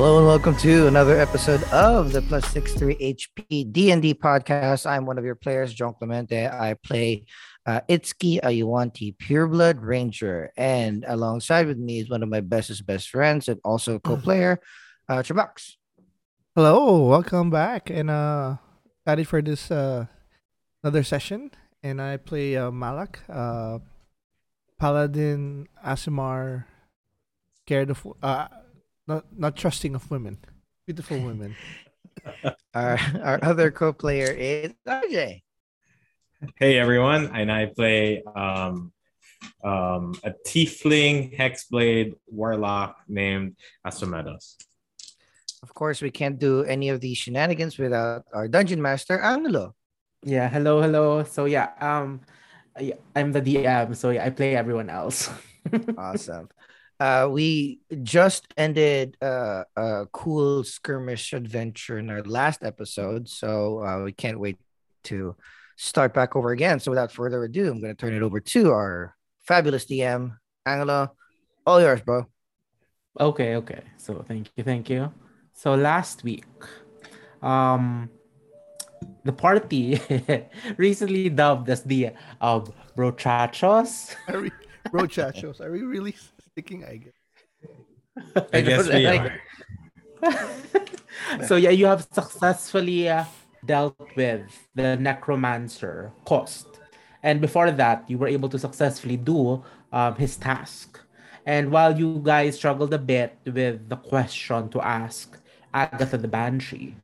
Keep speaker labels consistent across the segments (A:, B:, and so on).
A: Hello and welcome to another episode of the Plus Six Three HP D and D podcast. I'm one of your players, John Clemente. I play uh, Itsuki Ayuwanti, Pureblood Ranger, and alongside with me is one of my bestest best friends and also co-player, uh.
B: Hello, welcome back, and uh, ready for this uh another session. And I play uh, Malak, uh, Paladin Aasimar, scared of uh, not not trusting of women, beautiful women.
A: Our our other co-player is RJ.
C: Hey everyone, and I play um, um, a tiefling hexblade warlock named Asomedos.
A: Of course, we can't do any of these shenanigans without our dungeon master, Angelo.
D: Yeah, hello, hello. So yeah, um, I, I'm the DM, so yeah, I play everyone else.
A: awesome. Uh, we just ended uh, a cool skirmish adventure in our last episode, so uh, we can't wait to start back over again. So without further ado, I'm going to turn it over to our fabulous DM, Angelo. All yours, bro.
D: Okay, okay. So thank you, thank you. So last week, um, the party recently dubbed as the uh, Brochachos.
B: Are we, brochachos, are we really sticking? I guess.
C: I guess we
D: Like-
C: are.
D: so yeah, you have successfully uh, dealt with the necromancer cost, and before that, you were able to successfully do um, his task. And while you guys struggled a bit with the question to ask Agatha the Banshee,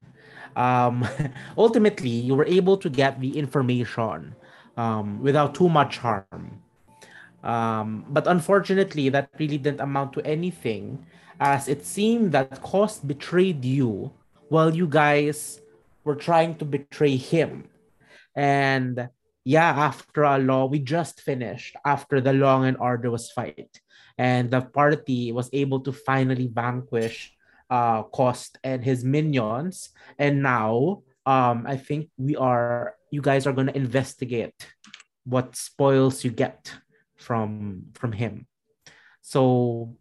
D: um, ultimately you were able to get the information um, without too much harm. Um, but unfortunately, that really didn't amount to anything, as it seemed that Cost betrayed you while you guys were trying to betray him. And yeah, after a long, we just finished after the long and arduous fight, and the party was able to finally vanquish uh, Cost and his minions. And now, um, I think we are, you guys are going to investigate what spoils you get from from him. So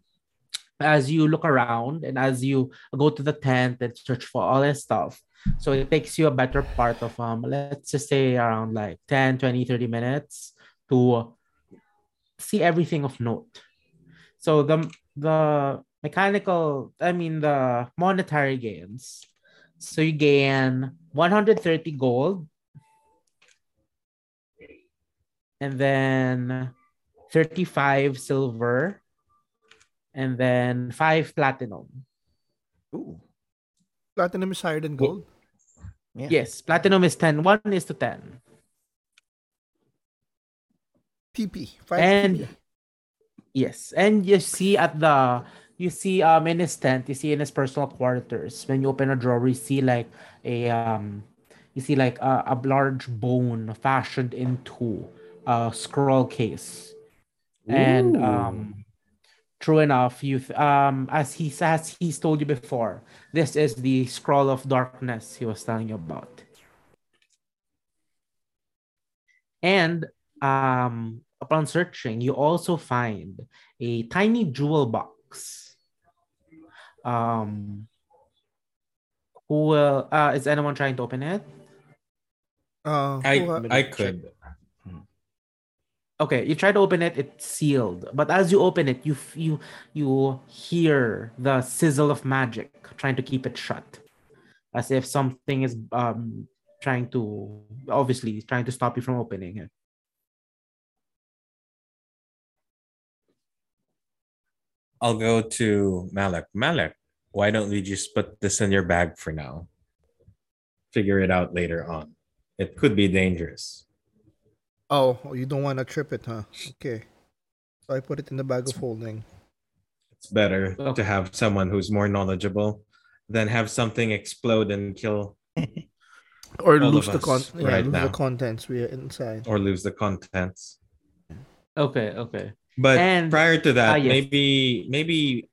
D: as you look around and as you go to the tent and search for all this stuff, so it takes you a better part of um let's just say around like 10, 20, 30 minutes to see everything of note. So the the mechanical, I mean the monetary gains. So you gain 130 gold and then 35 silver and then 5 platinum.
A: Ooh,
B: Platinum is higher than gold.
A: yeah.
D: Yes, platinum is 10. 1 is to 10.
B: TP, five
D: And
B: TP.
D: yes, and you see at the you see um in his tent, you see in his personal quarters, when you open a drawer, you see like a um you see like a, a large bone fashioned into a scroll case. And um true enough, you th- um as he as he's told you before, this is the scroll of darkness he was telling you about. And um upon searching, you also find a tiny jewel box. Um who will uh is anyone trying to open it?
B: Uh,
C: I
B: uh,
C: I could.
D: Okay, you try to open it, it's sealed. But as you open it, you you you hear the sizzle of magic trying to keep it shut, as if something is um trying to obviously trying to stop you from opening it.
C: I'll go to Malak. Malak, why don't we just put this in your bag for now? Figure it out later on. It could be dangerous.
B: Oh, you don't want to trip it, huh? Okay. So I put it in the bag of holding.
C: It's better to have someone who's more knowledgeable than have something explode and kill
B: Or
C: All
B: lose
C: of
B: the con- yeah,
C: right
B: lose
C: now.
B: the contents we are inside.
C: or lose the contents.
D: Okay, okay.
C: But
D: And-
C: prior to that,
D: Ah, yes.
C: maybe maybe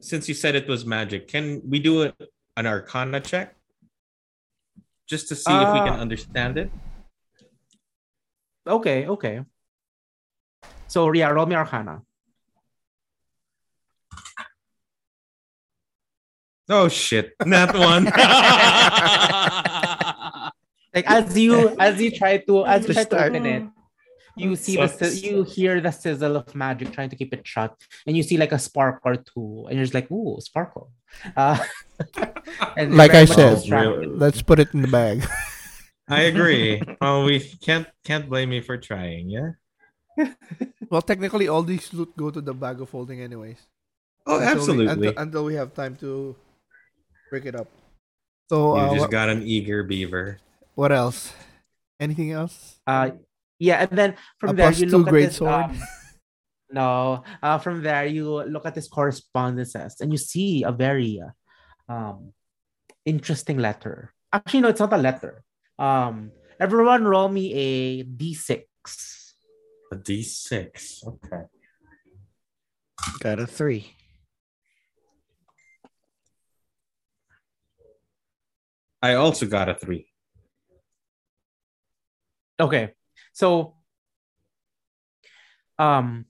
C: since you said it was magic, can we do a, an arcana check? Just to see if we can
D: Ah.
C: understand it?
D: Okay, okay. So yeah, roll me Arcana.
C: Oh shit, not one.
D: Like as you as you try to as you try to open it, you see the
C: Sucks.
D: si- you hear the sizzle of magic trying to keep it shut, and you see like a spark or two, and you're just like, ooh, sparkle. Uh, and
B: Like I said.
D: distracted.
B: Let's put it in the bag.
C: I agree. Well, we can't can't blame me for trying. Yeah.
B: well, technically, all these loot go to the bag of holding, anyways.
C: Oh,
B: Until we-
C: absolutely.
B: until, until we have time to break it up. So,
C: you
B: uh,
C: just
B: what,
C: got an eager beaver.
B: what else? Anything else?
D: Uh, yeah, and then from
B: A
D: there you
B: two
D: look at this,
B: sword.
D: um, no, uh, from there you look at this correspondences and you see a very uh, um interesting letter. Actually, no, it's not a letter. Um, everyone roll me a d6.
C: A D6. Okay.
A: Got a three.
C: I also got a three.
D: Okay, so um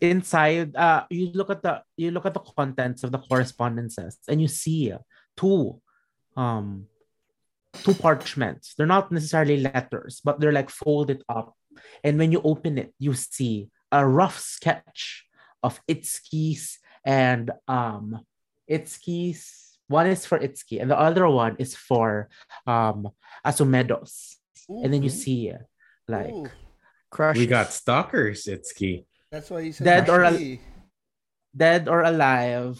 D: inside uh you look at the you look at the contents of the correspondences and you see two um two parchments they're not necessarily letters but they're like folded up and when you open it you see a rough sketch of Itsuki's and um Itsuki's one is for Itsuki and the other one is for um Asumedos and then you see like
B: Ooh,
A: Crush.
C: We got stalkers, Itsuki.
B: that's why he said
D: Dead or al- dead or alive,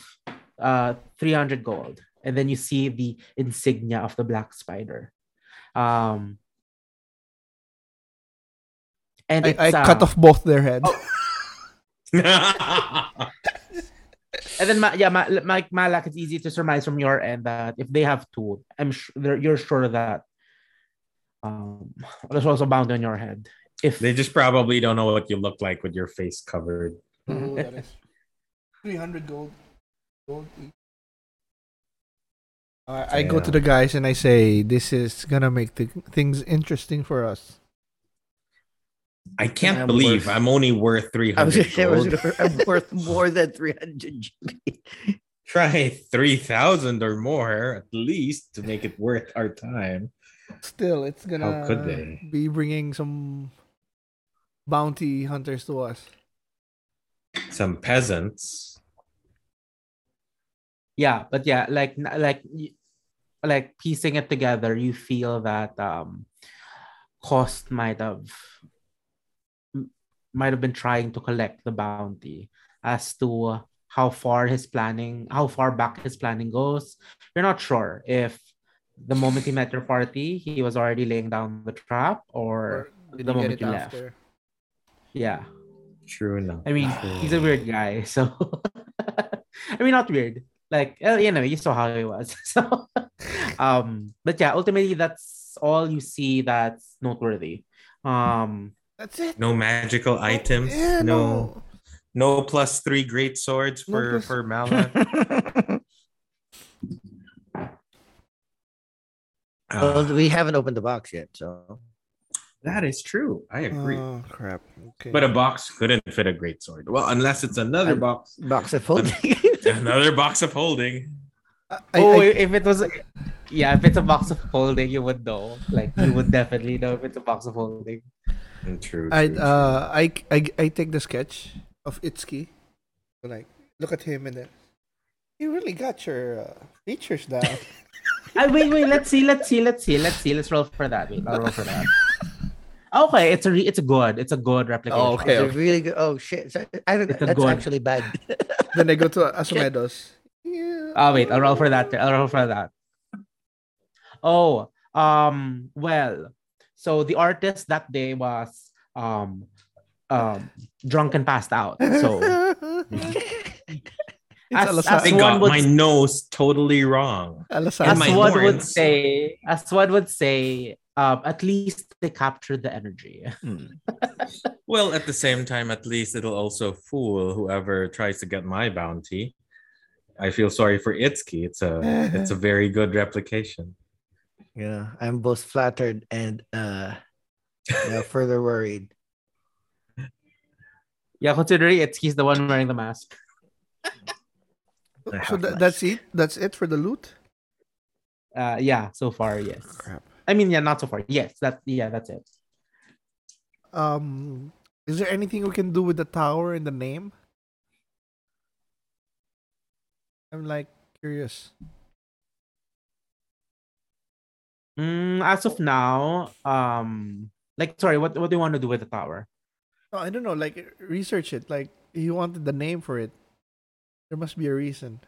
D: uh, 300 gold. And then you see the insignia of the black spider. Um, and
B: I,
D: it's,
B: I
D: uh,
B: cut off both their heads.
D: and then Ma- yeah, Ma- Mike Malak, it's easy to surmise from your end that if they have two, I'm sure you're sure that um, there's also bound on your head. If
C: they just probably don't know what you look like with your face covered.
B: Ooh, 300 gold. gold each. Uh, I go to the guys and I say, "This is gonna make the things interesting for us."
C: I can't
A: I'm
C: believe
A: worth-
C: I'm only worth 300
A: gonna I was
C: gold.
A: gonna- I'm worth more than 300 GP.
C: Try 3,000 or more at least to make it worth our time.
B: Still, it's gonna
C: could they?
B: be bringing some bounty hunters to us.
C: Some peasants.
D: yeah but yeah like like y- like piecing it together you feel that um cost might have might have been trying to collect the bounty as to how far his planning how far back his planning goes you're not sure if the moment he met your party he was already laying down the trap or
B: did
D: the
B: you
D: moment
B: get
D: you left
B: after?
D: yeah
C: True enough.
D: I mean,
C: True
D: he's a weird guy, so I mean, not weird. Like, uh, you know, you saw how he was. So, um, but yeah, ultimately, that's all you see that's noteworthy. Um,
B: That's it.
C: No magical items.
B: Yeah,
C: no, no plus three great swords
B: No
C: for
B: plus-
C: for Malak.
A: well, we haven't opened the box yet, so
C: that is true. I agree.
B: Oh crap. Okay.
C: but a box couldn't fit a great sword. Well, unless it's another
A: I-
C: box,
A: box of holding.
C: another box of holding.
B: I, I,
D: oh,
B: I-
D: if it was, yeah, if it's a box of holding, you would know. Like, you would definitely know if it's a box of holding.
C: Mm, True.
B: I uh I, I I take the sketch of Itsuki, like look at him and then you really got your uh, features down.
D: I wait, wait, let's see, let's see, let's see, let's see. Let's roll for that. Wait, I'll roll for that. Okay, it's a re- it's a good, it's a good replication.
B: Oh, okay.
A: It's a really good. Oh shit! So, I don't,
D: It's
A: that's
D: good-
A: actually bad.
B: then I go to Asumedos. Yeah.
D: Oh wait, I'll roll for that. I'll roll for that. Oh, um, well, so the artist that day was um um drunk and passed out. So
B: it's
D: As- as
C: They got
D: would-
C: my nose totally wrong.
B: Alasa-
C: And
D: as
C: my
D: one would say, as one would say, um, at least they captured the energy.
C: Well, at the same time, at least it'll also fool whoever tries to get my bounty. I feel sorry for Itsuki. It's a it's a very good replication.
A: yeah, I'm both flattered and uh, yeah, further worried.
D: Yeah, considering it's he's the one wearing the mask.
B: So
C: have
B: tha-
C: less.
B: that's it. That's it for the loot.
D: Uh, yeah, so far, yes.
B: Crap.
D: I mean, yeah, not so far. Yes, that yeah, that's it.
B: Um, is there anything we can do with the tower and the name? I'm like curious.
D: Mm, as of now, um, like, sorry, what what do you want to do with the tower?
B: No, I don't know. Like research it. Like he wanted the name for it. There must be a reason.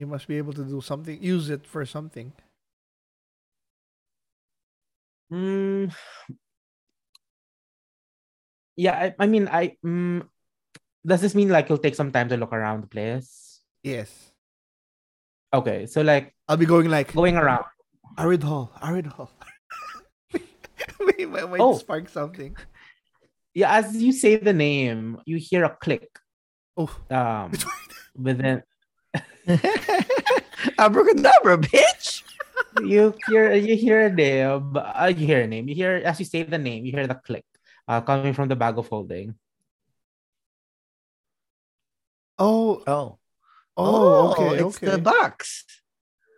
B: You must be able to do something. Use it for something.
D: Mm, yeah, I, I mean, I mm, does this mean like you'll take some time to look around the place?
B: Yes.
D: Okay, so like
B: I'll be going like
D: going around.
B: Arid Hall. Arid Hall. Wait, might, might
D: Oh.
B: spark something.
D: Yeah, as you say the name, you hear a click.
B: Oh,
D: Um, within
A: Abracadabra, bitch.
D: you hear you hear a name. Uh, you hear a name. You hear as you say the name. You hear the click. Uh, coming from the bag of holding.
B: oh,
A: Oh.
B: Oh, oh, okay,
A: It's
B: okay.
A: the box.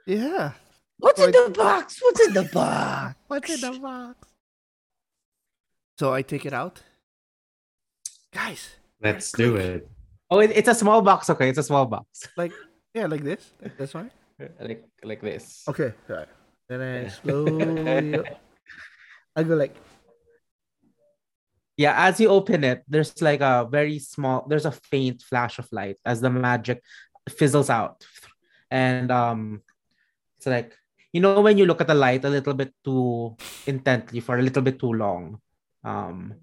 B: yeah.
A: What's
B: Or
A: in the box? What's in the box?
B: What's in the box? So I take it out. Guys,
C: Let's do it.
D: Oh, it, it's a small box. Okay, it's a small box.
B: like yeah, like this. Like this one.
D: like like this.
B: Okay. Right. Then I slowly. I go like
D: Yeah, as you open it, there's like a very small. There's a faint flash of light as the magic fizzles out, and um, it's like you know when you look at the light a little bit too intently for a little bit too long. Um,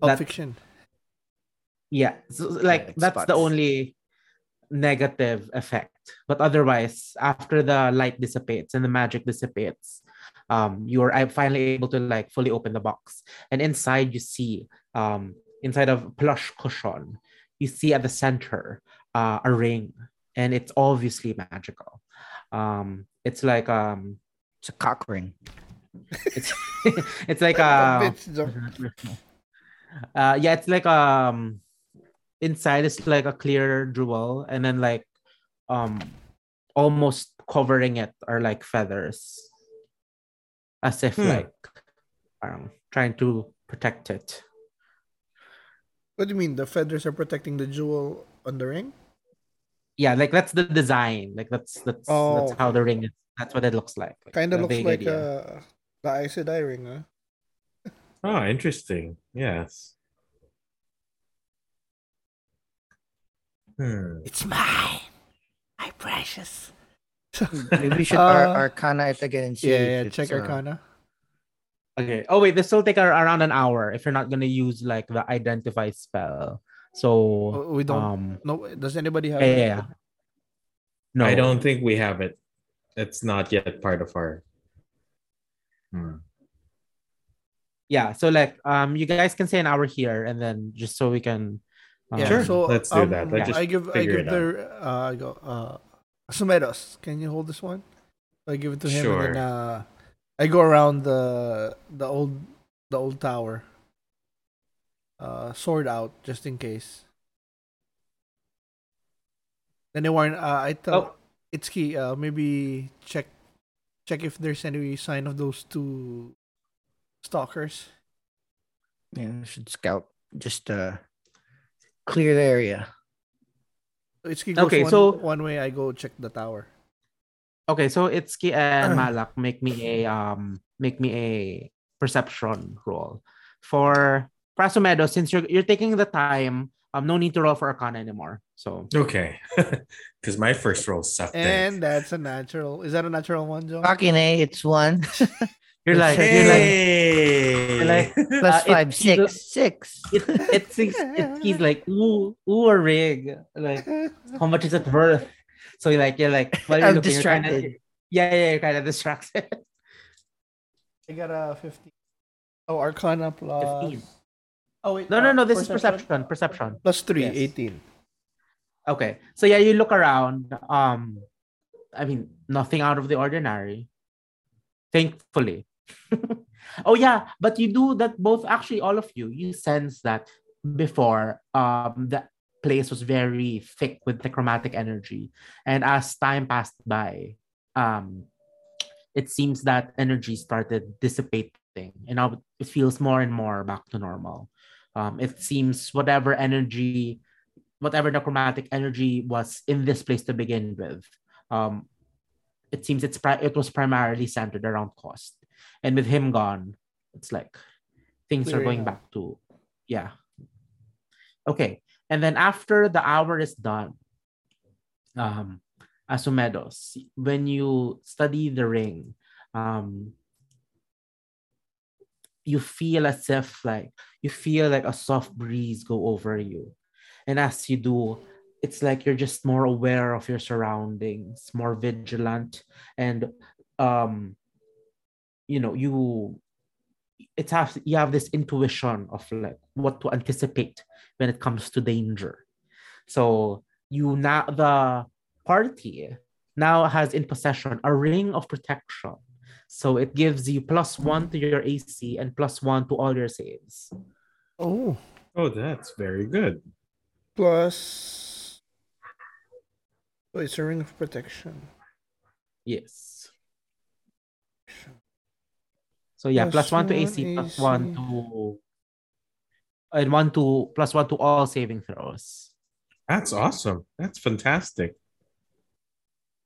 B: Pulp
D: That-
B: Fiction.
D: yeah, so, like
A: it
D: that's the only negative effect. But otherwise, after the light dissipates and the magic dissipates, um, you are finally able to like fully open the box, and inside you see um inside of plush cushion, you see at the center uh, a ring, and it's obviously magical. Um, it's like um,
A: It's a cock ring.
D: it's it's like a uh yeah it's like um inside is like a clear jewel and then like um almost covering it are like feathers as if
C: Hmm.
D: like um trying to protect it
B: What do you mean? The feathers are protecting the jewel on the ring?
D: Yeah like that's the design like that's that's
B: Oh,
D: that's how the ring is that's what it looks like, like
B: Kind of looks like
D: idea.
B: uh, the Aes Sedai ring, huh?
C: Oh, interesting. Yes. Hmm.
B: It's mine, my precious.
A: Maybe we should
B: Uh,
A: ar- arcana it again and see.
B: Yeah, yeah.
A: it's,
B: Check
A: uh,
B: Arcana.
D: Okay. Oh wait, this will take around an hour if you're not gonna use like the identify spell. So
B: Oh, we don't.
D: um
B: no, does anybody have?
D: yeah, yeah, yeah. no
C: I don't think we have it. It's not yet part of our. Hmm.
D: yeah. So like um you guys can say an hour here and then just so we can um,
B: Yeah,
C: Sure,
B: So
C: let's do
B: um,
C: that. Let's
D: just
B: I give I give
C: it
B: the uh I go uh Sumeros, can you hold this one? I give it to him
C: Sure.
B: and then uh I go around the the old the old tower. Uh sword out just in case. Then I warn uh, I tell
D: Oh.
B: Itsuki uh maybe check check if there's any sign of those two stalkers.
A: Yeah, we should scout. Just uh, clear the area.
B: So Itsuki goes
D: Okay,
B: one,
D: so-
B: one way I go check the tower.
D: Okay, so Itsuki and
B: Uh.
D: Malak make me a um make me a perception roll. For Prasumedo, since you're you're taking the time, um no need to roll for Arcana anymore. So
C: Okay. Because my first roll sucked.
B: And
C: And
B: that's a natural. Is that a natural one, Joe?
A: Fucking A, it's one.
D: you're like
A: Hey!
D: you're like
C: hey!
D: like-
A: Plus
D: Uh, it-
A: five, six, six.
D: it, it's it's he's like ooh ooh a rig like how much is it worth? So you're like you're like while you're
A: I'm
D: looking, you're kinda-
A: distracted.
D: yeah, yeah, you're kind of distracted.
B: I got a 15. Oh, Arcana plus.
D: 15.
B: Oh, wait.
D: No, no,
B: uh,
D: no. This is perception. Perception.
B: Plus 3,
D: Yes.
B: 18.
D: Okay. So yeah, you look around. Um, I mean, nothing out of the ordinary. Thankfully. oh yeah, but you do that both. Actually, all of you, you sense that before. Um, the place was very thick with necromantic energy. And as time passed by, um, it seems that energy started dissipating, and now it feels more and more back to normal. Um, it seems whatever energy, whatever necromantic energy was in this place to begin with, um, it seems it's pri- it was primarily centered around cost, and with him gone, it's like things are going
B: up.
D: back to yeah. Okay, and then after the hour is done, um, Asumedos, when you study the ring, um, you feel as if like you feel like a soft breeze go over you, and as you do, it's like you're just more aware of your surroundings, more vigilant, and um, you know you it's have you have this intuition of like what to anticipate when it comes to danger. So you now the party now has in possession a ring of protection. So it gives you plus one to your AC and plus one to all your saves.
B: Oh,
C: Oh, that's very good.
B: plus. Oh, it's a ring of protection.
D: Yes. So yeah, plus
B: Plus
D: one to
B: one
D: AC, plus one to and one to plus one to all saving throws.
C: That's awesome. That's fantastic.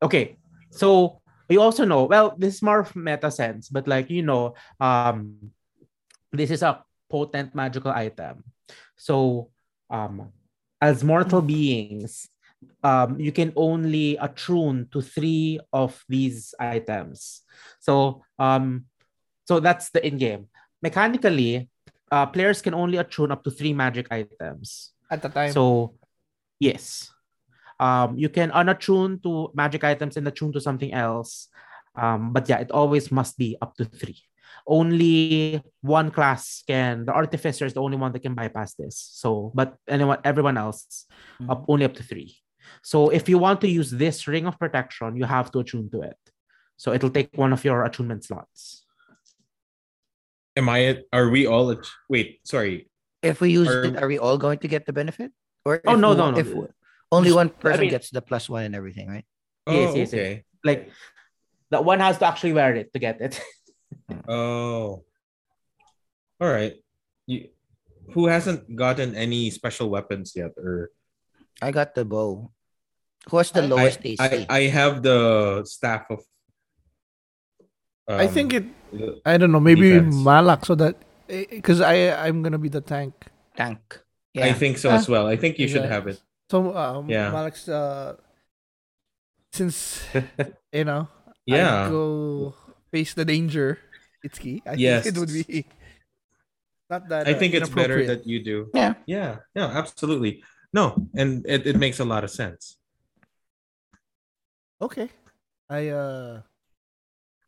D: okay so you also know well this is more of meta sense but like you know um this is a potent magical item so um as mortal beings um you can only attune to three of these items so um so that's the in game mechanically uh players can only attune up to three magic items
B: At the time.
D: so, yes. Um, you can unattune to magic items and attune to something else. Um, but yeah, it always must be up to three. Only one class can, the artificer is the only one that can bypass this. So, but anyone, everyone else, up only up to three. So, if you want to use this ring of protection, you have to attune to it. So, it'll take one of your attunement slots.
C: Am I? Are we all? At, wait, sorry.
A: If we use
C: Are-
A: it, are we all going to get the benefit? Or
D: Oh, no,
A: we-
D: no, no.
A: If only one person
D: mean-
A: gets the plus one and everything, right?
D: Yes,
C: oh,
D: yes, yes.
C: okay.
D: Like, that one has to actually wear it to get it.
C: Oh. All right. You, who hasn't gotten any special weapons yet? Or
A: I got the bow. What's the
B: I-
A: lowest
C: I,
A: AC?
C: I, I have the staff of.
B: I
C: um,
B: think it. I don't know. Maybe
C: defense.
B: Malak, so that because I I'm gonna be the tank.
A: Tank. Yeah.
C: I think so
B: Ah.
C: as well. I think you should have it.
B: So um,
C: Yeah.
B: Malak's uh, since you know, I
C: Yeah.
B: go face the danger. Itsuki. I
C: Yes.
B: think it would be not that.
C: I
B: uh,
C: think it's better that you do.
A: Yeah.
C: Yeah. Yeah. Absolutely. No, and it, it makes a lot of sense.
B: Okay, I uh,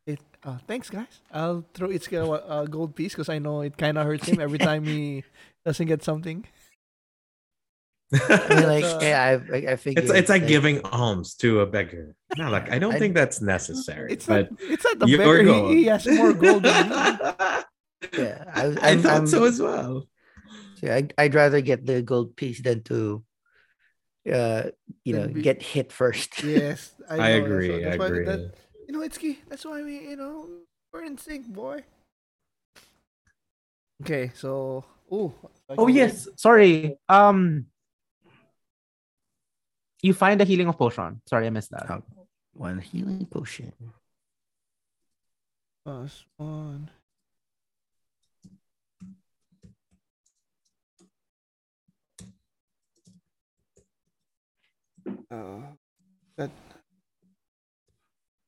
B: it uh, thanks guys. I'll throw Itsuki a, a gold piece because I know it kind of hurts him every time he doesn't get something.
A: I mean, like, yeah, I, I, I figured.
C: it's it's like
A: that-
C: giving alms to a beggar. No, like I don't
A: I-
C: think that's necessary.
B: It's
C: but
B: not. It's not the
C: your
B: beggar.
C: gold.
B: He, he has more gold than.
A: Yeah, I,
C: I
A: I'm,
C: thought
A: I'm,
C: so as well.
A: yeah, I, I'd rather get the gold piece than to, uh, you know,
B: be-
A: get hit first.
B: Yes, I,
C: I agree.
B: why-
C: I
B: that's why
C: agree.
B: that- you know, Itsuki. That's why we, you know, we're in sync, boy. Okay, so oh.
D: Oh yes, sorry. Um, you find a healing of potion. Sorry, I missed that.
A: Oh. One healing potion.
B: Plus one. Uh, that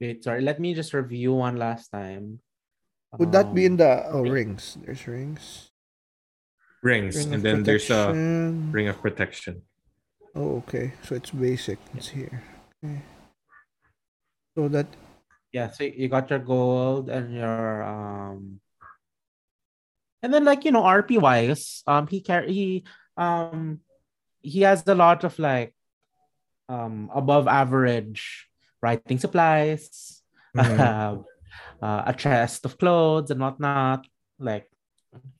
D: Wait, sorry. Let me just review one last time.
B: would that be in
D: Um,
B: the oh rings? There's rings.
C: Rings,
B: Ring
C: and
B: of
C: then there's a ring of protection.
B: Oh, okay. So it's basic. It's here. Okay. So that
D: Yeah, so you got your gold and your um, and then like you know RP wise, um, he carry he um, he has a lot of like um above average writing supplies,
C: Mhm.
D: uh, uh, a chest of clothes and whatnot. Like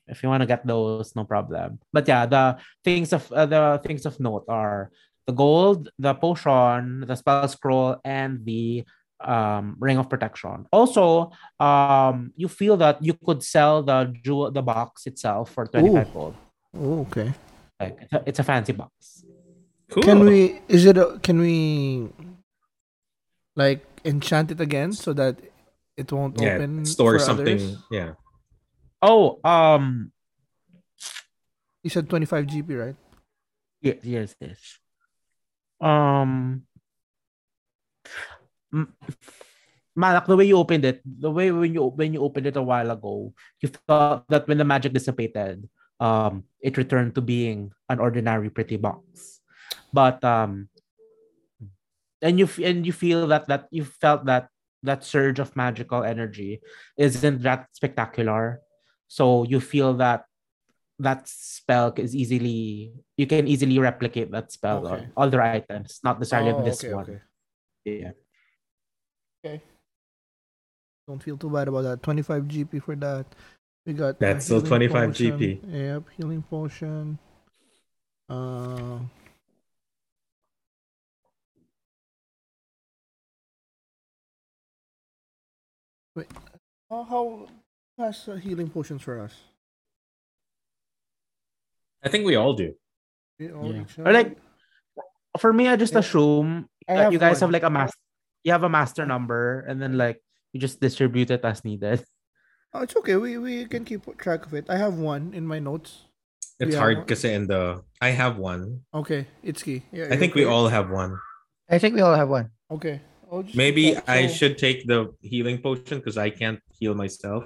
D: if you want to get those, no problem. But yeah, the things of uh, the things of note are the gold, the potion, the spell scroll, and the um, ring of protection. Also, um, you feel that you could sell the jewel, the box itself for twenty five gold.
B: Oh, okay.
D: Like it's a, it's a fancy box.
C: Cool.
B: Can we? Is it? a- Can we? Like enchant it again so that it won't
C: yeah,
B: open.
C: store
B: for
C: something.
B: others?
C: Yeah.
D: Oh, um,
B: You said twenty five GP, right?
D: Yes, yes, yes. Um, Malak, the way you opened it, the way when you when you opened it a while ago, you thought that when the magic dissipated, um, it returned to being an ordinary pretty box. But um, and you and you feel that that you felt that that surge of magical energy isn't that spectacular. So you feel that that spell is easily you can easily replicate that spell
B: Okay.
D: on other items, not necessarily
B: Oh,
D: on this
B: okay,
D: one.
B: okay.
D: Yeah. Okay.
B: Don't feel too bad about that. Twenty five GP for that. We got. uh,
C: That's still 25
B: potion.
C: GP.
B: Yep, healing potion. Uh. Wait, how how has uh, healing potions for us?
C: I think we all do.
B: We all
D: Yeah. Or like for me, I just
B: Yeah.
D: assume
B: I
D: that you guys
B: one.
D: have like a master you have a master number and then like you just distribute it as needed.
B: Oh, it's okay. We we can keep track of it. I have one in my notes.
C: It's
B: Yeah.
C: hard because in the I have one.
B: Okay, Itsuki. Yeah,
C: I
B: you're
C: think we all have one.
A: I think we all have one.
B: Okay.
C: Maybe. I should take the healing potion because I can't heal myself.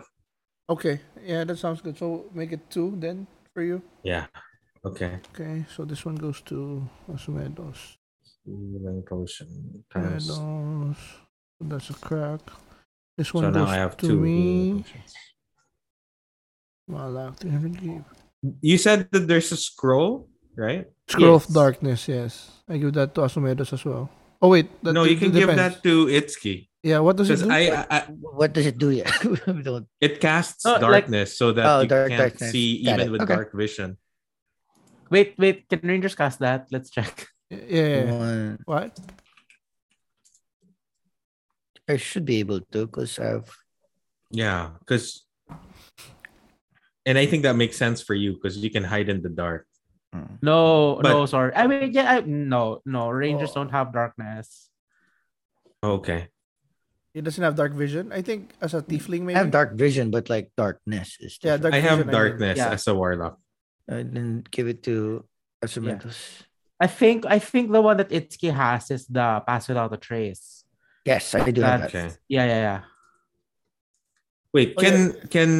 B: Okay. Yeah, that sounds good. So make it two then for you.
C: Yeah. Okay.
B: Okay. So this one goes to Asumedos.
C: Healing potion times.
B: Meadows. That's a crack. This
C: So
B: one
C: now
B: goes
C: I have
B: to
C: two.
B: me. Malak, 300 GP.
C: You said that there's a scroll, right?
B: Scroll of Darkness, yes. I give that to Asumedos as well. Oh, wait. That,
C: no, you can give that to Itsuki
B: Yeah, what does it do?
C: I, I, I
A: What does it do yet? we don't.
C: it casts
D: Oh, like-
C: darkness so that
A: Oh,
C: you
A: dark-
C: can't
A: darkness.
C: see
A: Got
C: even
A: it.
C: with
A: Okay.
C: dark vision.
D: Wait, wait, can Rangers cast that? Let's check.
B: yeah. yeah, yeah. What?
A: I should be able to because I've.
C: Yeah, because and I think that makes sense for you because you can hide in the dark.
D: No,
C: But-
D: no, sorry. I mean, yeah, I, no, no. Rangers
B: Oh.
D: don't have darkness.
C: Okay.
B: It doesn't have dark vision. I think as a tiefling, maybe.
A: I have dark vision, but like darkness is.
B: Yeah,
A: different.
B: dark
C: I have
B: vision, I mean.
C: darkness
D: Yeah.
C: as a warlock.
A: I didn't give it to Asumedos.
D: I think I think the one that Itsuki has is the pass without a trace.
A: Yes, I do have
D: That's-
A: that.
C: Okay.
D: Yeah, yeah, yeah.
C: Wait,
B: Oh,
C: can
B: yeah.
C: can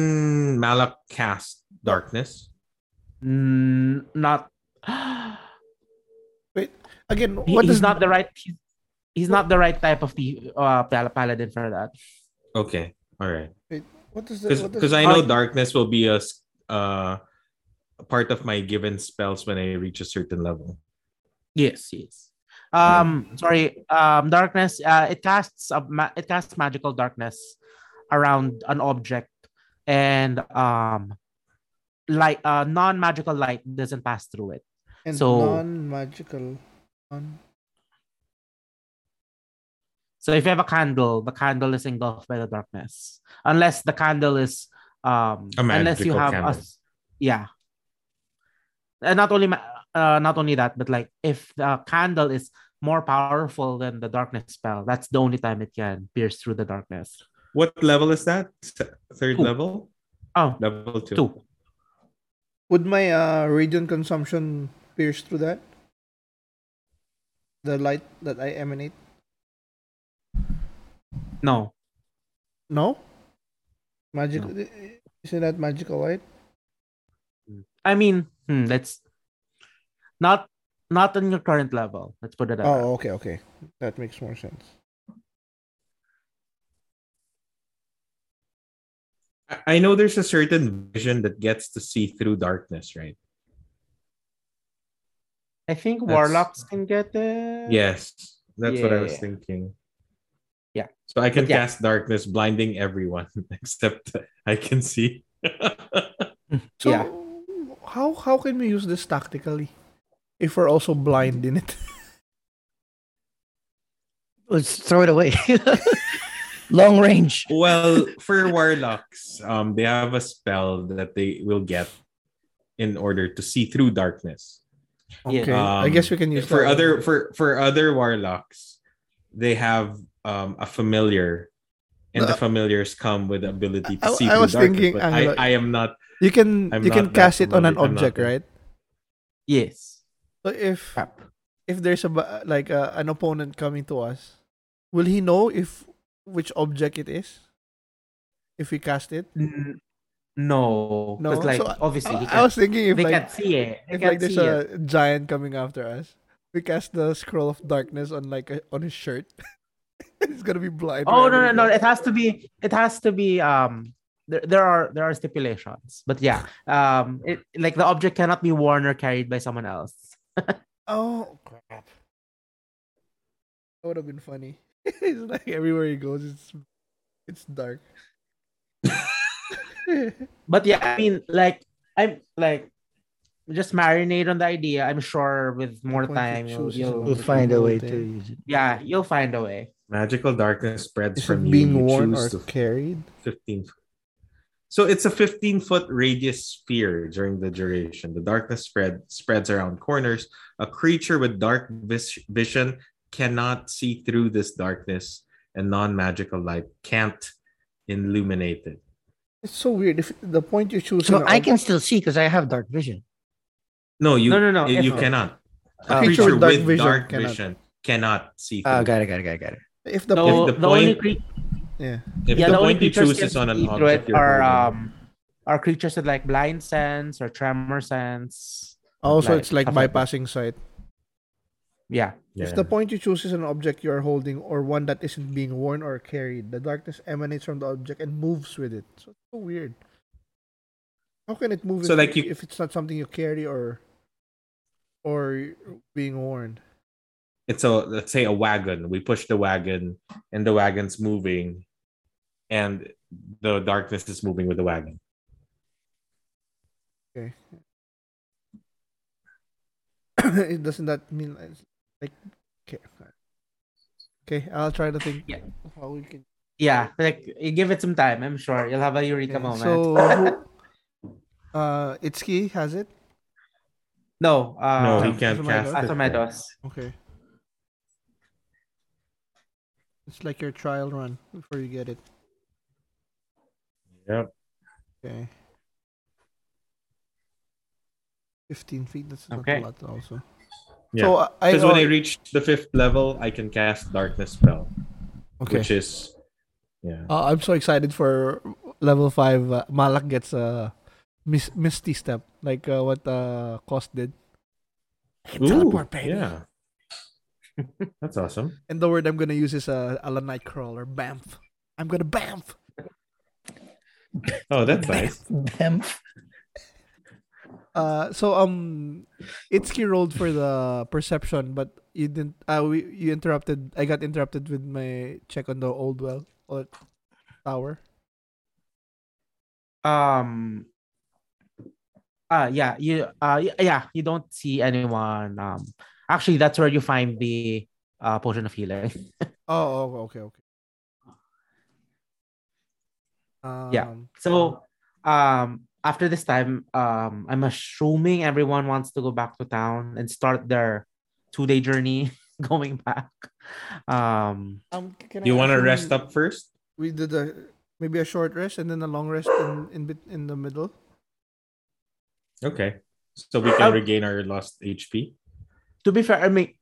C: Malak cast darkness?
D: Mm, not.
B: Wait, again,
D: He-
B: what
D: he's
B: does
D: not the right. He's, he's not the right type of the uh paladin for that.
C: Okay. All right.
B: what does the,
C: Because
B: what does
C: because I know
D: Oh.
C: darkness will be a s- uh a part of my given spells when I reach a certain level.
D: Yes, yes. Um, sorry. Um, darkness. Uh, it casts a ma- it casts magical darkness around an object, and um, light. Uh, non magical light doesn't pass through it.
B: and
D: so-
B: non-magical. Non-
D: So if you have a candle, the candle is engulfed by the darkness, unless the candle is um,
C: A
D: unless you have a
C: candle.
D: s- yeah. And not only uh, not only that, but like if the candle is more powerful than the darkness spell, that's the only time it can pierce through the darkness.
C: What level is that? Third
D: Two.
C: level?
D: Oh,
C: Level two.
D: two.
B: Would my uh, radiant consumption pierce through that? The light that I emanate?
D: No.
B: No. Magic. Isn't that magical light?
D: I mean, hmm, let's not not on your current level. Let's put it that way.
B: Oh, okay, okay. That makes more sense.
C: I- I know there's a certain vision that gets to see through darkness, right?
D: I think
C: That's-
D: warlocks can get it.
C: Yes. That's what I was thinking.
D: Yeah.
C: So I can
D: yeah.
C: cast darkness, blinding everyone except I can see.
B: So
D: Yeah.
B: how how can we use this tactically if we're also blind in it?
A: Let's throw it away. Long range.
C: Well, for warlocks, um, they have a spell that they will get in order to see through darkness.
D: Yeah.
B: Okay, I guess we can use
C: for
B: that.
C: other for for other warlocks. They have um, a familiar, and the
B: Uh,
C: familiars come with the ability to
B: I-
C: see
B: I was
C: darkness.
B: thinking,
C: but
B: Angelo-
C: I, I am not.
B: You can
C: I'm
B: you can cast it on an
C: familiar- not
B: object, right?
D: Yes.
B: So if
D: Crap.
B: if there's a like a, an opponent coming to us, will he know if which object it is? If we cast it?
D: N- No,
B: No.
D: because like
B: So,
D: obviously
B: I,
D: he
B: I
D: can't,
B: was thinking if
D: they
B: like
D: can't see it. They
B: if
D: can't
B: like there's
D: see it.
B: a giant coming after us, we cast the scroll of darkness on like a, on his shirt. He's gonna be blind.
D: Oh no no no! It has to be. It has to be. Um, there, there are there are stipulations, but yeah. Um, it like the object cannot be worn or carried by someone else.
B: Oh crap! That would have been funny. it's like everywhere he goes, it's it's dark.
D: But yeah, I mean, like I'm like just marinate on the idea. I'm sure with more
B: point
D: time, you'll, you'll
B: an
A: We'll find a way to use it.
D: yeah, you'll find a way.
C: Magical darkness spreads
B: Is
C: from
B: it
C: you.
B: being
C: You
B: worn
C: choose
B: or
C: to
B: carried?
C: 15. So it's a 15 foot radius sphere during the duration. The darkness spread spreads around corners. A creature with dark vis- vision cannot see through this darkness, and non magical light can't illuminate it.
B: It's so weird. If the point you choose,
A: So I
B: ob-
A: can still see because I have dark vision.
C: No, you
D: No, no, no,
C: You, you
D: if-
C: cannot. A creature with dark vision,
B: cannot.
C: vision cannot see ah, through.
A: Oh, got it, got it, got it, got it.
B: If the
D: So
C: the
D: the, only
C: point-
D: cre-
B: yeah,
C: if
D: yeah,
C: the,
D: the
C: point you choose is on an
D: see through
C: object you're
D: are um are creatures with like blind sense or tremor sense.
B: also
D: Like,
B: it's like
D: stuff like
B: bypassing sight.
D: Yeah.
B: If the point you choose is an object you are holding or one that isn't being worn or carried, the darkness emanates from the object and moves with it. So it's so weird. How can it move
C: So,
B: if,
C: like, you-
B: if it's not something you carry or or being worn?
C: It's a let's say a wagon we push the wagon and the wagon's moving and the darkness is moving with the wagon
B: Okay. it doesn't that mean it's like okay. Okay, I'll try to think
D: Yeah.
B: how we can
D: Yeah. Like you give it some time, I'm sure you'll have a eureka
B: Okay,
D: moment.
B: So who, uh Itsuki has it?
D: no, uh
C: no he can't
B: Asomedos?
C: cast it
D: Asomedos.
B: Okay. It's like your trial run before you get it.
C: yep
B: Okay. 15 feet, that's not
D: Okay.
B: a lot also.
C: yeah
B: So I
C: because when i reach the fifth level i can cast darkness spell
B: okay.
C: which is yeah
B: Uh, I'm so excited for level 5 uh, Malak gets a mis- misty step like uh, what uh Cost did. I can
C: Ooh,
B: teleport, baby.
C: yeah that's awesome
B: And the word I'm gonna use is uh, a Nightcrawler, bamf. I'm gonna bamf.
C: oh that's nice
A: Bam.
B: Uh, so um, Itsuki rolled for the perception, but you didn't. Uh, we you interrupted. I got interrupted with my check on the old well or tower.
D: Um uh yeah, you uh yeah, you don't see anyone. Um actually that's where you find the uh potion of healing.
B: Oh, oh okay, okay. Um,
D: Yeah. So um after this time, um I'm assuming everyone wants to go back to town and start their two-day journey going back. Um
B: Um, can
C: you want to rest up first
B: We did a maybe a short rest and then a long rest in in bit in the middle.
C: okay so we can
D: Um,
C: regain our lost hp
D: to be fair, I mean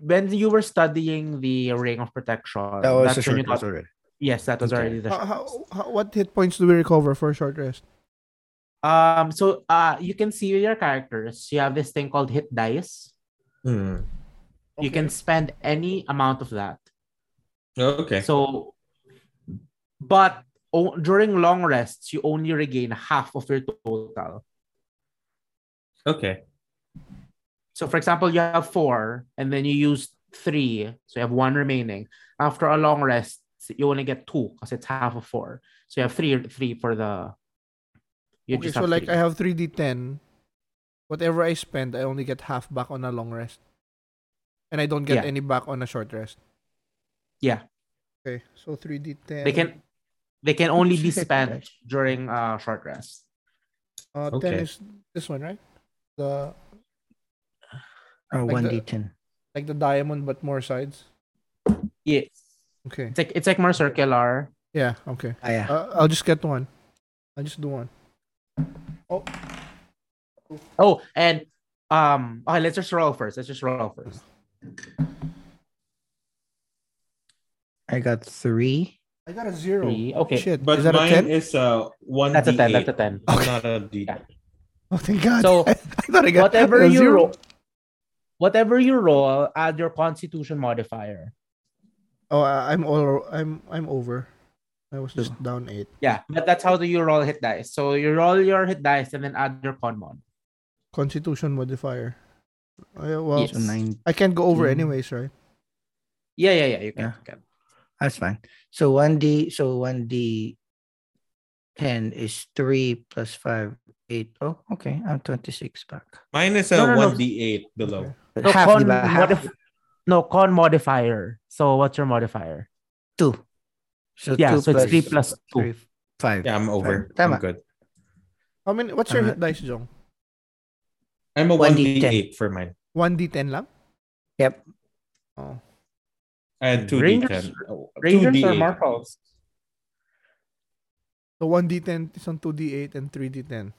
D: when you were studying the ring of protection,
A: That was a
D: that's when you
A: short rest already.
D: yes, that was
C: Okay.
D: already the
B: How,
D: short
B: how,
D: rest.
B: how, what hit points do we recover for a short rest?
D: Um, so uh, you can see your characters, you have this thing called hit dice.
C: Hmm.
D: You can spend any amount of that.
C: okay
D: So, but o- during long rests, you only regain half of your total.
C: okay
D: So, for example, you have four, and then you use three, so you have one remaining. After a long rest, you only get two because it's half of four. So you have three, three for the You
B: okay,
D: just
B: so like
D: three.
B: I have 3d10. Whatever I spend, I only get half back on a long rest. And I don't get
D: Yeah.
B: any back on a short rest.
D: Yeah.
B: Okay, so 3d10.
D: They can they can only be spent
A: guys.
D: during uh short rest.
B: Uh, 10
C: Okay.
B: is this one, right? The
A: Or
B: Like
A: 1d10.
B: like the diamond but more sides.
D: Yes.
B: Okay.
D: It's like it's like more circular.
B: Yeah. Okay.
A: Ah, yeah.
B: Uh, I'll just get one. I'll just do one.
D: Oh, Oh, and um okay, let's just roll first. Let's just roll first.
A: I got three.
B: I got a zero.
D: Three. Okay.
B: Shit.
C: But
B: is that a
C: mine
B: ten?
C: is uh one.
D: That's a 10. That's a 10.
C: I'm not a D.
D: Yeah.
B: Oh, thank God.
D: So,
B: I, thought I got
D: Whatever
B: a
D: you
B: zero.
D: roll, whatever your roll, add your constitution modifier.
B: Oh, I- I'm all. I'm. I'm over. I was just down eight.
D: Yeah, but that's how do you roll hit dice. So you roll your hit dice and then add your con mod.
B: Constitution modifier. Uh, well,
D: Yes.
A: Nine.
B: I can't go over anyways, right?
D: Yeah, yeah, yeah. You can.
A: Yeah.
D: you can.
A: That's fine. So one d. So one d. Ten is three plus five, eight. Oh, okay. I'm twenty six back.
C: Mine is a one D8 below.
D: No,
A: half,
D: con,
A: diba? half.
D: Modif- no, con modifier. So what's your modifier?
A: Two. So
D: yeah,
A: two
D: so it's three plus two.
A: Three, five.
C: Yeah, I'm over.
A: Five.
C: I'm good.
B: I mean, what's your uh-huh. dice, Jong?
C: I'm a 1D8 for mine.
B: 1D10 lang?
A: Yep.
B: Oh.
C: And 2D10.
D: Rangers, Rangers 2D8.
B: So 1D10 is on 2D8 and 3D10.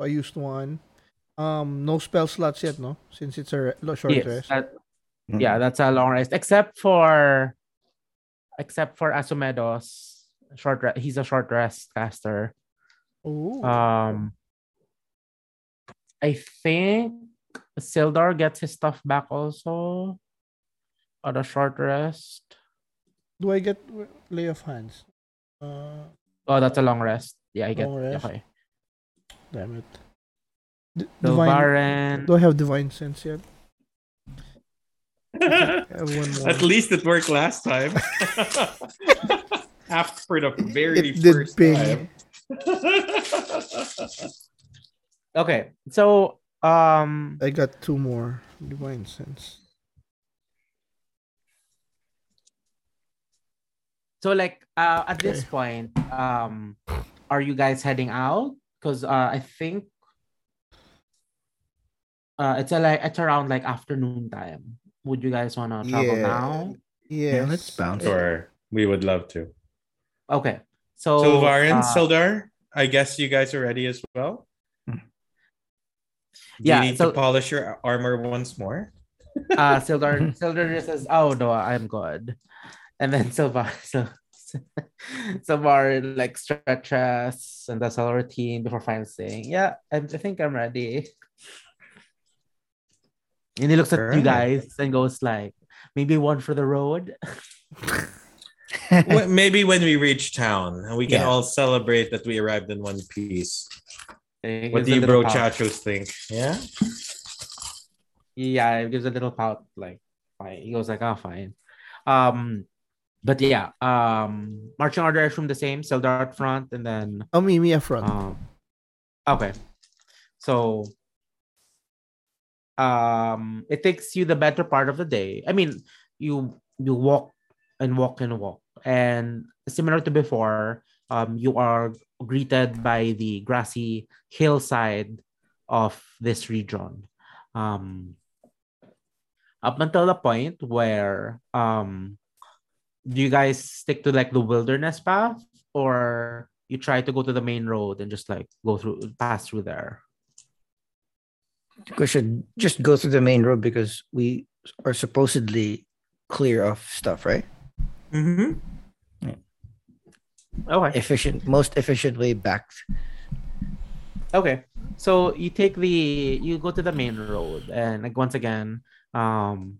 B: I used one. Um, no spell slots yet, no? Since it's a re- short
D: Yes.
B: rest.
D: that-
A: Mm.
D: yeah, that's a long rest. Except for except for Asumedos. Short rest. He's a short rest caster.
B: Oh.
D: Um I think Sildar gets his stuff back also on a short rest.
B: Do I get lay on hands? Uh,
D: Oh, that's a long rest. Yeah, I get
B: Long rest.
D: okay.
B: Damn it. D- divine. Do I have divine sense yet? I have one more.
C: At least it worked last time. After the very
B: It did
C: first
B: ping.
C: time.
D: Okay. So um
B: I got two more divine sense.
D: so like uh at this point, um are you guys heading out? Because uh I think uh it's a, like it's around like afternoon time. Would you guys wanna travel
B: Yeah.
D: now?
B: Yeah,
A: let's bounce.
C: Sure, we would love to.
D: Okay. So
C: So,
D: uh,
C: Sildar, I guess you guys are ready as well.
A: Hmm.
C: Do
D: Yeah,
C: you need
D: so-
C: to polish your armor once more?
D: uh Sildar Sildar just says, "Oh no, I'm good," and then Silvar so Silvar like stretches and does a routine before finally saying, "Yeah, I, I think I'm ready." And he looks at you guys and goes like, "Maybe one for the road."
C: Maybe when we reach town, and we can
A: Yeah.
C: all celebrate that we arrived in one piece. What do you bro
D: pout.
C: chachos think? Yeah.
D: Yeah, it gives a little pout, like fine. He goes like, "Oh, fine." Um, but yeah, um, marching order from the same, Sildar at front, and then
B: Oh, me, me up front.
D: Um, okay. So um it takes you the better part of the day. I mean, you you walk and walk and walk. And similar to before, um you are greeted by the grassy hillside of this region. Um up until the point where um do you guys stick to like the wilderness path or you try to go to the main road and just like go through pass through there
A: we should just go through the main road because we are supposedly clear of stuff, right?
C: Mm-hmm. yeah.
D: okay
A: Efficient, most efficient way back.
D: okay so you take the you go to the main road and like once again um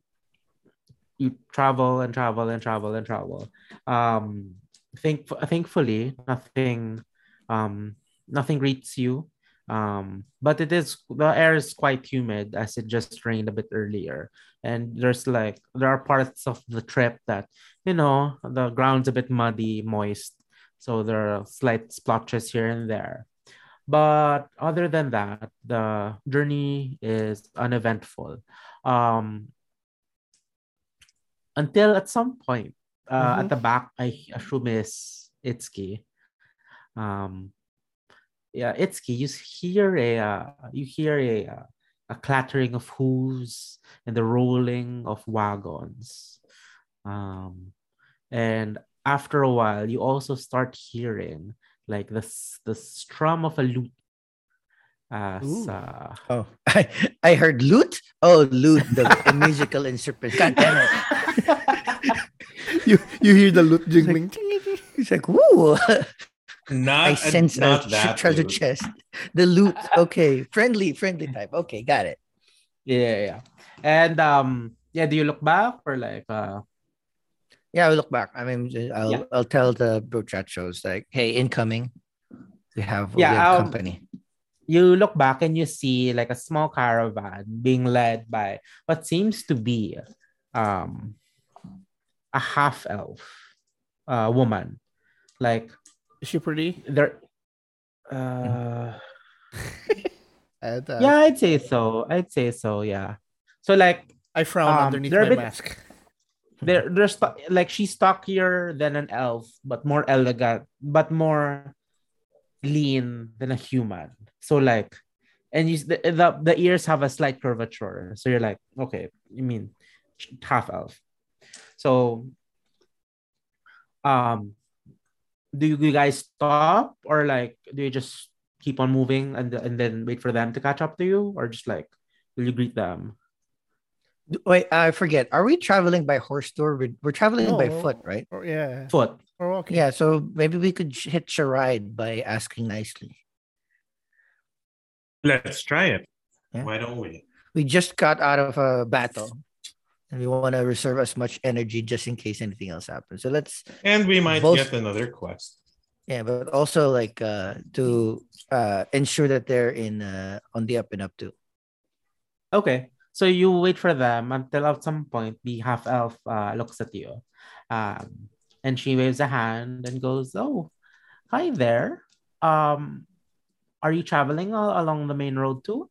D: you travel and travel and travel and travel um think thankfully nothing um nothing greets you um but it is the air is quite humid as it just rained a bit earlier and there's like there are parts of the trip that you know the ground's a bit muddy moist So there are slight splotches here and there. But other than that, the journey is uneventful. Um, until at some point, uh, at
B: Mhm.
D: the back, I assume is Itsuki. Um, yeah, Itsuki, you hear a uh, you hear a uh, a clattering of hooves and the rolling of wagons. Um, and after a while, you also start hearing like the the strum of a lute. As uh,
A: Oh, I, I heard lute. Oh, lute, the, the musical instrument. God damn it.
B: You you hear the loot jingling.
A: He's like, woo.
C: Not,
A: I sense a
C: not
A: tr-
C: that
A: treasure
C: dude.
A: chest. The loot. Okay. Friendly, friendly type. Okay, got it.
D: yeah, yeah. And um, yeah, do you look back or like uh
A: Yeah, I'll look back. I mean, I'll
D: Yeah.
A: I'll tell the bro chat shows like, hey, incoming. We have, we
D: Yeah,
A: have
D: um,
A: company.
D: you look back and you see like a small caravan being led by what seems to be um a half elf uh woman. Like
B: Is she pretty?
D: they're uh
B: And, uh,
D: yeah i'd say so. I'd say so yeah. So like
B: I frown
D: Um,
B: underneath
D: they're
B: my
D: bit-
B: mask.
D: they're they're sto- like she's stockier than an elf but more elegant but more lean than a human. So like and you the, the the ears have a slight curvature. So you're like okay you mean half elf so um do you guys stop or like do you just keep on moving and and then wait for them to catch up to you or just like will you greet them
A: Wait, I forget. Are we traveling by horse tour? We're, we're traveling by foot, right?
B: Or, yeah.
D: foot
B: Or walking.
A: Yeah, so maybe we could sh- hitch a ride by asking nicely.
C: Let's try it.
A: Yeah.
C: Why don't we?
A: We just got out of a battle and we want to reserve as much energy just in case anything else happens. So let's
C: And we might
A: Both-
C: get another quest.
A: yeah, but also like uh to uh ensure that they're in uh on the up and up too.
D: Okay. So you wait for them until at some point the half elf uh, looks at you. Um, and she waves a hand and goes, Oh, hi there. Um, are you traveling a- along the main road too?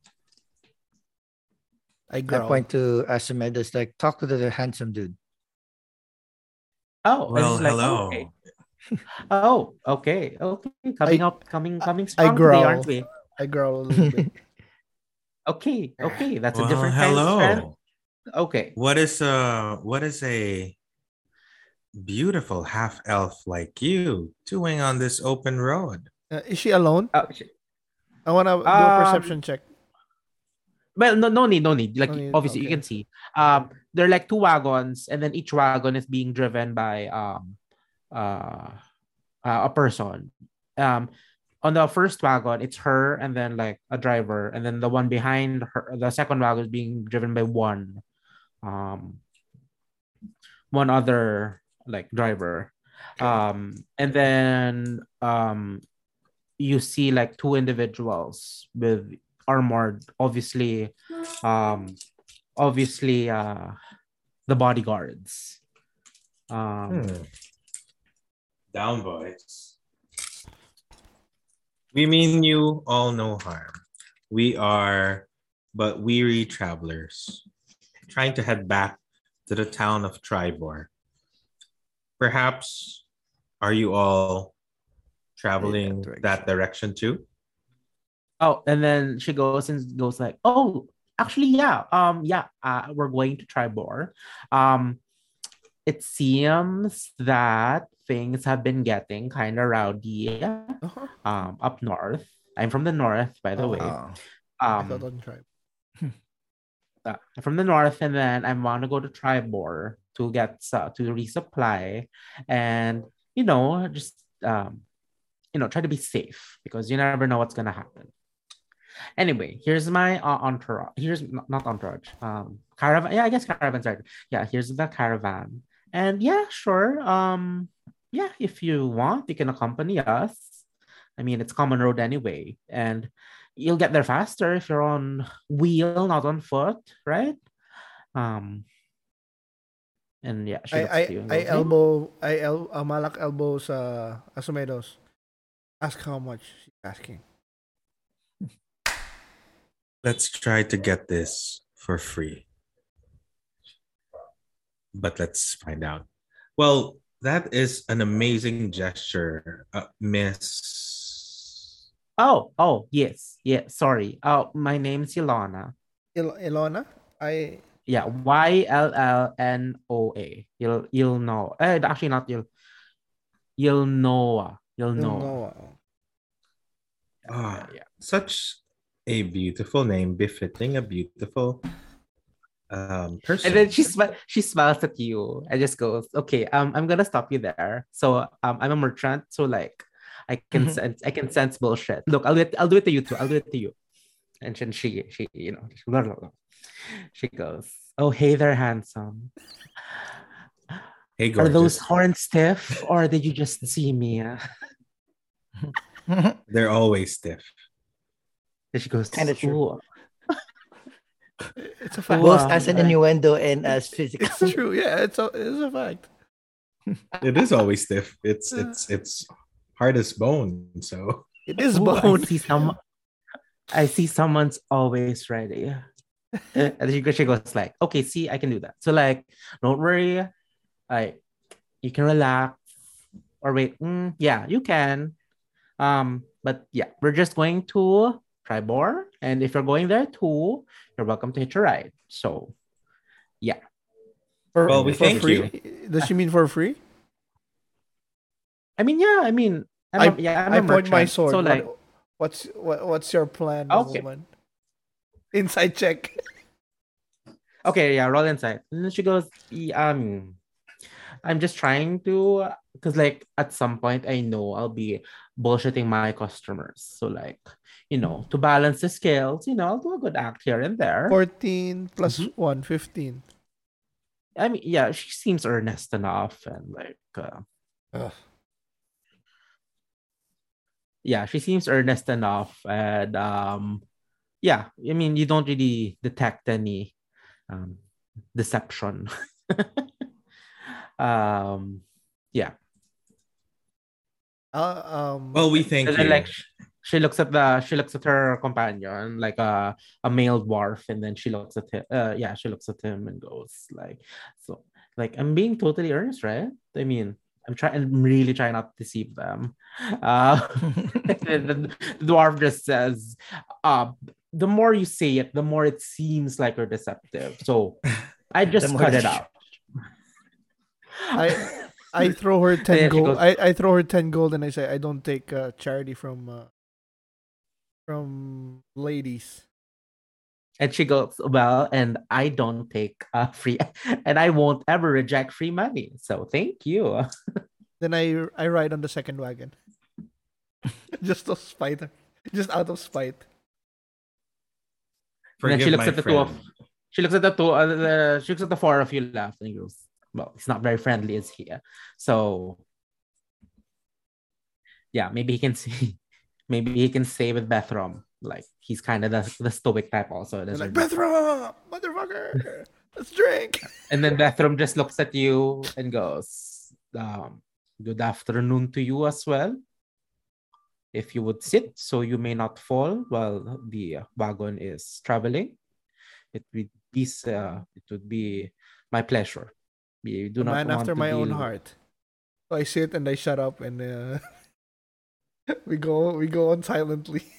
B: I
A: I
B: growl.
A: point to Asimedes like talk to the handsome dude.
D: Oh,
C: Well,
D: like,
C: hello.
D: Okay. Oh, okay. Okay. Coming up, coming, coming strong today,
B: growl.
D: aren't we?
B: I growl a little bit.
D: Okay. Okay. That's
C: well,
D: a different kind of friend. Okay.
C: What is uh what is a beautiful half elf like you doing on this open road?
B: Uh, is she alone?
D: Uh, sh-
B: I want to do a
D: Um,
B: perception check.
D: Well, no, no need, no need. Like
B: No need,
D: obviously, you can see. Um, there are like two wagons, and then each wagon is being driven by um, uh, uh, a person. Um, on the first wagon, it's her, and then like a driver, and then the one behind her, the second wagon is being driven by one, um, one other like driver. Um, and then um, you see like two individuals with armored obviously um obviously uh the bodyguards um
C: Hmm. Down, boys. We mean you all no harm. We are but weary travelers, trying to head back to the town of Triboar. Perhaps are you all traveling
A: direction.
C: that direction too?
D: Oh and then she goes and goes like oh actually yeah um yeah uh, we're going to try more um it seems that things have been getting kind of rowdy
B: Uh-huh.
D: um up north i'm from the north by the
B: Oh,
D: way.
B: I
D: um
B: thought on tribe.
D: uh, from the north and then I want to go to Triboar to get uh, to resupply and you know just um you know try to be safe because you never know what's gonna happen. Anyway, here's my uh, entourage. Here's not, not entourage. Um, caravan. Yeah, I guess caravan's right. Yeah, here's the caravan. And yeah, sure. Um, yeah, if you want, you can accompany us. I mean, it's common road anyway, and you'll get there faster if you're on wheel, not on foot, right? Um, And yeah,
B: I I,
D: you
B: I elbow I el uh, malak elbow sa Asumedos. Ask how much she's asking.
C: Let's try to get this for free. But let's find out. Well, that is an amazing gesture, uh, Miss.
D: Oh, oh, yes, yeah. Sorry. Oh, my name's Ilana.
B: Il- Ilona, I
D: Yeah, Y L L N O A. You'll you'll know. Eh, actually not you'll you'll know. You'll know.
B: Ilnoa.
C: Ah,
D: Yeah.
C: such a beautiful name, befitting a beautiful um, person.
D: And then she smi- she smiles at you and just goes, "Okay, um, I'm gonna stop you there. So um, I'm a merchant, so like, I can
A: Mhm.
D: sense I can sense bullshit. Look, I'll do it. I'll do it to you too. I'll do it to you." And then she she you know blah, blah, blah. she goes, "Oh hey there, handsome.
C: hey,
D: Are those horns stiff, or did you just see me?"
C: They're always stiff.
D: And she goes,
A: Kinda true.
B: It's a fact.
A: Both
D: Wow.
A: as an innuendo and as physical.
B: It's true. Yeah, it's a it's a fact.
C: It is always stiff. It's it's it's hard as bone. So
B: It is
D: Ooh,
B: bone.
D: I see some. I see someone's always ready. and she, goes- she goes like, okay, see, I can do that. So like, don't worry, like, you can relax. Or wait, mm, yeah, you can. Um, but yeah, we're just going to Triboar, and if you're going there too, you're welcome to hitch a ride. So
B: For,
C: Well, we
B: for
C: thank
B: free? Does she mean for free?
D: I mean, yeah, I mean, I'm
B: I-
D: a- yeah, I'm
B: I
D: a
B: point my sword.
D: So
B: What-
D: like,
B: what's what, what's your plan,
D: Okay.
B: woman? Insight check.
D: Okay, yeah, roll insight. And then she goes, "Yeah, um, I'm just trying to, because like at some point I know I'll be bullshitting my customers. So like, you know, to balance the scales, you know, I'll do a good act here and there.
B: 14 plus
D: Mhm.
B: 1, 15.
D: I mean, yeah, she seems earnest enough and like, uh, yeah, she seems earnest enough and um, yeah, I mean, you don't really detect any um deception. um, yeah.
B: Uh, um,
C: well, we thank
D: and
C: you.
D: then like sh- she looks at the she looks at her companion like a a male dwarf and then she looks at him uh yeah she looks at him and goes like so like i'm being totally earnest right? I mean i'm trying i'm really trying not to deceive them. Uh the, the dwarf just says uh the more you say it the more it seems like you're deceptive. So i just cut it out.
B: I I throw her 10 gold.
D: goes-
B: I, I throw her 10 gold and I say I don't take uh, charity from uh, from ladies.
D: And she goes, Well, and I don't take uh, free, and I won't ever reject free money. So thank you.
B: Then I I ride on the second wagon. Just to spite her. Just out of spite.
D: And then she looks
C: my
D: at the two of she looks at the two uh, the, she looks at the four of you left and goes, Well, he's not very friendly, is he? So yeah, maybe he can see maybe he can stay with Bethrom. Like he's kind of the, the stoic type also.
B: Like, Bethra, motherfucker, let's drink.
D: And then Bethrom just looks at you and goes, um, Good afternoon to you as well. If you would sit so you may not fall while the wagon is traveling, it would be uh, it would be my pleasure. You do not
B: man after my own heart. So I sit and I shut up and uh, we go we go on silently.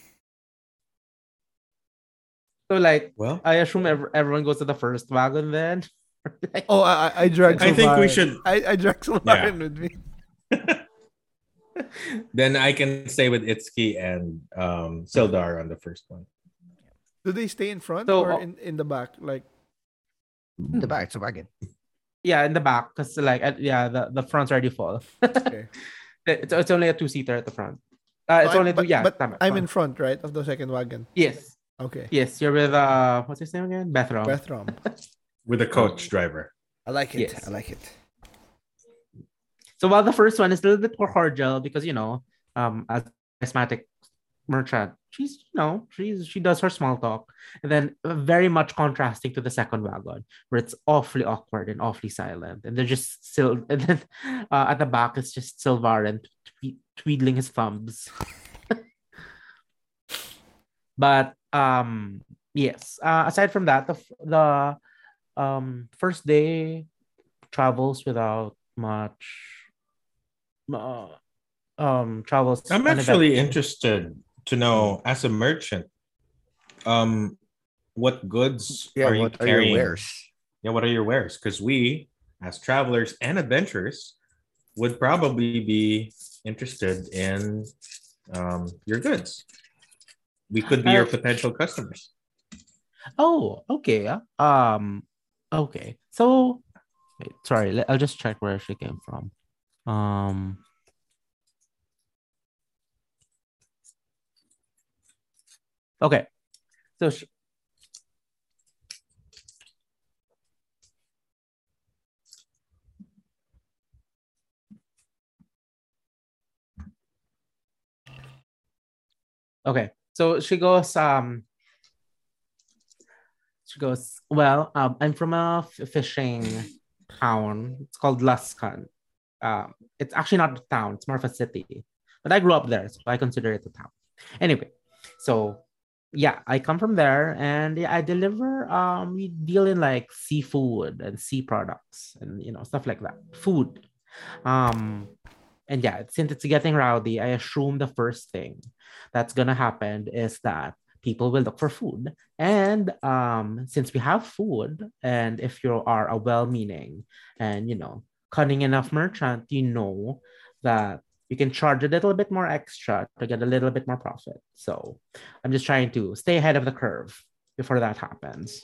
D: So like
C: Well,
D: I assume ev- everyone goes to the first wagon then. Like,
B: Oh, I I- I drag.
C: I think we should.
B: I I drag Sylvain with me.
C: Then I can stay with Itsuki and um, Sildar on the first one.
B: Do they stay in front
D: So,
B: or
D: uh,
B: in, in the back? Like
A: In the back, it's a wagon.
D: yeah, in the back, because like yeah, the, the front's already full.
B: okay.
D: it's, it's only a two seater at the front. Uh, it's
B: So I-
D: only
B: but,
D: two, yeah.
B: but
D: tama,
B: I'm in front, right, of the second wagon.
D: Yes.
B: Okay.
D: Yes, you're with uh what's his name again? Bethrom.
B: Bethrom.
C: With a coach driver.
B: I like it.
D: Yes.
B: I like it.
D: So while the first one is a little bit more cordial because you know, um as a charismatic merchant, she's you know she's she does her small talk, and then very much contrasting to the second wagon where it's awfully awkward and awfully silent, and they're just still and then uh, at the back it's just Silvarin twe- tweedling his thumbs. but um yes, uh, aside from that, the the um first day travels without much uh, um travels
C: I'm actually interested to know, as a merchant, um, what goods
A: Yeah,
C: are you
A: what are
C: carrying?
A: your wares?
C: Yeah, what are your wares? Because we, as travelers and adventurers, would probably be interested in um, your goods. We could be your
D: Uh,
C: potential customers.
D: Oh, okay. Um, okay. So, wait, sorry. I'll just check where she came from. Um, okay. So she, okay. So she goes. Um, she goes, Well, um, I'm from a fishing town. It's called Luskan. Um, it's actually not a town, it's more of a city. But I grew up there, so I consider it a town. Anyway, so yeah, I come from there and yeah, I deliver um we deal in like seafood and sea products and you know stuff like that. Food. Um and yeah, since it's getting rowdy, I assume the first thing that's gonna happen is that people will look for food. And um, since we have food, and if you are a well-meaning and you know cunning enough merchant, you know that you can charge a little bit more extra to get a little bit more profit. So I'm just trying to stay ahead of the curve before that happens.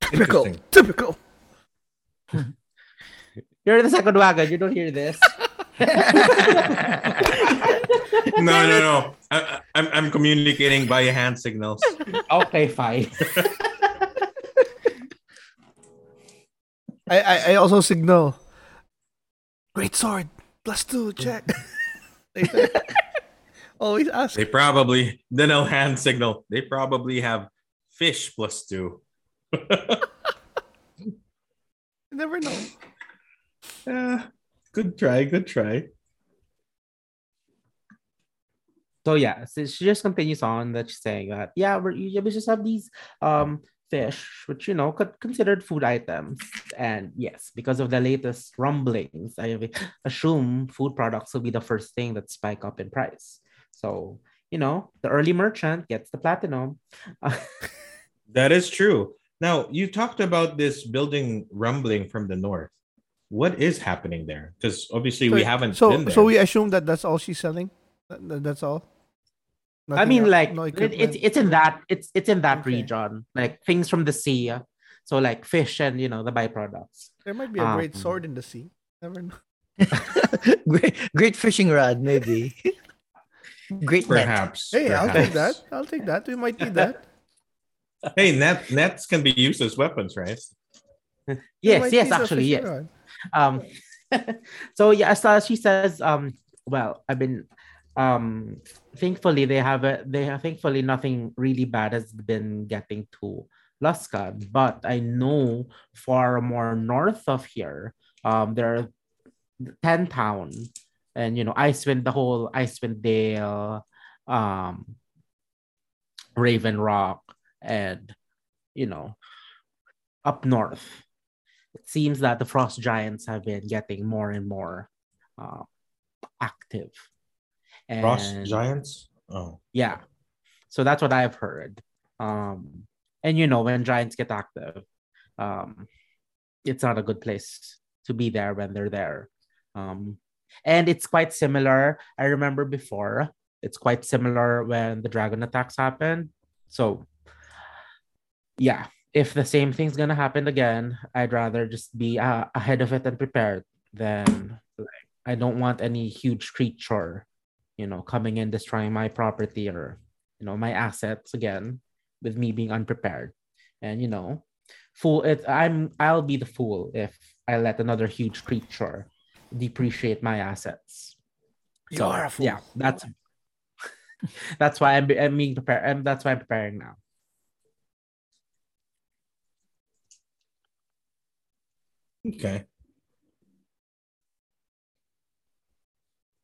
B: Typical. Typical.
D: You're in the second wagon. You don't hear this.
C: No, no, no. I, I'm, I'm communicating by hand signals.
D: okay, fine.
B: I, I, I also signal. Great sword. Plus two. Check. Always ask.
C: They probably, then I'll hand signal. They probably have fish plus two.
B: You never know.
C: Yeah, good try, good try.
D: So yeah, so she just continues on that she's saying that yeah, we're, we just have these um fish, which you know could considered food items, and yes, because of the latest rumblings, I assume food products will be the first thing that spike up in price. So you know, the early merchant gets the platinum.
C: That is true. Now, you talked about this building rumbling from the north. What is happening there? Because obviously we haven't
B: So
C: been there.
B: so we assume that that's all she's selling. That- that- that's all.
D: I mean,
B: else?
D: like
B: no
D: it, it's it's in that it's it's in that
B: Okay.
D: region, like things from the sea. So like fish and you know the byproducts.
B: there might be a great
D: um,
B: sword in the sea. Never know.
A: great, great fishing rod, maybe. great net.
C: perhaps.
B: Hey, I'll take that. I'll take that. We might need that.
C: Hey, net nets can be used as weapons, right?
D: Yes, yes, actually, yes.
B: rod.
D: Um so yeah so she says um well i've been um thankfully they have a they have thankfully nothing really bad has been getting to Luskan, but I know far more north of here, um, there are 10 town and you know, Icewind, the whole Icewind Dale, um, Raven Rock, and you know, up north it seems that the frost giants have been getting more and more uh, active. And
C: Frost giants. Oh,
D: yeah, so that's what I've heard. Um, and you know, when giants get active, um, it's not a good place to be there when they're there. Um, and it's quite similar. I remember before, it's quite similar when the dragon attacks happened. So, yeah, if the same thing's gonna happen again, I'd rather just be uh, ahead of it and prepared than like I don't want any huge creature, you know, coming in destroying my property or you know my assets again with me being unprepared. And you know, fool it. I'm I'll be the fool if I let another huge creature depreciate my assets.
B: You are a fool.
D: Yeah, that's that's why I'm, I'm being prepared. And that's why I'm preparing now.
C: Okay.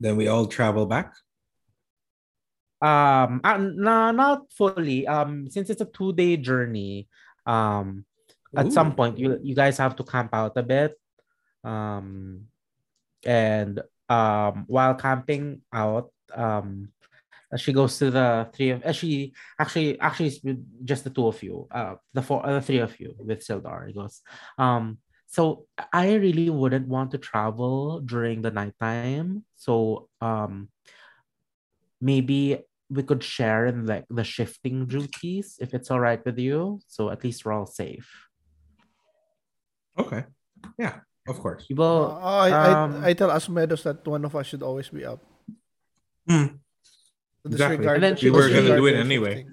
C: Then we all travel back.
D: Um, uh, no, not fully. Um, since it's a two day journey, um, at some point you you guys have to camp out a bit. Um, and um, while camping out, um, she goes to the three of. She actually actually just the two of you. Uh, the four, uh, the three of you with Sildar. He goes, um. So I really wouldn't want to travel during the nighttime. So um maybe we could share in like the shifting duties if it's all right with you. So at least we're all safe.
C: Okay. Yeah, of course.
D: Well,
B: Uh, I,
D: um,
B: I I tell Asmedos that one of us should always be up.
C: Hmm. Exactly.
D: And then We were
C: gonna do it
B: the
C: anyway.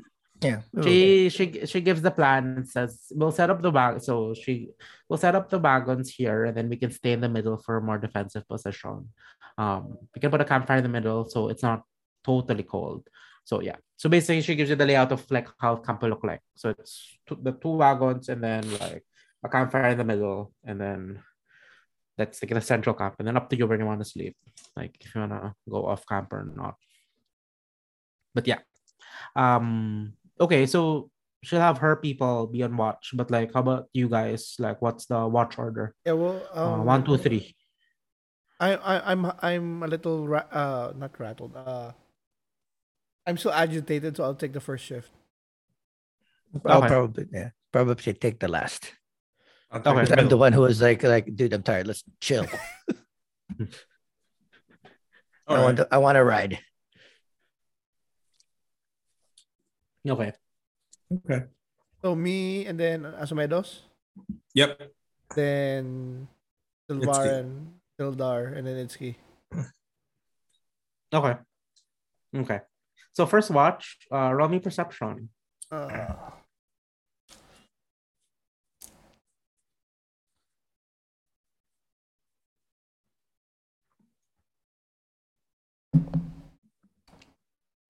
A: Yeah.
D: she she she gives the plan and says we'll set up the bag so she will set up the wagons here and then we can stay in the middle for a more defensive position. Um we can put a campfire in the middle so it's not totally cold. So yeah. So basically she gives you the layout of like how camp will look like. So it's two, the two wagons and then like a campfire in the middle and then that's like the central camp and then up to you where you want to sleep like if you want to go off camp or not. But yeah. Um okay so she'll have her people be on watch but like how about you guys like what's the watch order
B: Yeah, well,
D: uh,
B: um,
D: one two three
B: I, I I'm I'm a little ra- uh not rattled. Uh, I'm so agitated, so I'll take the first shift.
A: I'll probably yeah. Probably take the last.
C: I'll
D: Okay.
C: take
A: Because
C: the
A: I'm the one who was like like, dude, I'm tired. Let's chill.
C: All
A: I want to I want to ride.
D: Okay
C: Okay.
B: So me and then Asmedos,
C: Yep.
B: then Silvar
C: Itsuki.
B: and Sildar, and then Itsuki.
D: okay okay so first watch uh roll me perception
B: Uh,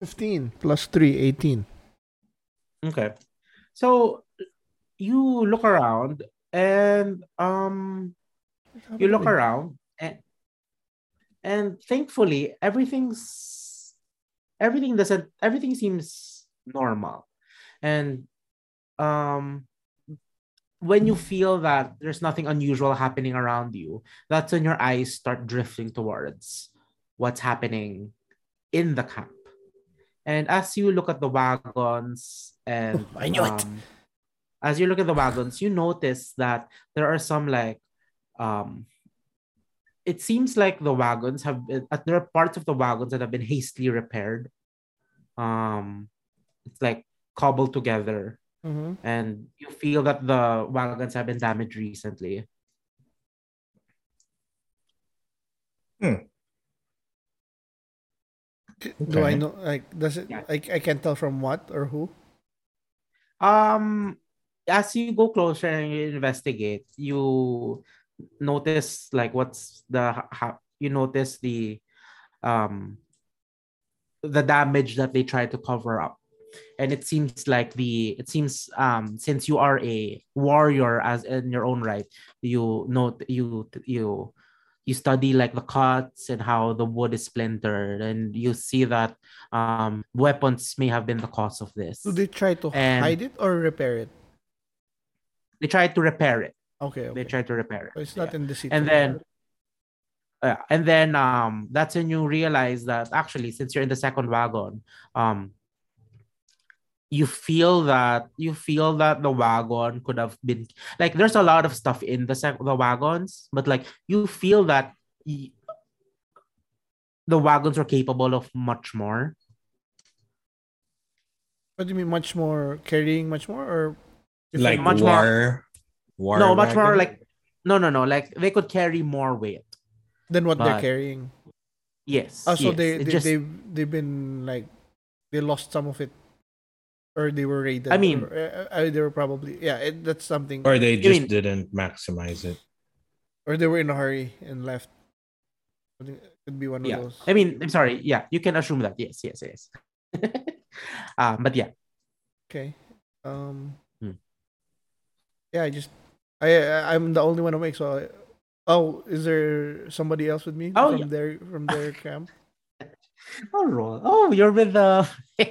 B: Fifteen plus three, eighteen.
D: Okay. So you look around and um you look around and and thankfully everything's everything doesn't everything seems normal. And um when you feel that there's nothing unusual happening around you that's when your eyes start drifting towards what's happening in the camp and as you look at the wagons and
A: I knew it.
D: um, as you look at the wagons, you notice that there are some like um it seems like the wagons have been uh, there are parts of the wagons that have been hastily repaired. Um it's like cobbled together
B: Mhm.
D: and you feel that the wagons have been damaged recently.
B: Do I know? Like, does it?
D: Yeah.
B: I I can't tell from what or who.
D: Um as you go closer and you investigate, you notice like what's the how you notice the um the damage that they try to cover up and it seems like the it seems um since you are a warrior as in your own right you note you you you study like the cuts and how the wood is splintered and you see that um weapons may have been the cause of this
B: Do they try to
D: And-
B: hide it or repair it?
D: they try to repair it
B: Okay,
D: they
B: okay.
D: try to repair it
B: So it's not
D: Yeah.
B: in the city.
D: and then uh, and then um that's when you realize that actually since you're in the second wagon um you feel that you feel that the wagon could have been like there's a lot of stuff in the sec- the wagons but like you feel that y- the wagons are capable of much more
B: What do you mean? Much more carrying, much more, or
C: Like
D: much
C: war, war.
D: no much more like no no no like they could carry more weight
B: than what they're carrying?
D: yes
B: Oh, so
D: yes.
B: they they
D: just-
B: they they've been like they lost some of it, or they were raided.
D: I mean-
B: or, uh, uh, they were probably yeah. It, that's something,
C: or they
D: You
C: just
D: mean-
C: didn't maximize it.
B: or they were in a hurry and left. I think it could be one of
D: yeah
B: those.
D: i mean i'm sorry yeah you can assume that yes yes yes um, but yeah,
B: Okay. Um.
D: Hmm.
B: Yeah, I just I I- I'm the only one awake. So, I, oh, is there somebody else with me
D: Oh,
B: from
D: yeah.
B: their from their camp?
D: oh. Oh, you're with the.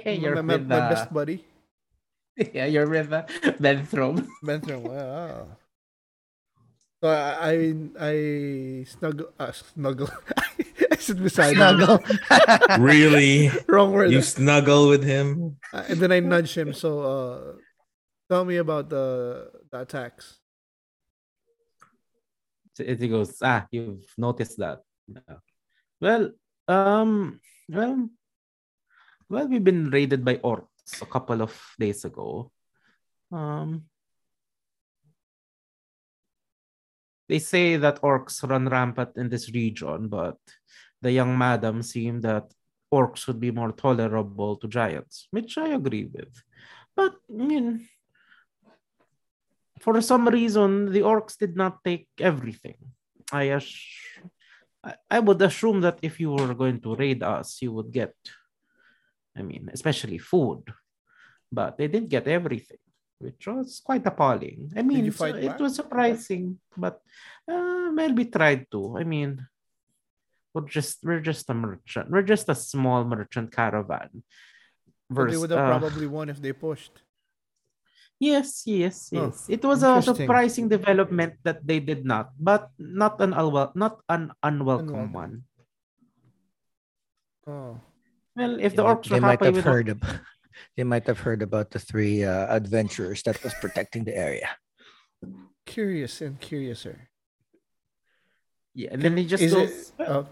D: you're
B: my, my,
D: with
B: my
D: the.
B: best buddy,
D: Yeah, you're with the Benthrom.
B: Bentham. Wow. So I I, I snuggle uh, snuggle. I sit beside him.
A: Snuggle.
C: Really?
B: Wrong word.
C: You snuggle with him?
B: Uh, and then I nudge him. So, uh, tell me about the the attacks.
D: It goes, ah, you've noticed that. Yeah. Well, um, well, well, we've been raided by orcs a couple of days ago. Um, they say that orcs run rampant in this region, but the young madam seemed that orcs would be more tolerable to giants, which I agree with. But I mean, for some reason, the orcs did not take everything. I ass- I- I would assume that if you were going to raid us, you would get, I mean, especially food, but they didn't get everything, which was quite appalling. I mean, so it was surprising, but uh, tried to. I mean, we're just we're just a merchant. We're just a small merchant caravan.
B: But they would have
D: uh,
B: probably won if they pushed.
D: Yes, yes,
B: Oh,
D: yes. it was a surprising development that they did not, but not an unwel- not an unwelcome
B: Unwelcome.
D: one.
B: Oh,
D: Well, if
A: They
D: the
A: might-
D: orcs
A: they
D: were
A: might have
D: with
A: heard about they might have heard about the three uh, adventurers that was protecting the area.
B: curious and curiouser.
D: yeah, and then he just
B: Is
D: goes.
B: it?
D: "Well,"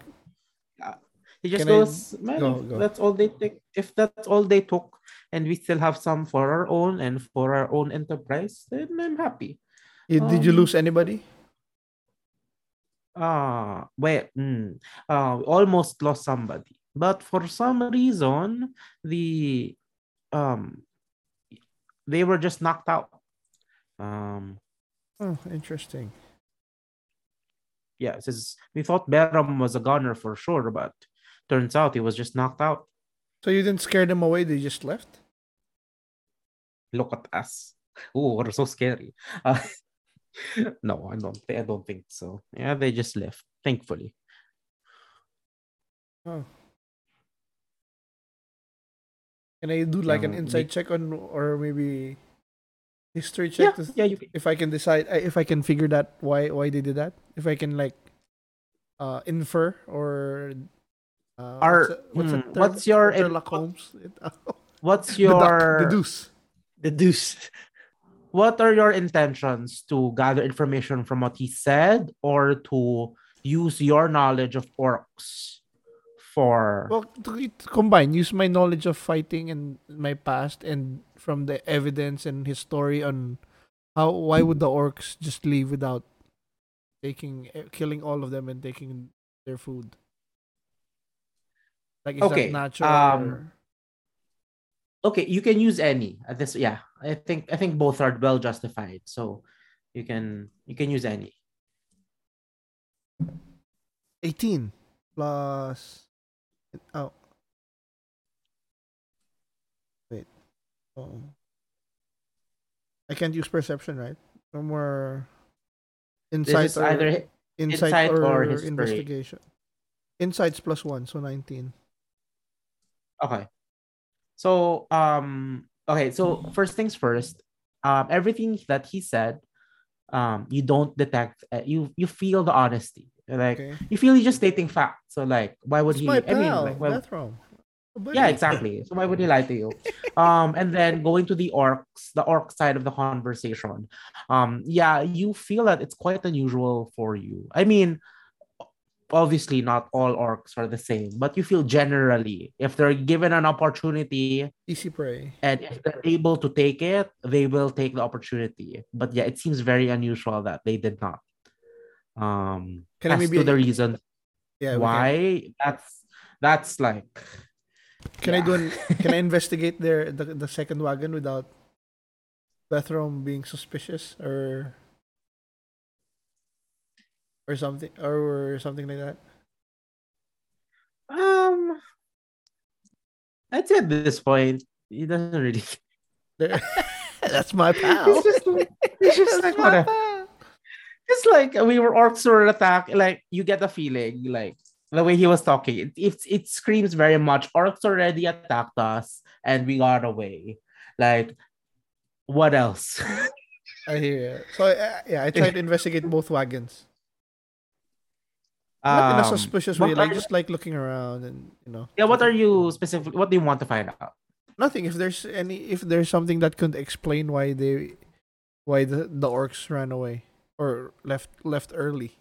B: Oh,
D: he just
B: can I-
D: goes.
B: Go, go.
D: That's all they take. If that's all they took, and we still have some for our own and for our own enterprise, then I'm happy.
B: you- did you
D: Um,
B: lose anybody?
D: Ah, well, mm, uh, we almost lost somebody, but for some reason, the um, they were just knocked out. Um,
B: Oh, interesting.
D: yeah, says we thought Beram was a gunner for sure, but turns out he was just knocked out.
B: So you didn't scare them away; they just left.
D: Look at us. Oh, we're so scary. Uh, no, I don't. I don't think so. Yeah, they just left. Thankfully.
B: Oh. Can I do like an insight check on, or maybe history
D: Yeah,
B: check? to
D: yeah. You, can.
B: If I can decide, if I can figure that why why they did that, if I can like, uh, infer or. Uh,
D: Are-
B: what's,
D: hmm,
B: what's,
D: what's your
B: Sherlock Holmes?
D: what's your
B: the deuce.
A: The deuce.
D: what are your intentions to gather information from what he said or to use your knowledge of orcs for
B: Well, to, to combine, use my knowledge of fighting and my past, and from the evidence and his story on how why would the orcs just leave without taking eh, killing all of them and taking their food? Like is
D: Okay,
B: that natural?
D: um,
B: or-
D: okay you can use any at this yeah i think i think both are well justified so you can you can use any
B: 18 plus oh. Wait. Oh. I can't use perception right? No more insight or
D: either
B: insight,
D: insight
B: or,
D: or
B: investigation. Insights plus one so 19
D: Okay. So um okay, so first things first, um everything that he said, um you don't detect uh, you you feel the honesty. Like
B: okay
D: you feel he's just stating facts. So like why would
B: it's
D: he
B: my
D: I mean like, why, yeah, exactly. So why would he lie to you? Um and then going to the orcs, the orc side of the conversation. Um yeah, you feel that it's quite unusual for you. I mean obviously not all orcs are the same, but you feel generally if they're given an opportunity
B: easy prey
D: and if they're able to take it, they will take the opportunity. But yeah, it seems very unusual that they did not. Um,
B: Can I maybe-
D: to the reason
B: yeah
D: why, that's that's like
B: Can I
D: Yeah.
B: do an, can I investigate their the, the second wagon without Bethrom being suspicious or or something or something like that?
D: um I'd say at this point, he doesn't really.
B: That's my pal.
D: He's just, it's just like
B: my
D: what
B: pal.
D: It's like we were orcs were attack. Like you get the feeling, like the way he was talking, it it, it screams very much. Orcs already attacked us, and we got away. Like, what else?
B: I hear you. So uh, yeah, I tried to investigate both wagons. Not in a
D: Um,
B: suspicious way, like just like looking around and you know.
D: yeah. What are you specific? What do you want to find out?
B: Nothing. If there's any, if there's something that could explain why they, why the the orcs ran away or left left early,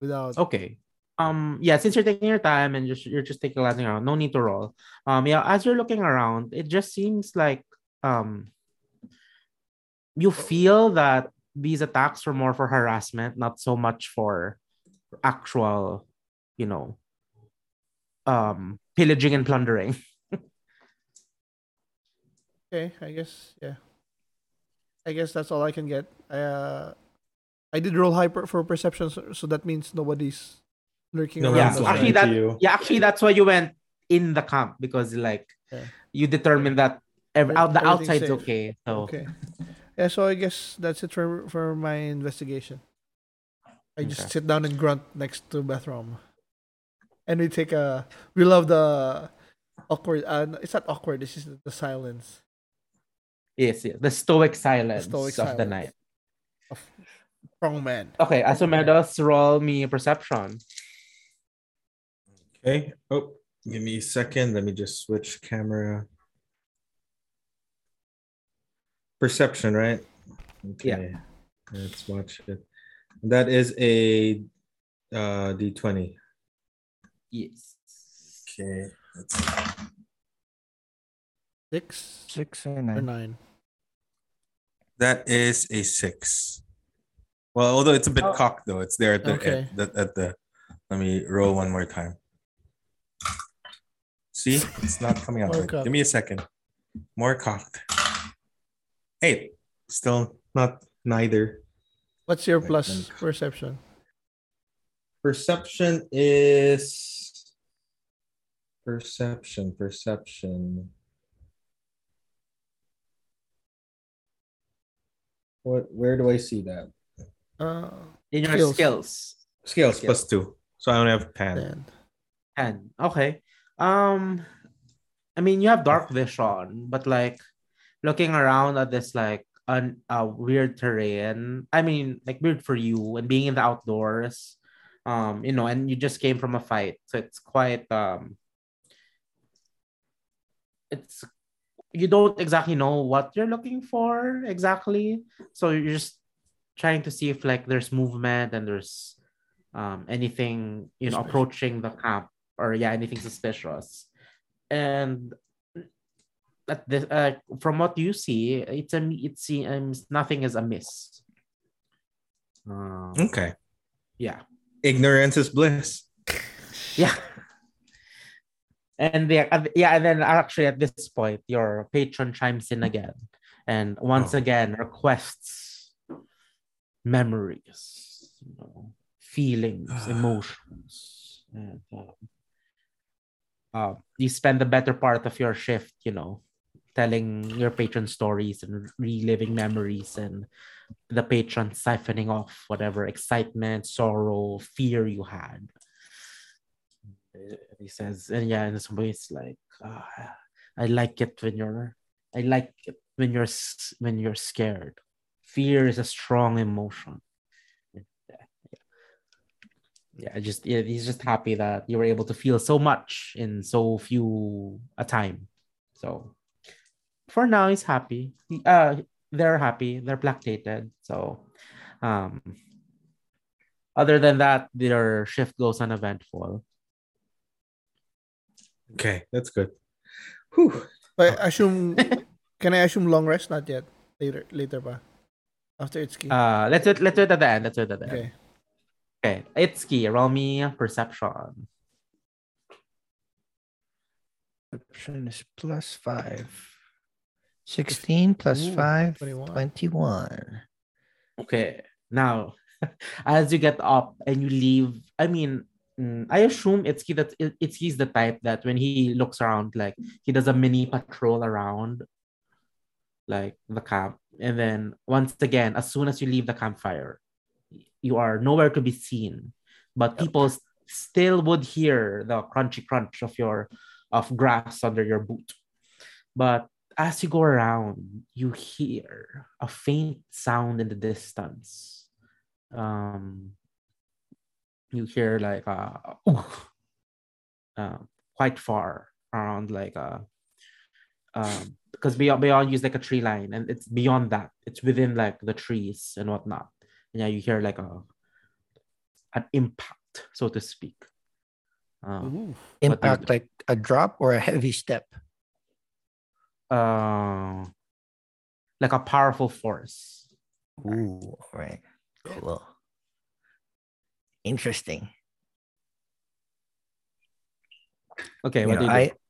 B: without.
D: Okay. Um. Yeah. Since you're taking your time and just you're just taking a glancing around, no need to roll. Um. Yeah. As you're looking around, it just seems like um. You feel that these attacks were more for harassment, not so much for actual, you know, um, pillaging and plundering.
B: Okay, I guess yeah. I guess that's all I can get. Uh, I did roll high per- for perception, so, so that means nobody's lurking
C: No
B: around.
D: Yeah, actually
B: side.
C: lying to
D: that- Yeah, actually, that's why you went in the camp because like
B: Yeah.
D: you determined that ev-
B: Ev-
D: out the outside's
B: safe.
D: okay. So
B: Okay. Yeah, so I guess that's it for for my investigation. I just
D: Okay.
B: sit down and grunt next to Bethrom, And we take a we love the awkward uh, it's not awkward, this is the silence
D: yes, yes, the stoic silence
B: stoic
D: of the night.
B: Of strong man.
D: Okay, Asomedos, roll me a perception.
C: Okay. Oh, give me a second. Let me just switch camera. Perception, right? Okay. Let's watch it. That is a uh D20.
D: Yes.
C: Okay. Let's
B: Six
A: Six and
B: or
A: nine.
B: nine.
C: That is a six. Well, although it's a bit
D: Oh.
C: cocked though, it's there at the,
B: Okay.
C: at, the, at the. Let me roll one more time. See, it's not coming out. Right. Give me a second. More cocked. Eight. Still not neither.
B: What's your plus perception?
C: Perception is perception. Perception. What? Where do I see that?
B: Uh
D: In your
B: Skills.
D: skills.
C: Scales
D: Scales.
C: plus two, so I only have ten.
B: ten.
D: 10. Okay. Um I mean you have dark vision, but like looking around at this like un uh, weird terrain. I mean like weird for you and being in the outdoors. Um, you know, and you just came from a fight. So it's quite um it's you don't exactly know what you're looking for exactly. So you're just trying to see if like there's movement and there's um anything you know approaching the camp or yeah anything suspicious and at this uh, from what you see it's a it seems nothing is amiss um,
C: Okay.
D: yeah
C: Ignorance is bliss.
D: yeah and the, uh, yeah and then actually at this point your patron chimes in again and once
C: Oh.
D: again requests memories you know feelings emotions and um, uh, you spend the better part of your shift you know telling your patron stories and reliving memories and the patron siphoning off whatever excitement sorrow fear you had. Uh, he says and yeah in some ways like ah, i like it when you're i like it when you're when you're scared fear is a strong emotion yeah, yeah I just yeah, he's just happy that you were able to feel so much in so few a time so for now he's happy He- uh they're happy they're plactated so um other than that their shift goes uneventful
C: Okay, that's good. Whew.
B: But I assume can I assume long rest? Not yet. Later later pa. After it's key.
D: uh let's do it let's do it at the end let's do it at the end
B: okay.
D: okay it's key roll me perception
A: Perception is plus five. 16 plus
B: Ooh,
A: 5,
B: 21.
A: 21.
D: Okay. Now, as you get up and you leave, I mean, mm, I assume Itsuki that it- Itsuki's the type that when he looks around, like he does a mini patrol around, like the camp, and then once again, as soon as you leave the campfire, you are nowhere to be seen, but people still would hear the crunchy crunch of your of grass under your boot. But as you go around, you hear a faint sound in the distance. Um, you hear like a uh, quite far around like a um because beyond beyond use like a tree line and it's beyond that it's within like the trees and whatnot and yeah you hear like a an impact so to speak um,
A: Impact like a drop or a heavy step.
D: uh like a powerful force
A: Ooh, right Cool. Interesting.
D: okay
A: You
D: what
A: know,
D: do you do?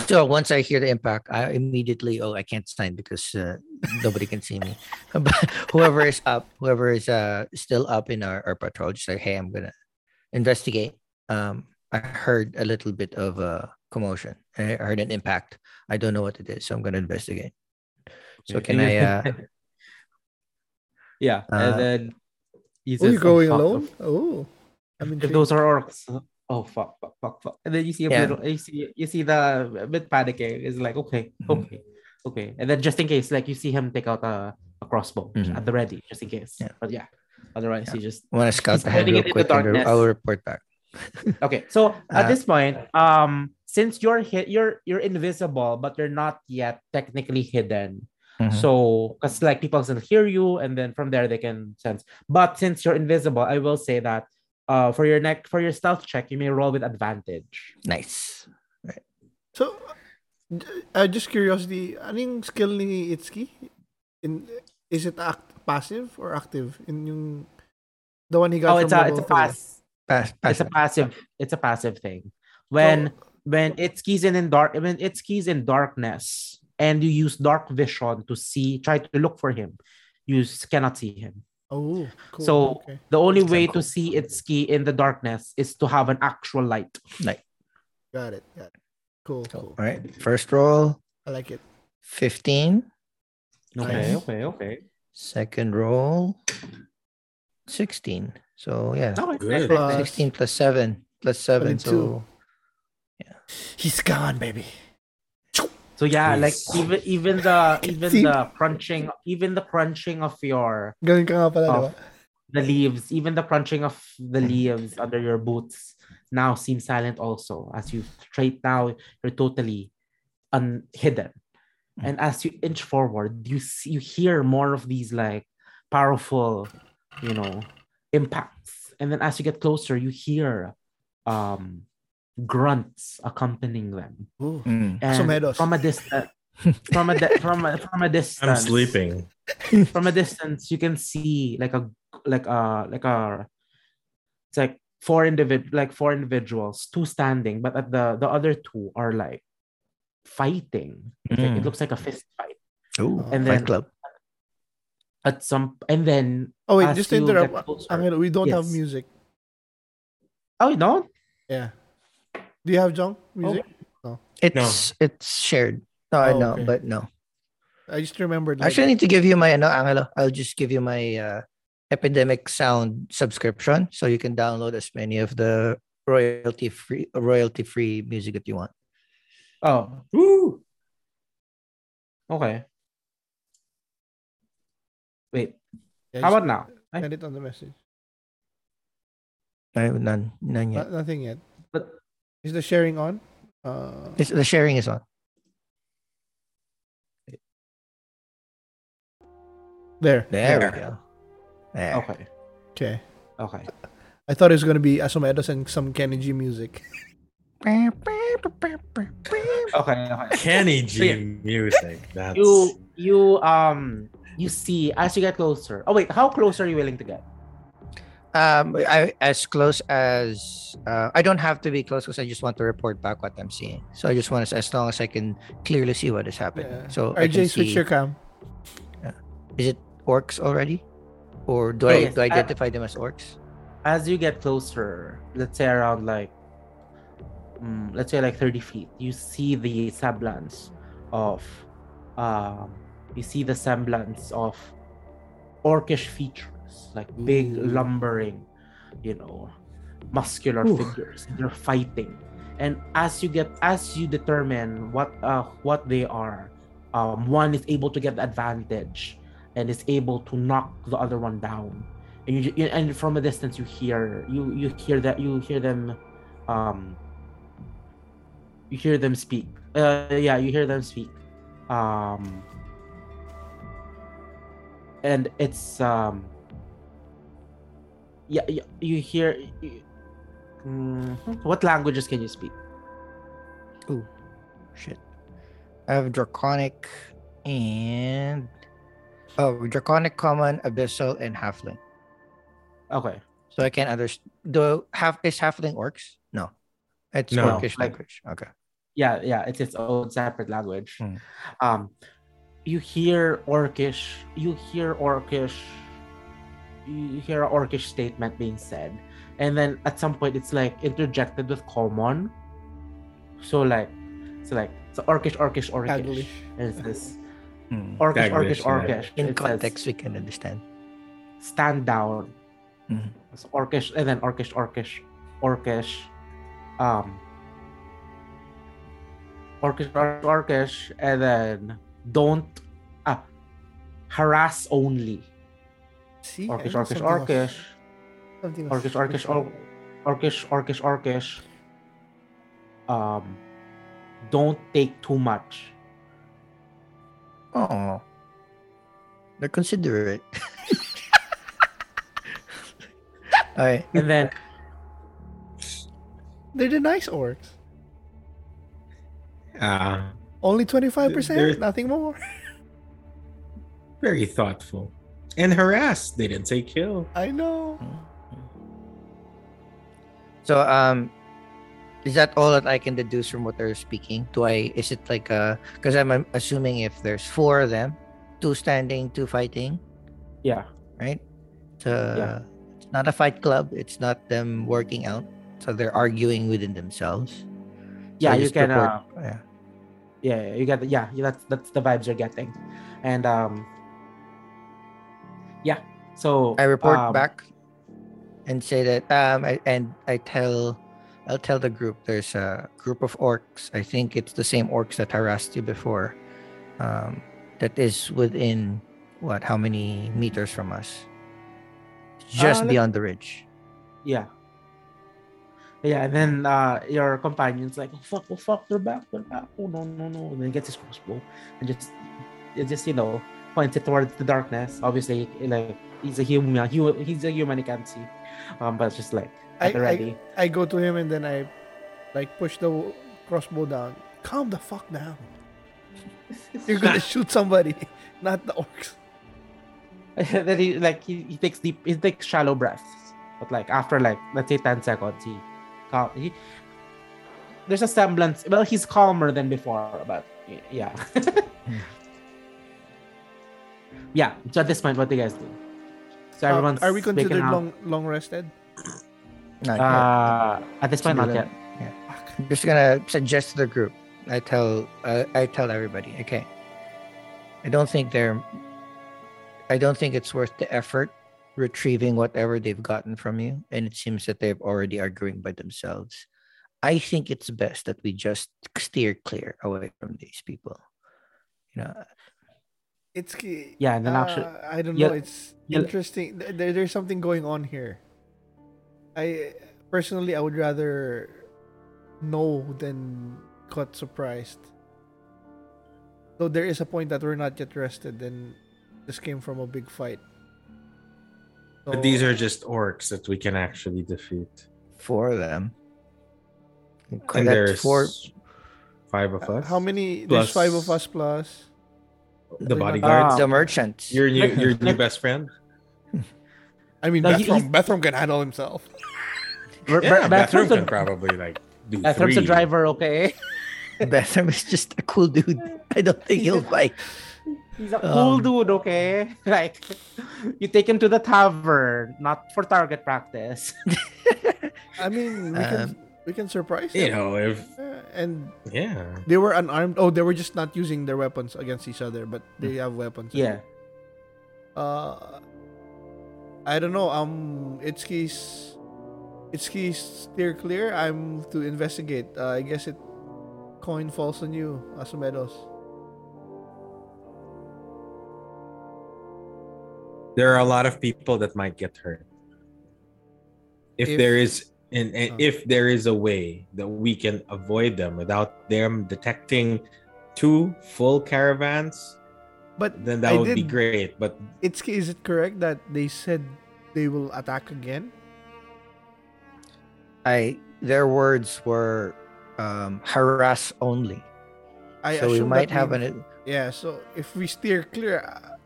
A: I so once I hear the impact, I immediately oh I can't sign because uh, nobody can see me. but whoever is up, whoever is uh still up in our, our patrol, just like hey, I'm gonna investigate. Um, I heard a little bit of a commotion. I heard an impact. I don't know what it is, so I'm gonna investigate. So can I? Uh,
D: yeah
A: uh,
D: and then you
B: Oh, you're
D: says, "Oh,
B: going
D: fuck,
B: alone? Oh. I mean,
D: those are orcs oh fuck fuck fuck fuck and then you see a
A: Yeah.
D: little you see you see the a bit panicking it's like okay
A: Mhm.
D: okay okay and then just in case like you see him take out a, a crossbow
A: Mhm.
D: at the ready just in case
A: Yeah.
D: but yeah otherwise
A: Yeah.
D: he just
A: want to scout ahead real quick. I'll report back.
D: okay so at
A: Uh,
D: this point um since you're hit you're you're invisible but you're not yet technically hidden
A: Mhm.
D: so because like people can hear you and then from there they can sense but since you're invisible i will say that uh for your neck for your stealth check you may roll with advantage
A: nice. Right.
B: So, uh, just curiosity, anong skill ni Itsuki? In, is it act, passive or active? In yung, the one he got
D: oh it's
B: from
D: a it's a
B: level three?
D: pass
A: Pass,
D: it's a passive it's a passive thing when when Itsuki's in in dark when Itsuki's in darkness and you use dark vision to see try to look for him you cannot see him
B: Oh, cool.
D: So,
B: okay.
D: the only way
A: cool.
D: to see Itsuki in the darkness is to have an actual light
B: Got it. Got it. Cool,
A: So,
B: cool.
A: all right. First roll,
B: I like it.
A: 15.
D: okay
B: Nice.
D: okay okay
A: Second roll, 16. So, yeah.
D: okay
C: Good.
D: nice, nice,
B: Uh,
D: nice.
A: 16 plus 7 plus 7.
B: 22.
A: So,
B: He's gone, baby.
D: So yeah like even even the even
B: See?
D: the crunching even the crunching of your
B: Ganun ka nga pala,
D: of
B: ba?
D: the leaves even the crunching of the leaves under your boots now seems silent also as you straight now you're totally unhidden
A: Mhm.
D: and as you inch forward you see, you hear more of these like powerful you know impacts and then as you get closer you hear um grunts accompanying them
A: mm.
D: and from a distance from a di- from a, from a
C: I'm sleeping.
D: from a distance you can see like a like a like a it's like four individ like four individuals two standing but at the the other two are like fighting It's like- it
A: Mm.
D: looks like a fist fight
A: Ooh,
D: And
A: Fight
D: then-
A: Club.
D: at some and then
B: Oh, wait, just to interrupt.
D: get closer-
B: Angelo, we don't have music.
D: oh you don't
B: Yeah. Do you have Jong music? No.
A: It's it's shared. No, I
B: Oh,
A: know,
B: okay.
A: but no.
B: I just remembered. Like,
A: Actually, I need to give you my no, Angelo. I'll just give you my uh, Epidemic Sound subscription, so you can download as many of the royalty free royalty free music that you want.
D: oh
C: Woo!
D: okay wait
B: yeah,
D: how about now I-
B: Send it on the message.
A: I have none, none yet.
B: No- nothing yet.
D: But-
B: is the sharing on? Uh,
A: It's, the sharing is on.
B: there.
A: There
C: Yeah.
A: we go. There.
D: okay
B: Okay.
D: okay
B: I thought it was gonna be Asomedos and some Kenny G music.
D: okay okay
C: Kenny G music. That's
D: you you um you see as you get closer oh wait how close are you willing to get
A: Um, I as close as uh, I don't have to be close because I just want to report back what I'm seeing. So I just want to, as long as I can clearly see what is happening.
B: Yeah.
A: So I can
B: RJ, switch
A: see-
B: your cam.
A: Is it orcs already, or do
D: Oh,
A: I do I
D: I-
A: identify them as orcs?
D: as you get closer, let's say around like, mm, let's say like 30 feet, you see the semblance of, um, you see the semblance of orcish features, like big lumbering, you know, muscular
A: Ooh.
D: figures. They're fighting, and as you get, as you determine what, uh, what they are, um, one is able to get the advantage and is able to knock the other one down and you, you and from a distance you hear you you hear that you hear them um you hear them speak uh yeah you hear them speak um and it's um yeah, yeah you hear you- Mhm. what languages can you speak Ooh,
A: Shit. I have Draconic and oh Draconic Common, Abyssal, and Halfling.
D: okay
A: So I can understand. The half is Halfling Orcs? No, it's
C: No.
A: Orcish
D: Like-
A: language. Okay.
D: yeah yeah it's its own separate language
A: Hmm.
D: um you hear orcish you hear orcish you hear an orcish statement being said and then at some point it's like interjected with common so like so like so orcish orcish orcish
B: Taglish.
D: and it's this
A: Hmm.
D: orcish
C: Taglish,
D: orcish
C: yeah.
D: orcish
A: In
D: It says,
A: context, we can understand.
D: stand down
A: Mhm.
D: It's orcish and then orcish orcish orcish um orcish orcish orcish and then don't ah harass only
B: See, I
D: orcish
B: knew
D: orcish orcish orcish orcish orcish orcish orcish um don't take too much
A: Oh, they're considerate. All right.
D: and then
B: They're the nice orcs.
C: Ah,
B: Only 25%? nothing more.
C: very thoughtful. And harass. They didn't say kill.
B: I know.
A: So, um, is that all that I can deduce from what they're speaking? Do I? Is it like uh? Because I'm um, assuming if there's four of them, two standing, two fighting,
D: yeah
A: right? So
D: Yeah.
A: it's not a fight club. It's not them working out. So they're arguing within themselves.
D: yeah
A: So
D: you
A: just
D: can
A: report-
D: uh,
A: yeah.
D: yeah you get yeah that's that's the vibes you're getting and um yeah so
A: I report
D: um,
A: back and say that um I, and I tell I'll tell the group there's a group of orcs. I think it's the same orcs that harassed you before. Um that is within what how many meters from us? Just
D: Uh,
A: beyond the ridge.
D: Yeah. Yeah, and then uh, your companion's like, oh, fuck, oh, fuck, they're back, they're back. Oh, no, no, no. And then he gets his crossbow and just, it just, you know, points it towards the darkness. Obviously, like, he's a human, hu- he's a human, he can't see. Um, but it's just like,
B: I. I I go to him and then I like push the crossbow down. Calm the fuck down. You're gonna shoot somebody, not the orcs.
D: then he, like, he, he takes deep, he takes shallow breaths. But like, after like, let's say 10 seconds, he, cal- he there's a semblance, well, he's calmer than before, but yeah. Yeah, so at this point, what do you guys do? So
B: Uh,
D: everyone's
B: are we
D: making
B: considered
D: out-
B: long long rested?
A: Not yet.
D: Uh, at this point, not
A: Consider
D: yet.
A: I'm just gonna suggest to the group. I tell uh, I tell everybody. Okay. I don't think they're. I don't think it's worth the effort retrieving whatever they've gotten from you, and it seems that they're already arguing by themselves. I think it's best that we just steer clear away from these people. You know,
B: It's
D: Yeah, and then actually-
B: uh, I don't know. It's interesting. There, there's something going on here. I personally, I would rather know than caught surprised. Though there is a point that we're not yet rested, and this came from a big fight.
C: But these are just orcs that we can actually defeat.
A: four of them.
C: And there's
A: four.
C: five of us.
B: How many? There's five of us plus.
C: The
B: They're not-
C: bodyguards.
A: The merchants.
C: your new your new best friend.
B: I mean,
D: No, he-
B: Bethrom, Bethrom can handle himself.
D: Ber-
C: Yeah,
D: Ber-
C: Bathroom can probably like do
D: Bethrom's a driver, okay?
A: Bethrom is just a cool dude. I don't think he'll fight.
D: He's a cool
A: Um,
D: dude, okay? Like, you take him to the tavern, not for target practice.
B: I mean, we can
A: Um,
B: we can surprise them.
C: You know, if
B: Uh, and
C: yeah.
B: they were unarmed. Oh, they were just not using their weapons against each other, but they have weapons.
D: yeah.
B: Uh, I don't know. Um, Itsuki's Itsuki's steer clear. I'm to investigate. Uh, I guess it coin falls on you, Asumedos.
C: there are a lot of people that might get hurt. If,
B: If-
C: there is and, and
B: Oh.
C: if there is a way that we can avoid them without them detecting two full caravans,
B: But
C: then that
B: I
C: would be great. But
B: Itsuki, is it correct that they said they will attack again?
A: I their words were um, harass only.
B: I
A: so we
B: assume
A: might
B: that
A: have
B: means-
A: an
B: Yeah. So if we steer clear, uh,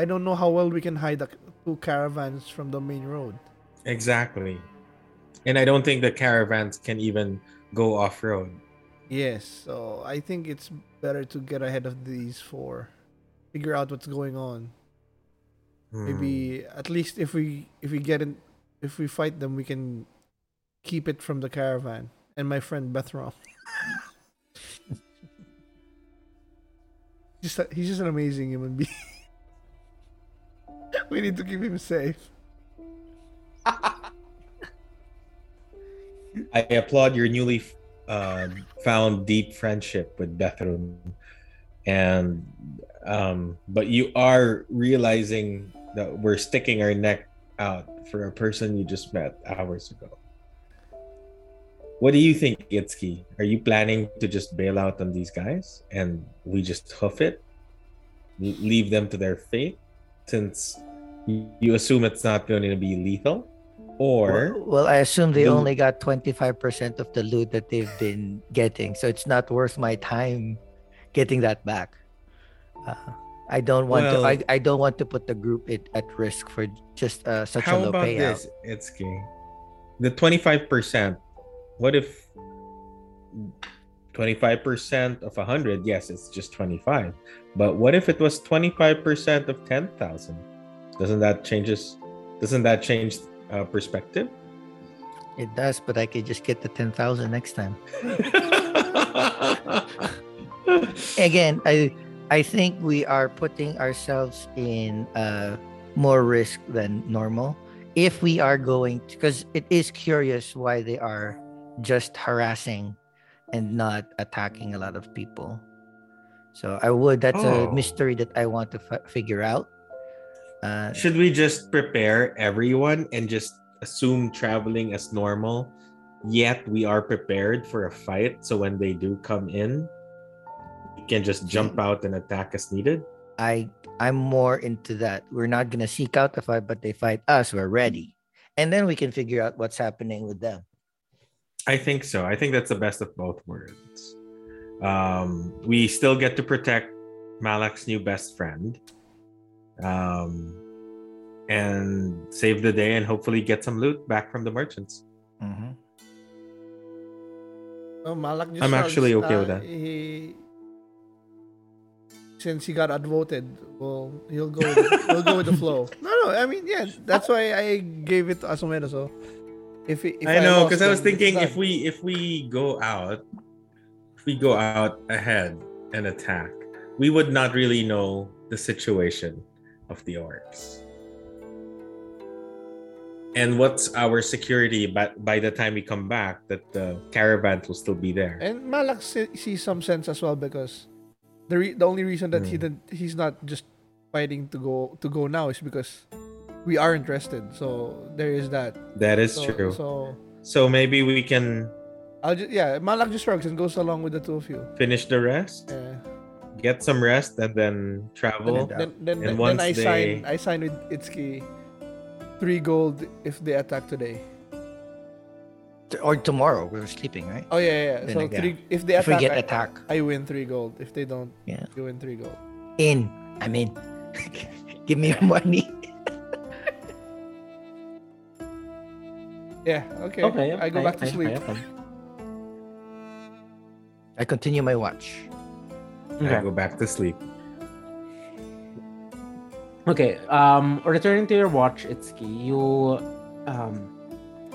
B: I don't know how well we can hide the two caravans from the main road.
C: exactly, and I don't think the caravans can even go off road.
B: Yes, so I think it's better to get ahead of these four, figure out what's going on.
C: Hmm.
B: Maybe at least if we if we get in, if we fight them, we can keep it from the caravan. And my friend Bethrom, just a- he's just an amazing human being. we need to keep him safe.
C: I applaud your newly uh, found deep friendship with Bethrom, and um, but you are realizing that we're sticking our neck out for a person you just met hours ago. What do you think, Itsuki? Are you planning to just bail out on these guys and we just hoof it, leave them to their fate, since you assume it's not going to be lethal, or
A: well, well, I assume they only got 25% of the loot that they've been getting, so it's not worth my time getting that back. Uh, I don't want to. I, I don't want to put the group it, at risk for just uh, such
C: How
A: a low
C: about
A: payout.
C: this, Itsuki? The twenty-five percent. What if twenty-five percent of hundred? Yes, it's just twenty-five. But what if it was twenty-five percent of ten thousand? Doesn't that changes? Doesn't that change uh, perspective?
A: It does, but I could just get the 10,000 next time. again i i think we are putting ourselves in uh more risk than normal if we are going because it is curious why they are just harassing and not attacking a lot of people so i would that's
C: Oh.
A: a mystery that i want to f- figure out uh
C: Should we just prepare everyone and just assume traveling as normal? Yet we are prepared for a fight, so when they do come in, we can just jump out and attack as needed.
A: i i'm more into that we're not gonna seek out the fight but they fight us we're ready and then we can figure out what's happening with them
C: I think so. I think that's the best of both worlds. Um, we still get to protect Malak's new best friend, um, and save the day, and hopefully get some loot back from the merchants.
A: Mhm.
B: Oh, Malak just
C: I'm actually okay with that.
B: He, since he got outvoted, well, he'll go. With, he'll go with the flow. No, no. I mean, yeah, that's why I gave it to Asumeda. So, if, if
C: I know because I was thinking if we if we go out, if we go out ahead and attack, we would not really know the situation of the orcs. And what's our security by, by the time we come back that the caravan will still be there?
B: and Malak see, sees some sense as well because the re- the only reason that he
C: Hmm.
B: did he's not just fighting to go to go now is because we are interested. So there is that.
C: That is
B: So,
C: true.
B: So
C: So maybe we can
B: I'll just yeah, Malak just shrugs and goes along with the two of you.
C: finish the rest,
B: Yeah.
C: Get some rest, and then travel.
B: Then, then,
C: And
B: then,
C: once
B: I
C: they-
B: sign I sign with Itsuki three gold if they attack today.
A: Or tomorrow we're sleeping right
B: Oh yeah, yeah. yeah.
A: Then
B: So
A: again,
B: three if they
A: if we
B: attack,
A: get
B: I,
A: attack
B: I win three gold. If they don't,
A: Yeah.
B: you win three gold.
A: in i'm in give me your money
B: Yeah. Okay.
D: Okay,
B: I go
D: okay,
B: back to
D: okay,
B: sleep.
D: okay, okay.
A: i continue my watch
C: I
D: Okay.
C: go back to sleep.
D: Okay. Um, returning to your watch, Itsuki, you um,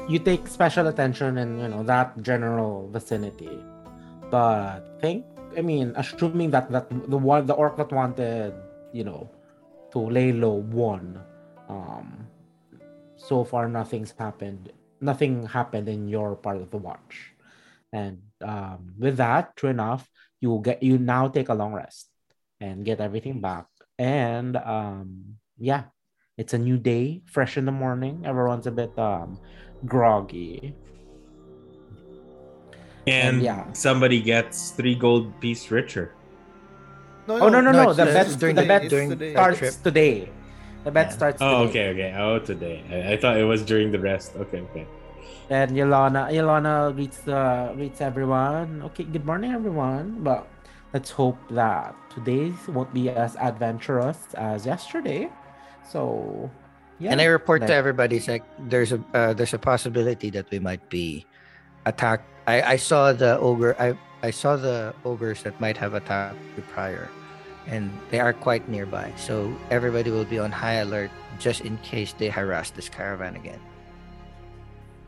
D: you take special attention in you know that general vicinity, but think I mean, assuming that that the one the orc that wanted you know to lay low won, um, so far nothing's happened. Nothing happened in your part of the watch, and um, with that, true enough, you get you now take a long rest and get everything back and um yeah it's a new day fresh in the morning everyone's a bit um groggy
C: And
D: And yeah.
C: somebody gets three gold piece richer.
D: oh no no
A: no,
D: no,
A: it's,
D: the bet
A: during
D: the
A: the-
D: bet
A: during
B: the
D: starts
A: trip.
D: today the bet
A: Yeah.
D: starts
C: Oh,
D: today.
C: okay, okay. Oh, today. I, I thought it was during the rest. Okay, okay.
D: And Yolana Yolana greets the greets everyone okay good morning everyone but let's hope that today won't be as adventurous as yesterday so yeah
A: And I report to everybody, it's like there's a uh, there's a possibility that we might be attacked. I, I saw the ogre. I I saw the ogres that might have attacked you prior, and they are quite nearby. So everybody will be on high alert just in case they harass this caravan again.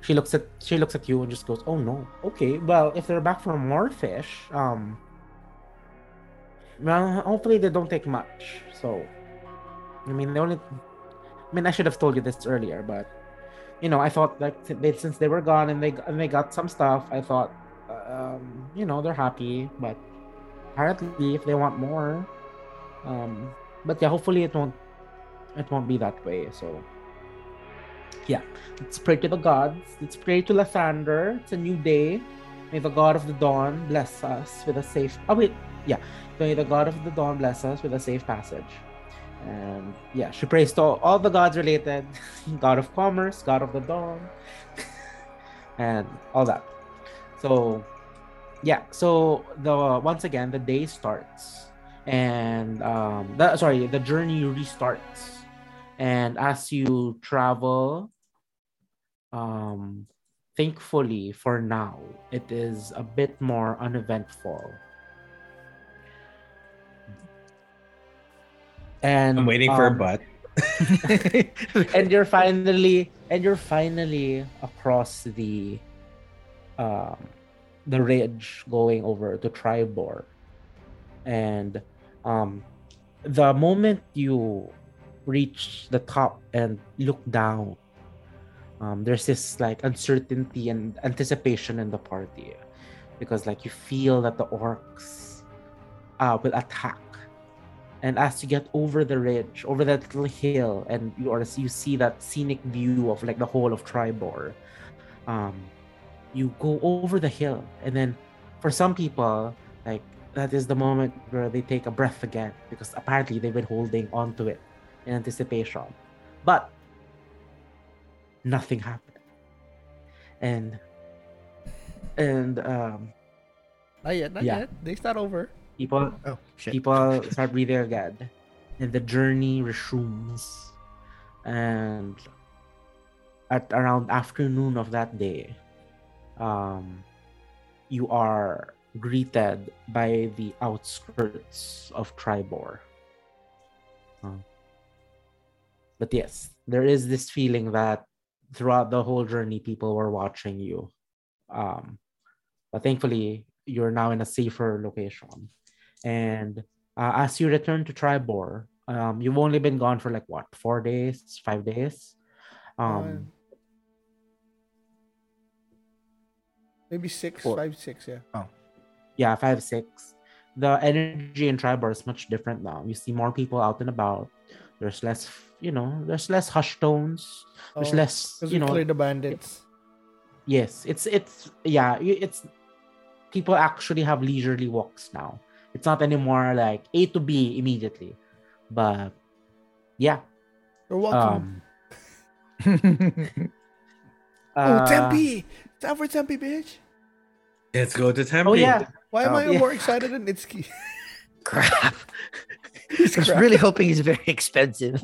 D: She looks at she looks at you and just goes, "Oh no. Okay, well, if they're back from more fish, um, well, hopefully they don't take much. So, I mean, the only, I mean, I should have told you this earlier, but you know, I thought si- they, since they were gone and they and they got some stuff, I thought, um, you know, they're happy, but apparently if they want more, um, but yeah, hopefully it won't, it won't be that way. So. Yeah, let's pray to the gods. Let's pray to Lathander. It's a new day. May the God of the dawn bless us with a safe. Oh wait, yeah. May the God of the dawn bless us with a safe passage. And yeah, she prays to all, the gods related, God of commerce, God of the dawn, and all that. So yeah, so the once again the day starts, and um, the, sorry, the journey restarts, and as you travel um thankfully for now it is a bit more uneventful and
C: I'm waiting for a
D: um,
C: butt.
D: and you're finally and you're finally across the um the ridge going over to Triboar. And um the moment you reach the top and look down, um there's this like uncertainty and anticipation in the party. Because like you feel that the orcs uh will attack. And as you get over the ridge, over that little hill, and you or you see that scenic view of like the whole of Triboar, um, you go over the hill, and then for some people, like that is the moment where they take a breath again. Because apparently they've been holding on to it in anticipation, but nothing happened, and and um,
B: Not yet, not
D: Yeah.
B: yet. Day's not over.
D: people
A: oh shit!
D: people start breathing again and the journey resumes and at around afternoon of that day um you are greeted by the outskirts of Triboar but yes there is this feeling that throughout the whole journey people were watching you um but thankfully you're now in a safer location and uh, as you return to Triboar, um, you've only been gone for like what, four days, five days? Um,
B: Maybe six,
D: Four.
B: five, six, yeah.
D: yeah, five, six. The energy in Triboar is much different now. You see more people out and about. There's less, you know, there's less hush tones. There's
B: Oh,
D: less, you know.
B: cleared the bandits.
D: Yes, it's it's yeah, it's people actually have leisurely walks now. It's not anymore like A to B immediately, but yeah.
B: You're welcome.
D: Um,
B: oh, Tempe! Time for Tempe, bitch!
C: Let's go to Tempe.
D: Oh yeah,
B: Why am
A: Oh,
B: I
D: yeah.
B: more excited than Itsuki?
A: Crap!
B: He's
A: I was
B: crap.
A: really hoping he's very expensive.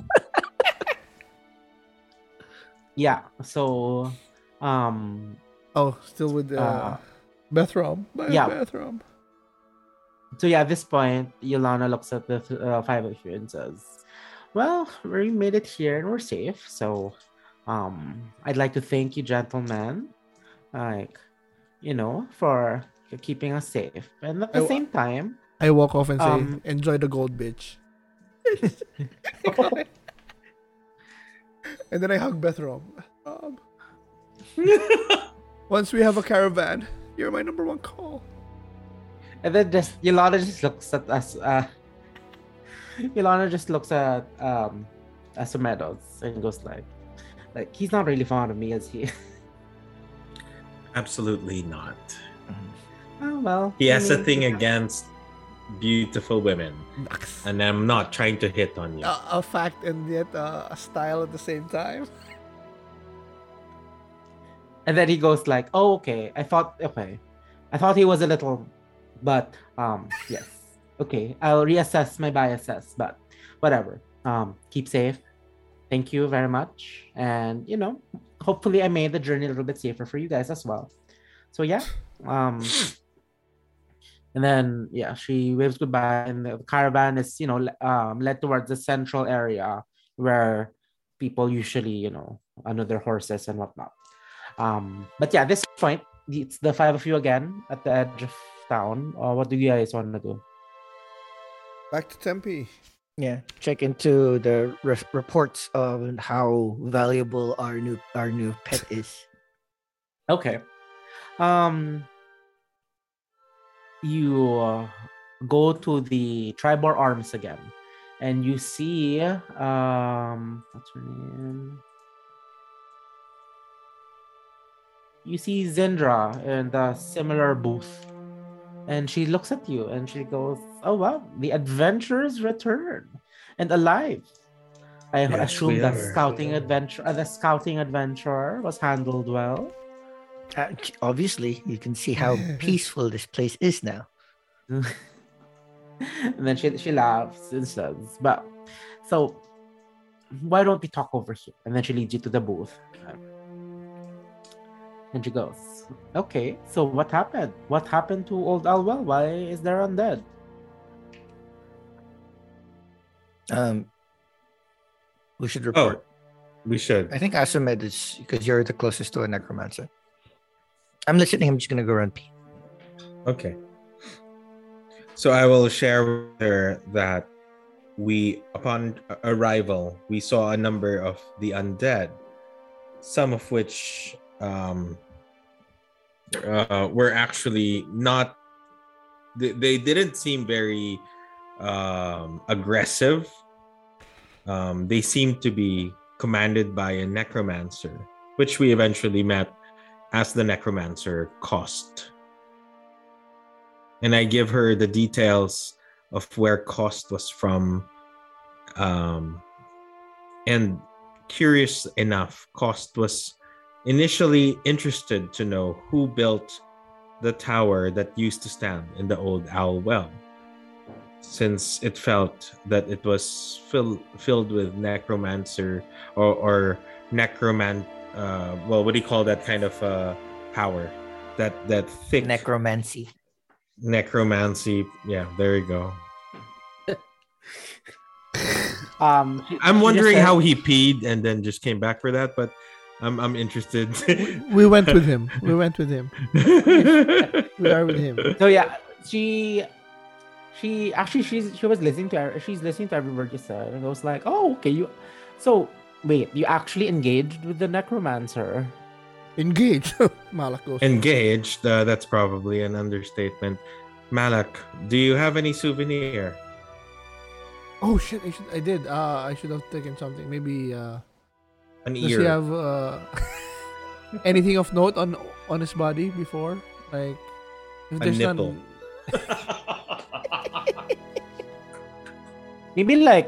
D: Yeah. So, um,
B: Oh, still with uh,
D: Uh,
B: Bethrom.
D: Yeah.
B: Bethrom.
D: so yeah. At this point, Yolana looks at the th- uh, five of you and says, Well, we made it here and we're safe. So, um, I'd like to thank you, gentlemen, like, you know, for keeping us safe. And at the
B: I-
D: same time,
B: I walk off and say,
D: Um,
B: "Enjoy the gold, bitch." and then I hug Bethrom. Um, once we have a caravan, you're my number one call.
D: and then just Yolanda just looks at us. Uh, Yolanda just looks at um, Asomedos and goes like, like he's not really fond of me, is he?
C: Absolutely not.
D: oh well.
C: He
D: I
C: has a thing
D: yeah.
C: against beautiful women, and I'm not trying to hit on you.
B: A, a fact and yet uh, a style at the same time.
D: And then he goes like, "Oh, okay. I thought okay, I thought he was a little, but um, yes, okay. I'll reassess my biases, but whatever. Um, keep safe. Thank you very much, and you know, hopefully, I made the journey a little bit safer for you guys as well. So yeah, um, and then yeah, she waves goodbye, and the caravan is you know um led towards the central area where people usually you know under their horses and whatnot. Um, but yeah, this point, it's the five of you again at the edge of town. Uh, what do you guys want to do?
B: Back to Tempe.
A: Yeah, check into the re- reports of how valuable our new our new pet is.
D: Okay. Um, you uh, go to the Triboar Arms again, and you see um, what's her name? You see Zendra in the similar booth, and she looks at you and she goes, "Oh wow, the adventurers return and alive." I
C: Yes,
D: assume the scouting adventure, uh, the scouting adventure was handled well.
A: Uh, obviously, you can see how peaceful this place is now.
D: and then she she laughs and says, "But so why don't we talk over here?" And then she leads you to the booth. And she goes, "Okay, so what happened? What happened to old Owl Well? Why is there undead?"
A: Um, we should
C: Oh,
A: report.
C: we should.
A: I think Asomed is because you're the closest to a necromancer. I'm listening. I'm just gonna go run pee.
C: Okay. So I will share with her that we, upon arrival, we saw a number of the undead, some of which um, uh, were actually not. They, they didn't seem very um, aggressive. Um, they seemed to be commanded by a necromancer, which we eventually met as the necromancer Kost. And I give her the details of where Kost was from. Um, and curious enough, Kost was initially interested to know who built the tower that used to stand in the old owl well since it felt that it was fill, filled with necromancer or, or necroman uh, well what do you call that kind of uh, power that that thick
A: Necromancy.
C: necromancy yeah there you go
D: Um,
C: i'm wondering
D: said-
C: how he peed and then just came back for that but i'm i'm interested
B: We went with him. We went with him. We are with him.
D: So yeah, she she actually she's she was listening to her- she's listening to every word you said and I was like, oh okay, you so wait, you actually engaged with the necromancer.
B: Engaged, Malak goes.
C: engaged uh, that's probably an understatement malak do you have any souvenir
B: Oh shit! I should. I did. Uh, I should have taken something. Maybe. Uh,
C: an ear.
B: does he have uh, anything of note on on his body before? Like, if
C: A
B: there's
C: nipple.
B: none.
D: Maybe like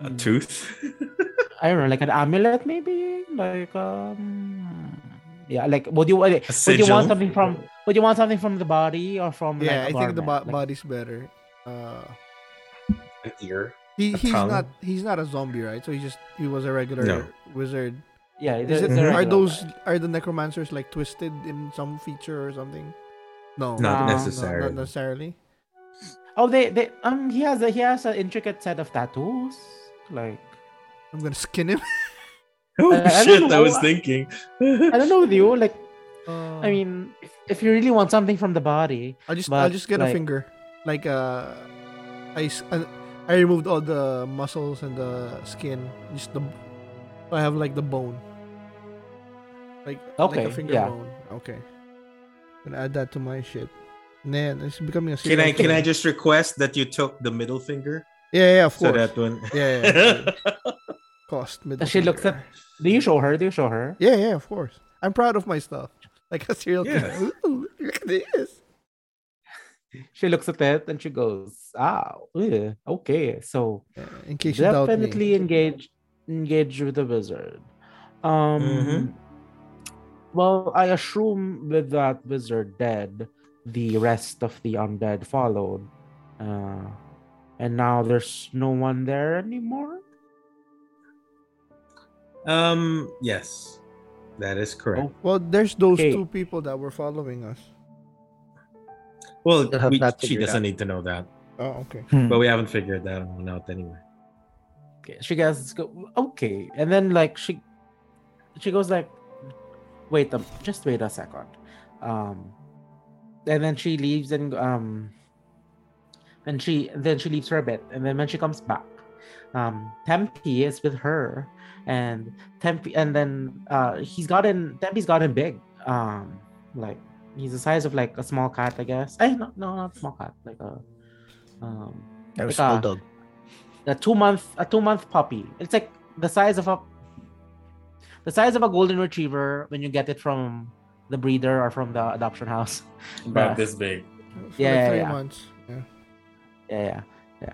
C: a tooth
D: I don't know, like an amulet, maybe like um yeah, like would you would you want something from would you want something from the body or from
B: Yeah,
D: like,
B: I
D: a
B: think the bo-
D: Like-
B: body's better. Uh,
C: an ear
B: he he's
C: tongue?
B: not he's not a zombie, right? So he just he was a regular
C: No.
B: wizard.
D: yeah,
B: Is
D: the-
B: it,
D: the
B: are those are the necromancers like twisted in some feature or something? No,
C: not
D: No,
B: no,
C: necessarily
B: not necessarily.
D: Oh, they they um he has a he has an intricate set of tattoos. Like
B: I'm gonna skin him.
C: Oh
D: I- I don't
C: shit! I
D: know.
C: was thinking.
D: I don't know with you. Like
B: Uh,
D: I mean, if, if you really want something from the body,
B: I'll just
D: but,
B: I'll just get a finger. Like uh, I, I removed all the muscles and the skin. Just the I have like the bone. Like
D: Okay,
B: like a finger
D: yeah.
B: bone. Okay. Gonna add that to my shit. Man, it's becoming a
C: Can I
B: serial
C: can I just request that you took the middle finger
B: Yeah, yeah, of
C: so
B: course.
C: that when
B: Yeah, yeah, yeah. Kost middle
D: she looks
B: finger.
D: at. Do you show her? Do you show her?
B: Yeah, yeah, of course. I'm proud of my stuff. Like a serial
C: Yeah.
B: killer. Ooh, look at this.
D: She looks at it and she goes, "Ah, yeah, okay." So
B: Yeah, in case you
D: definitely engage engage with the wizard. Um.
C: Mhm.
D: Well, I assume with that wizard dead, the rest of the undead followed, uh, and now there's no one there anymore.
C: um yes, that is correct.
B: Well, there's those
D: Okay.
B: two people that were following us.
C: Well, we, she doesn't
A: out.
C: need to know that,
B: Oh, okay.
C: but we haven't figured that one out anyway.
D: Okay, she goes, go- okay, and then like she, she goes like, wait, um, just wait a second, um, and then she leaves and um, and she then she leaves for a bit, and then when she comes back, um, Tempe is with her, and Tempe, and then uh, he's gotten Tempe's gotten big, um, like he's the size of like a small cat, I guess. Eh, no, no, not small cat, like a, um, Like, uh,
A: small dog.
D: a two month a two month puppy. It's like the size of a the size of a golden retriever when you get it from the breeder or from the adoption house.
C: About
D: Yeah.
C: this big.
D: Yeah,
B: like
D: yeah,
B: three
D: yeah.
B: months. Yeah.
D: Yeah,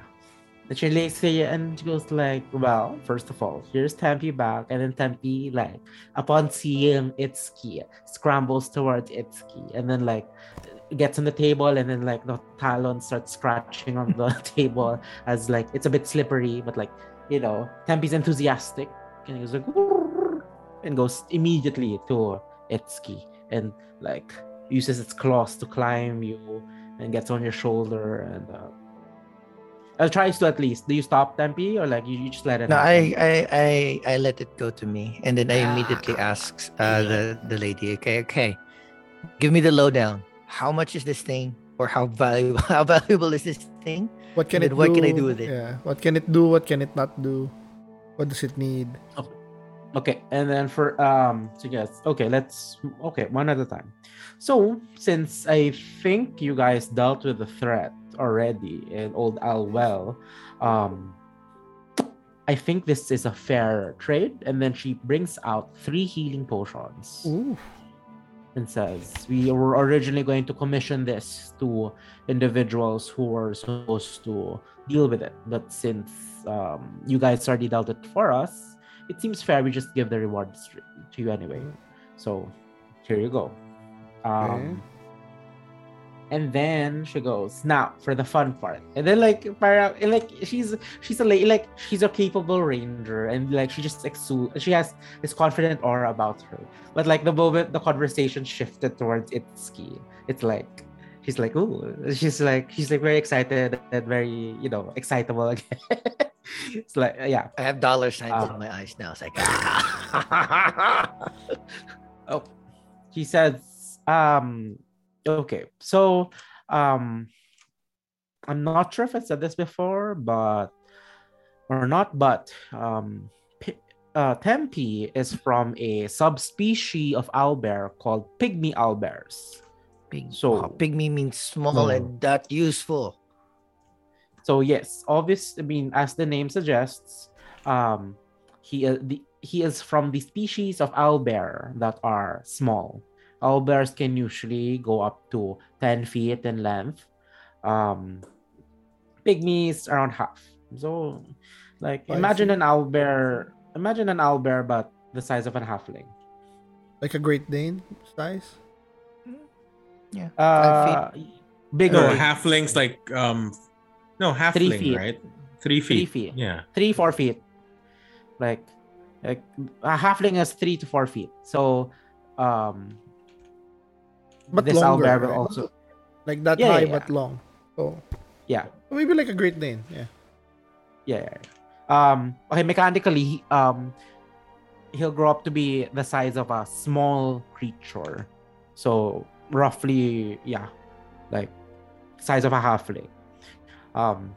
D: yeah, she here and she goes like, well, first of all, here's Tempe back, and then Tempe like upon seeing Itsuki scrambles towards Itsuki, and then like gets on the table, and then like the talon starts scratching on the table as like it's a bit slippery, but like you know, Tempe's enthusiastic, and he goes like and goes immediately to Itsuki and like uses its claws to climb you and gets on your shoulder and uh, I'll tries to at least. Do you stop Tempe or like you, you just let it
A: No. I, I, I, I let it go to me, and then I immediately asks uh, the the lady, okay, okay, give me the lowdown. How much is this thing, or how valuable how valuable is this thing?
B: What can
A: And
B: it
A: then what
B: do?
A: can I do with it?
B: Yeah. What can it do? What can it not do? What does it need?
D: Okay, and then for um, so yes, okay, let's okay one at a time. So since I think you guys dealt with the threat already in Old Owl Well, um, I think this is a fair trade. And then she brings out three healing potions.
B: Ooh.
D: and says we were originally going to commission this to individuals who were supposed to deal with it but since um, you guys already dealt it for us it seems fair we just give the rewards to to you anyway so here you go um, and then she goes now for the fun part and then like para, and, like she's she's a lady like she's a capable ranger and like she just exudes she has this confident aura about her but like the moment the conversation shifted towards Itsuki, it's like she's like, ooh, she's like she's like very excited and very, you know, excitable again. it's like yeah.
A: I have dollar signs
D: Ah.
A: in my eyes now. It's like,
D: Oh, she says, um, okay, so um, I'm not sure if I said this before, but or not, but um, Pi- uh, Tempe is from a subspecies of owlbear called pygmy owlbears.
A: Big,
D: So-
A: so pygmy means small
C: Hmm.
A: and not useful.
D: So yes, obvious. I mean, as the name suggests, um, he uh, the he is from the species of owlbear that are small. Owlbears can usually go up to ten feet in length. Um, pygmies around half. So, like,
B: Five
D: imagine
B: feet.
D: an owlbear. Imagine an owlbear, but the size of a halfling.
B: Like a Great Dane size?
A: Yeah.
D: Uh, bigger.
C: No, halflings like um, no halfling, Three
D: feet.
C: right? Three feet.
D: Three feet.
C: Yeah.
D: three four feet like like a halfling is three to four feet so um
B: But
D: this
B: longer, right?
D: also
B: Like that
D: Yeah,
B: high
D: yeah,
B: but long. Oh.
D: Yeah.
B: Maybe like a Great Dane. Yeah.
D: Yeah. yeah. Um. Okay. Mechanically, um, he'll grow up to be the size of a small creature. So roughly, yeah, like size of a halfling. Um,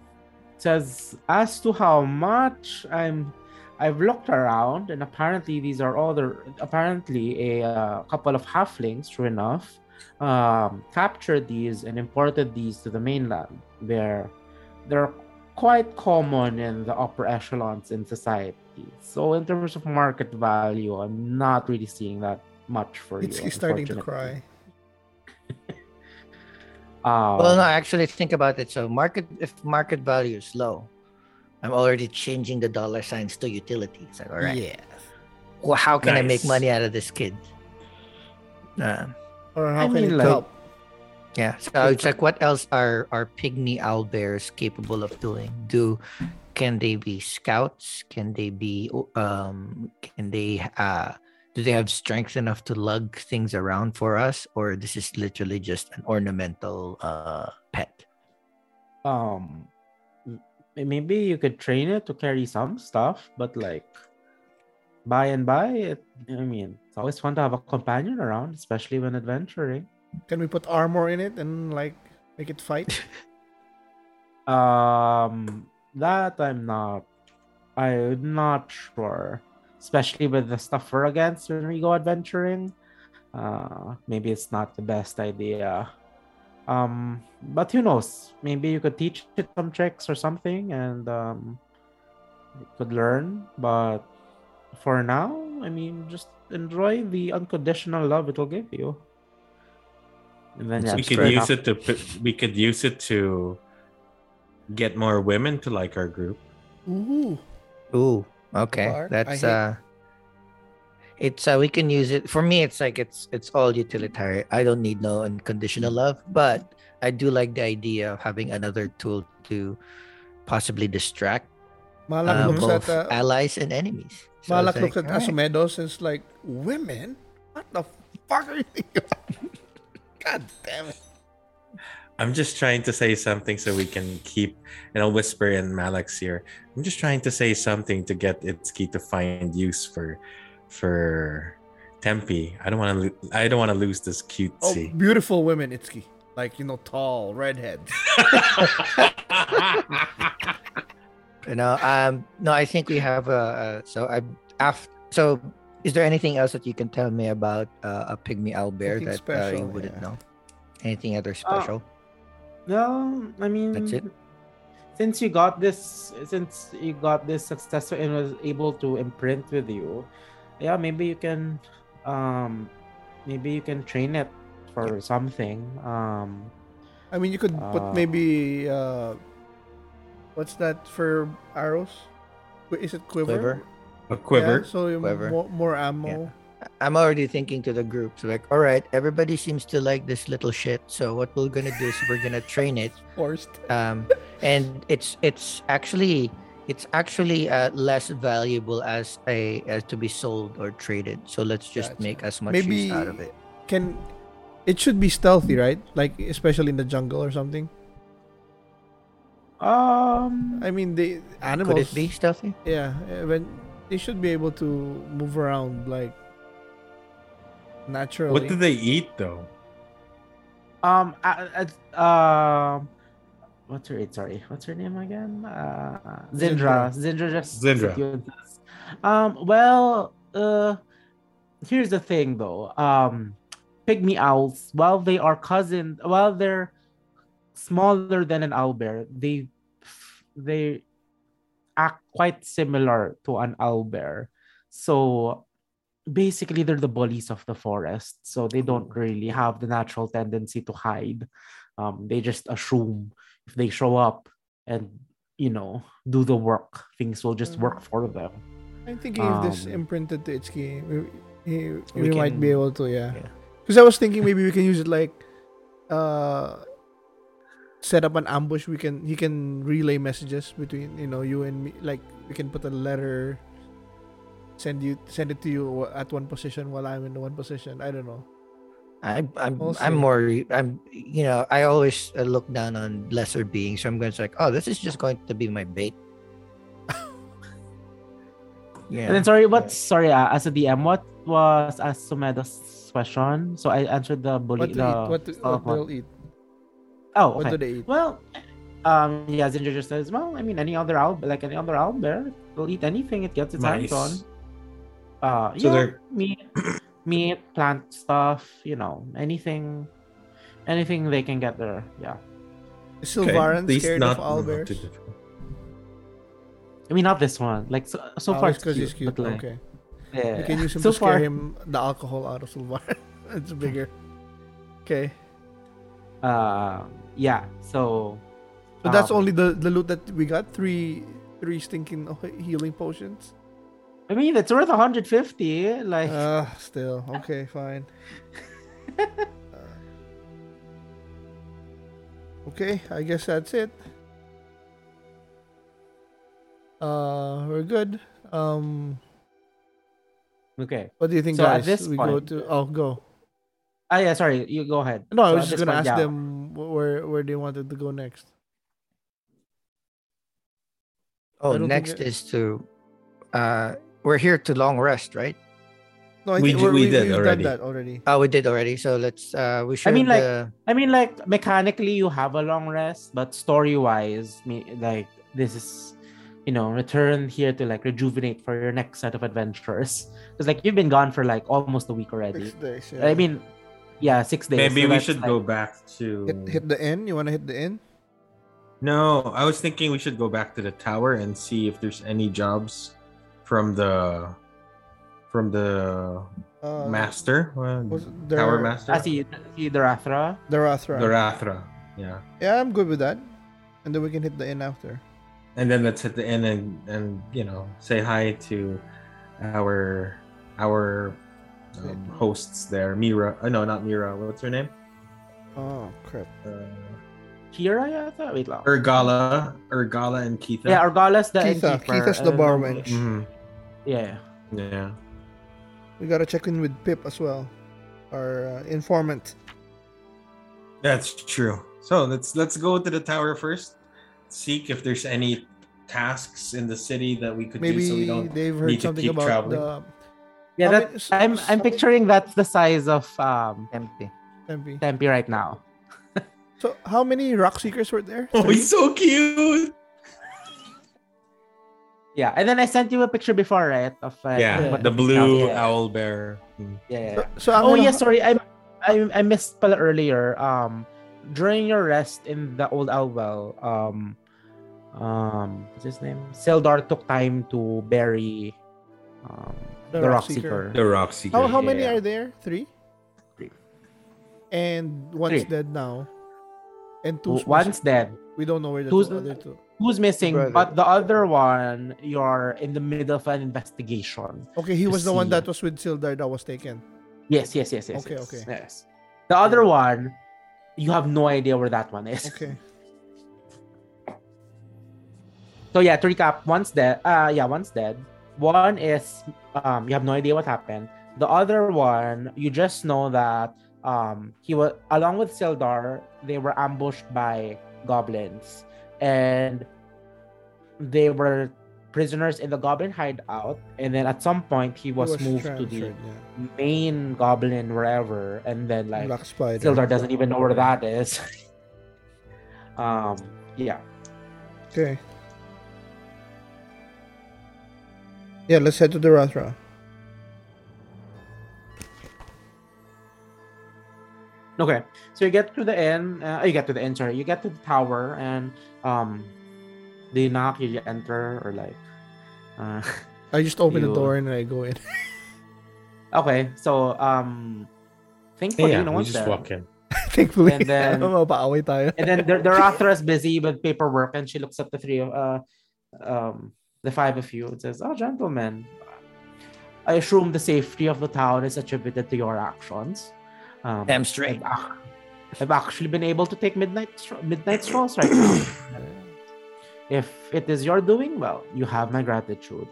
D: says as to how much I'm, I've looked around, and apparently these are all the apparently a uh, couple of halflings, true enough, um, captured these and imported these to the mainland, where they're quite common in the upper echelons in society. So in terms of market value, I'm not really seeing that much for
B: It's
D: you.
B: he's starting to cry.
D: Um,
A: Well, no, actually, think about it. So, market if market value is low, I'm already changing the dollar signs to utilities. Like, all right,
B: Yeah.
A: well, how can I make money out of this kid? Uh,
B: Or how
D: I
B: can
D: mean,
B: it
D: like-
B: help?
A: yeah. So it's like, what else are are pygmy owl bears capable of doing? Do can they be scouts? Can they be um? Can they uh? Do they have strength enough to lug things around for us, or this is literally just an ornamental uh pet?
D: um maybe you could train it to carry some stuff but like by and by it i mean it's always fun to have a companion around especially when adventuring.
B: Can we put armor in it and like make it fight?
D: um that i'm not i'm not sure. Especially with the stuff we're against when we go adventuring. Uh maybe it's not the best idea. Um but who knows? Maybe you could teach it some tricks or something and um it could learn but for now i mean just enjoy the unconditional love it will give you and then yeah,
C: we
A: That's
C: could
A: fair
C: use it to we could use it to get more women to like our group.
B: Ooh.
A: Ooh, okay.
B: Clark,
A: That's
B: hate-
A: uh it's uh we can use it for me it's like it's it's all utilitarian. I don't need no unconditional love, but I do like the idea of having another tool to possibly distract
B: Malak
A: uh,
B: looks
A: both
B: at uh,
A: allies and enemies. So
B: Malak
A: it's
B: looks
A: like,
B: at
A: alright.
B: Asumedos and is like, women? What the fuck are you thinking? God damn it.
C: I'm just trying to say something so we can keep, and I'll whisper in Malak's ear. I'm just trying to say something to get Itsuki to find use for, for Tempe. I don't want to. Lo- I don't want to lose this cutesy.
B: Oh, beautiful women, Itsuki. Like, you know, tall, redheads.
A: You know, um, no, I think we have uh, uh so I after so. Is there anything else that you can tell me about uh, a pygmy owlbear
B: Nothing
A: that uh, you wouldn't
B: yeah.
A: know? Anything other special?
D: No, I mean
A: That's it?
D: Since you got this, since you got this successful and was able to imprint with you, yeah, maybe you can, um, maybe you can train it for something. Um,
B: I mean, you could
D: Uh,
B: put maybe, uh, what's that for arrows? Is it quiver?
A: Quiver?
C: A
B: Yeah, so you
A: Quiver.
B: More, more ammo.
A: I'm already thinking to the group. So like, all right, everybody seems to like this little shit. So what we're gonna do is we're gonna train it.
B: Forced.
A: Um, and it's it's actually it's actually uh, less valuable as a as to be sold or traded. So let's just
B: Gotcha.
A: make as much
B: Maybe
A: use out of it.
B: Can it should be stealthy, right? Like especially in the jungle or something.
D: Um,
B: I mean, the animals.
A: Could
B: animals.
A: it be stealthy?
B: Yeah, when they should be able to move around like naturally.
C: What do they eat though?
D: um, uh, uh, um, what's her? Sorry, what's her name again? Uh, Zindra. Zindra just
C: Zindra.
D: Um, well, uh, here's the thing though. Um, pygmy owls, while they are cousins, while they're smaller than an owlbear, they they act quite similar to an owlbear. So basically, they're the bullies of the forest. So they don't really have the natural tendency to hide. Um, they just assume if they show up and you know do the work, things will just work for them.
B: I'm thinking if this
D: Um,
B: imprinted to Itsuki, we, he,
A: We
B: we, might be able to, yeah.
A: yeah.
B: Because I was thinking maybe we can use it like, uh, set up an ambush. We can he can relay messages between you know you and me. Like we can put a letter, send you send it to you at one position while I'm in the one position. I don't know.
A: I, I'm
B: We'll
A: I'm more I'm you know I always uh, look down on lesser beings, so I'm going to like, oh, this is just going to be my bait. yeah.
D: And then sorry, what? Sorry, uh, as a DM, what was Asumeda's question? So I answered the bully.
B: What to
D: the
B: eat? What, to, what they'll eat?
D: Oh,
B: What do they eat?
D: Well, um, yeah, Ginger just says, well, I mean, any other owl, like any other owl bear, will eat anything it gets its hands on. Uh,
C: So
D: yeah,
C: they're-
D: meat, meat, plant stuff, you know, anything, anything they can get there. Yeah,
B: Is Sylvaran
C: At least
B: scared
C: not-
B: of owl bears?
D: I mean, not this one. Like so, so
B: Oh,
D: far,
B: it's 'cause he's cute.
D: but, like,
B: okay.
D: Yeah.
B: You can use him
D: so
B: to scare
D: far,
B: him the alcohol out of Sylvaran. it's bigger. Okay.
D: Uh, yeah. So.
B: But that's
D: um,
B: only the, the loot that we got. Three three stinking healing potions.
D: I mean, it's worth 150. Like,
B: Uh still. Okay, fine. Uh, okay, I guess that's it. Uh we're good. Um
D: okay.
B: what do you think
D: So at
B: guys?
D: this
B: we go to oh go.
D: Ah, yeah. Sorry, you go ahead.
B: No, I was just gonna
D: point,
B: ask
D: yeah.
B: them where where they wanted to go next.
A: Oh, next
B: it-
A: is to uh we're here to long rest, right?
B: No, I
C: We
B: think
C: ju-
B: we're-
C: we did
B: we've
C: already.
B: Done that already.
A: Oh, we did already. So let's uh we should I
D: mean, like,
A: uh,
D: I mean, like mechanically, you have a long rest, but story-wise, me like this is, you know, return here to like rejuvenate for your next set of adventures. Because like you've been gone for like almost a week already.
B: Six days. Yeah.
D: I mean, yeah, six days.
C: Maybe
D: so
C: we should
D: like-
C: go back to.
B: hit, hit the inn. You wanna hit the inn?
C: No, I was thinking we should go back to the tower and see if there's any jobs from the from the
B: Uh,
C: master, uh,
B: was
C: tower master,
D: I see, see the Rathra.
B: The Rathra.
C: the Rathra. Yeah,
B: Yeah, I'm good with that. And then we can hit the inn after.
C: and then let's hit the inn and and you know say hi to our our um, hosts there, Mira. Uh, no, not Mira. What's her name?
B: Oh crap.
C: Uh,
D: Kira yata? Wait lang.
C: Ergala, Ergala, and Keitha.
D: Yeah, Argalas the
B: Keitha.
D: innkeeper,
B: Keitha's the
D: and,
B: bar
D: um,
B: wench.
C: Mhm.
D: Yeah.
C: Yeah.
B: We gotta check in with Pip as well, our uh, informant.
C: That's true. So let's let's go to the tower first. Seek if there's any tasks in the city that we could do so we don't
B: they've heard
C: need to keep
B: about
C: traveling.
B: the
D: Yeah,
B: How
D: that,
B: many- s-
D: I'm I'm picturing that's the size of um
A: empty.
B: MP.
D: Tempe right now.
B: So how many Rockseekers were there?
C: Oh,
B: Three?
C: he's so cute.
D: Yeah, and then I sent you a picture before, right? Of uh,
C: Yeah,
D: what
C: the blue
D: yeah.
C: owl bear. Mm.
D: Yeah, yeah,
B: So, so I'm
D: Oh
B: gonna-
D: yeah, sorry. I I I missed pala earlier. Um, during your rest in the old Owl Well, um, um, what's his name? Sildar took time to bury, um,
B: The
D: the,
B: Rock
D: Rockseeker.
C: The Rockseeker.
B: How how many
D: Yeah.
B: are there? Three.
D: Three.
B: And one's
D: Three.
B: dead now. And two.
D: One's dead.
B: We don't know where the
D: Who's-
B: two other two.
D: Who's missing?
A: Brother.
D: But the other one, you're in the middle of an investigation.
B: Okay, he
D: to
B: was the one that was with Sildar that was taken.
D: Yes, yes, yes, yes.
B: Okay,
D: yes,
B: okay.
D: Yes. The other one, you have no idea where that one is.
B: Okay.
D: So yeah, to recap, one's dead. Uh yeah, one's dead. One is um you have no idea what happened. The other one, you just know that um he was along with Sildar, they were ambushed by goblins and they were prisoners in the goblin hideout and then at some point he
B: He
D: was, moved to the
B: yeah.
D: main goblin wherever and then like Sildar doesn't even know where that is. um yeah.
B: Okay. Yeah, let's head to the Rathra.
D: Okay, so you get to the end. Uh, you get to the inn. Sorry, you get to the tower, and um, do you knock? You enter, or like, uh,
B: I just open the door and I go in.
D: okay. So um, thankfully,
C: yeah,
D: no
C: we
D: one's
C: just
D: there.
C: walk in.
B: Thankfully,
D: And then-
B: mapaaway tayo.
D: And then the, the Rathra is busy with paperwork, and she looks at the three of uh, um, the five of you, and says, "Oh, gentlemen, I assume the safety of the town is attributed to your actions." Um,
A: Damn straight.
D: I've, ac- I've actually been able to take midnight stro- midnight strolls right now. if it is your doing, well, you have my gratitude.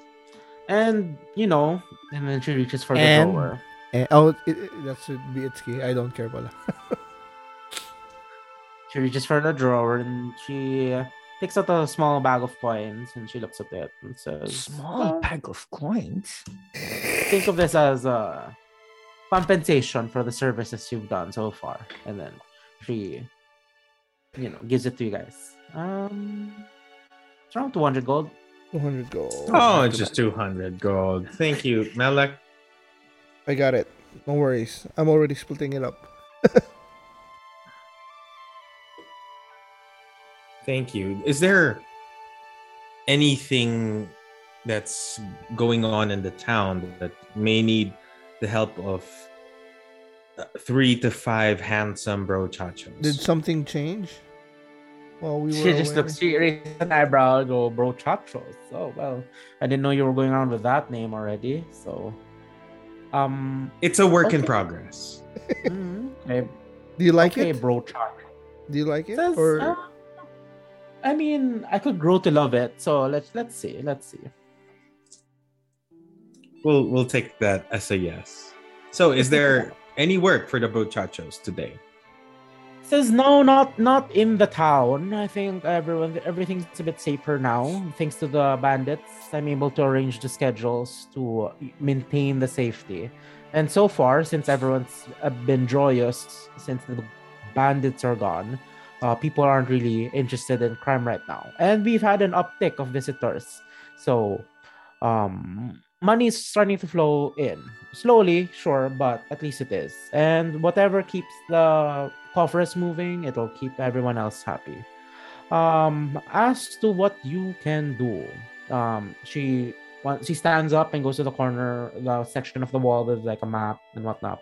D: And you know, and then she reaches for the
B: And-
D: drawer.
B: Eh, oh, it, it, that should be Itsuki. I don't care pala.
D: She reaches for the drawer and she takes out a small bag of coins and she looks at it and says,
A: Small
D: "Uh,
A: bag of coins.
D: think of this as a compensation for the services you've done so far. And then she, you know, gives it to you guys. Um, it's around 200 gold.
B: 200 gold.
C: Oh, it's just 200 gold. Thank you, Malak.
B: I got it. No worries. I'm already splitting it up.
C: Thank you. Is there anything that's going on in the town that may need the help of uh, three to five handsome brochachos?
B: Did something change? While we were
D: She just
B: away?
D: looks, she raises an eyebrow and go, bro, chachos. Oh, well, I didn't know you were going around with that name already. So, um,
C: It's a work in progress.
D: mm, okay,
B: Do you like
D: okay
B: it?
D: bro, chachos.
B: Do you like it?
D: Says,
B: Or
D: uh, I mean, I could grow to love it. So let's let's see, let's see.
C: We'll we'll take that as a yes. So, is there any work for the brochachos today?
D: Says no, not not in the town. I think everyone everything's a bit safer now. Thanks to the bandits, I'm able to arrange the schedules to maintain the safety. And so far, since everyone's been joyous since the bandits are gone, uh, people aren't really interested in crime right now. And we've had an uptick of visitors. So um money is starting to flow in slowly sure but at least it is and whatever keeps the coffers moving it'll keep everyone else happy um as to what you can do um she she stands up and goes to the corner the section of the wall with like a map and whatnot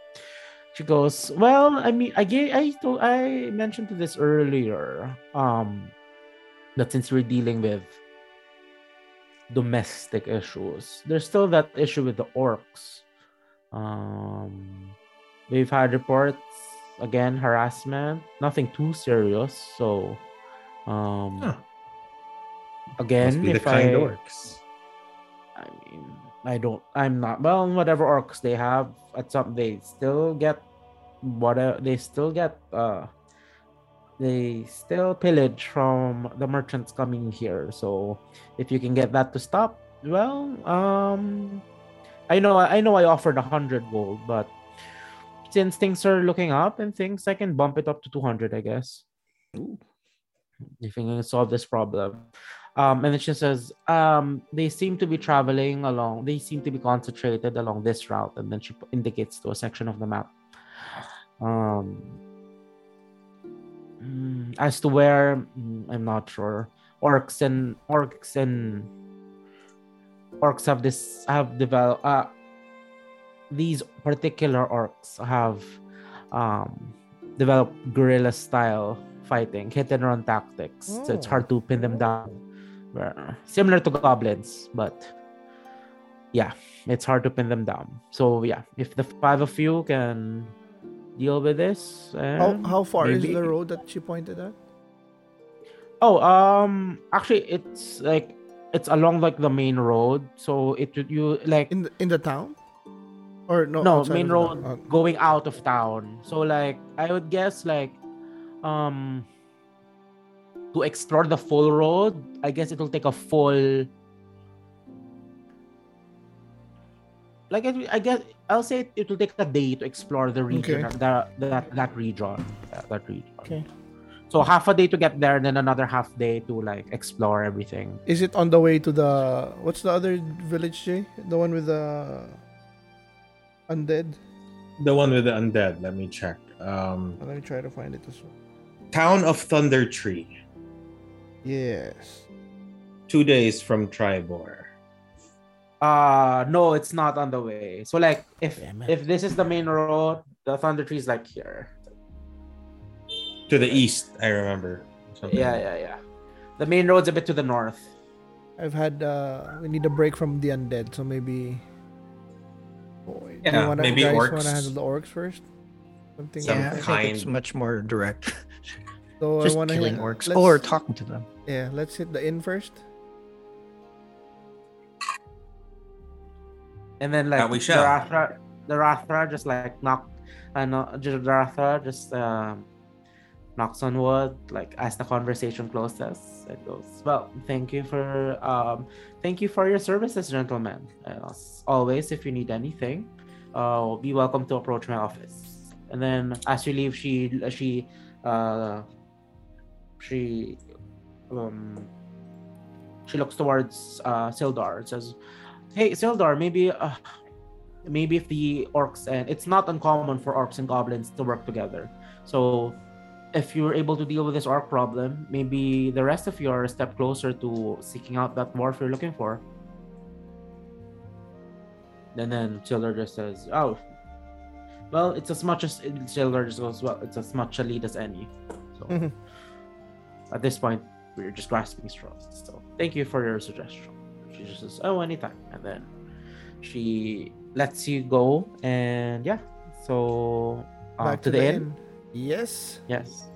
D: she goes well i mean i gave i told i mentioned to this earlier um that since we're dealing with domestic issues. There's still that issue with the orcs. Um, we've had reports again harassment, nothing too serious. So, um,
C: Huh.
D: again,
C: Must be the kind
D: I,
C: orcs.
D: I mean, I don't. I'm not. Well, whatever orcs they have, at some they still get whatever they still get. Uh, they still pillage from the merchants coming here. So if you can get that to stop, well, um, I know I know I offered a hundred gold, but since things are looking up and things, I can bump it up to two hundred, I guess. Ooh. If you can solve this problem. Um, and then she says, um, they seem to be traveling along, they seem to be concentrated along this route. And then she indicates to a section of the map. Um, mm, as to where, mm, I'm not sure. Orcs and orcs and orcs have this have developed. Uh, these particular orcs have um, developed guerrilla style fighting, hit and run tactics. So it's
B: Oh.
D: hard to pin them down. Similar to goblins, but yeah, it's hard to pin them down. So yeah, if the five of you can deal with this,
B: how, how far is the road that she pointed at?
D: Oh, um, actually, it's like it's along like the main road. So it would- you like
B: In the, in the town? Or no?
D: no main road?
B: Oh,
D: going out of town. So like I would guess like um to explore the full road, I guess it'll take a full like I I guess I'll say it will take a day to explore the region
B: Okay.
D: the, that that region yeah, that region.
B: Okay.
D: So half a day to get there, and then another half day to like explore everything.
B: Is it on the way to the what's the other village, Jay? The one with the undead?
C: The one with the undead. Let me check. Um,
B: Let me try to find it as well.
C: Town of Thundertree.
B: Yes.
C: Two days from Triboar.
D: Uh no, it's not on the way. So like if if this is the main road, the thunder tree is like here.
C: To the east, I remember. Something
D: Yeah,
C: like
D: yeah, yeah. The main road's a bit to the north.
B: I've had uh we need a break from the undead, so maybe Boy, do
C: Yeah,
B: you wanna,
C: maybe
B: guys
C: orcs.
B: wanna handle the orcs first? Something
C: Some
A: yeah, I think it's much more direct.
B: So
A: Just
B: I wanna
A: killing
B: hit-
A: orcs or talking to them.
B: Yeah, let's hit the inn first.
D: And then like
C: That we shall.
D: thereafter the Rathra just like knock, uh, no, the Rathra just um, knocks on wood, like as the conversation closes. It goes, well, thank you for um, thank you for your services, gentlemen. As always, if you need anything, uh, be welcome to approach my office. And then as you leave, she she uh, she um, she looks towards uh, Sildar and says, "Hey, Sildar, maybe uh, maybe if the orcs and it's not uncommon for orcs and goblins to work together. So if you're able to deal with this orc problem, maybe the rest of you are a step closer to seeking out that dwarf you're looking for." And then Sildar just says, "Oh." Well, it's as much as Sildar just goes. Well, it's as much a lead as any. So. at this point, we're just grasping straws. So thank you for your suggestion. She just says, "Oh, anytime," and then she lets you go, and yeah. So uh,
B: Back
D: to, the, inn.
B: Yes.
D: yes,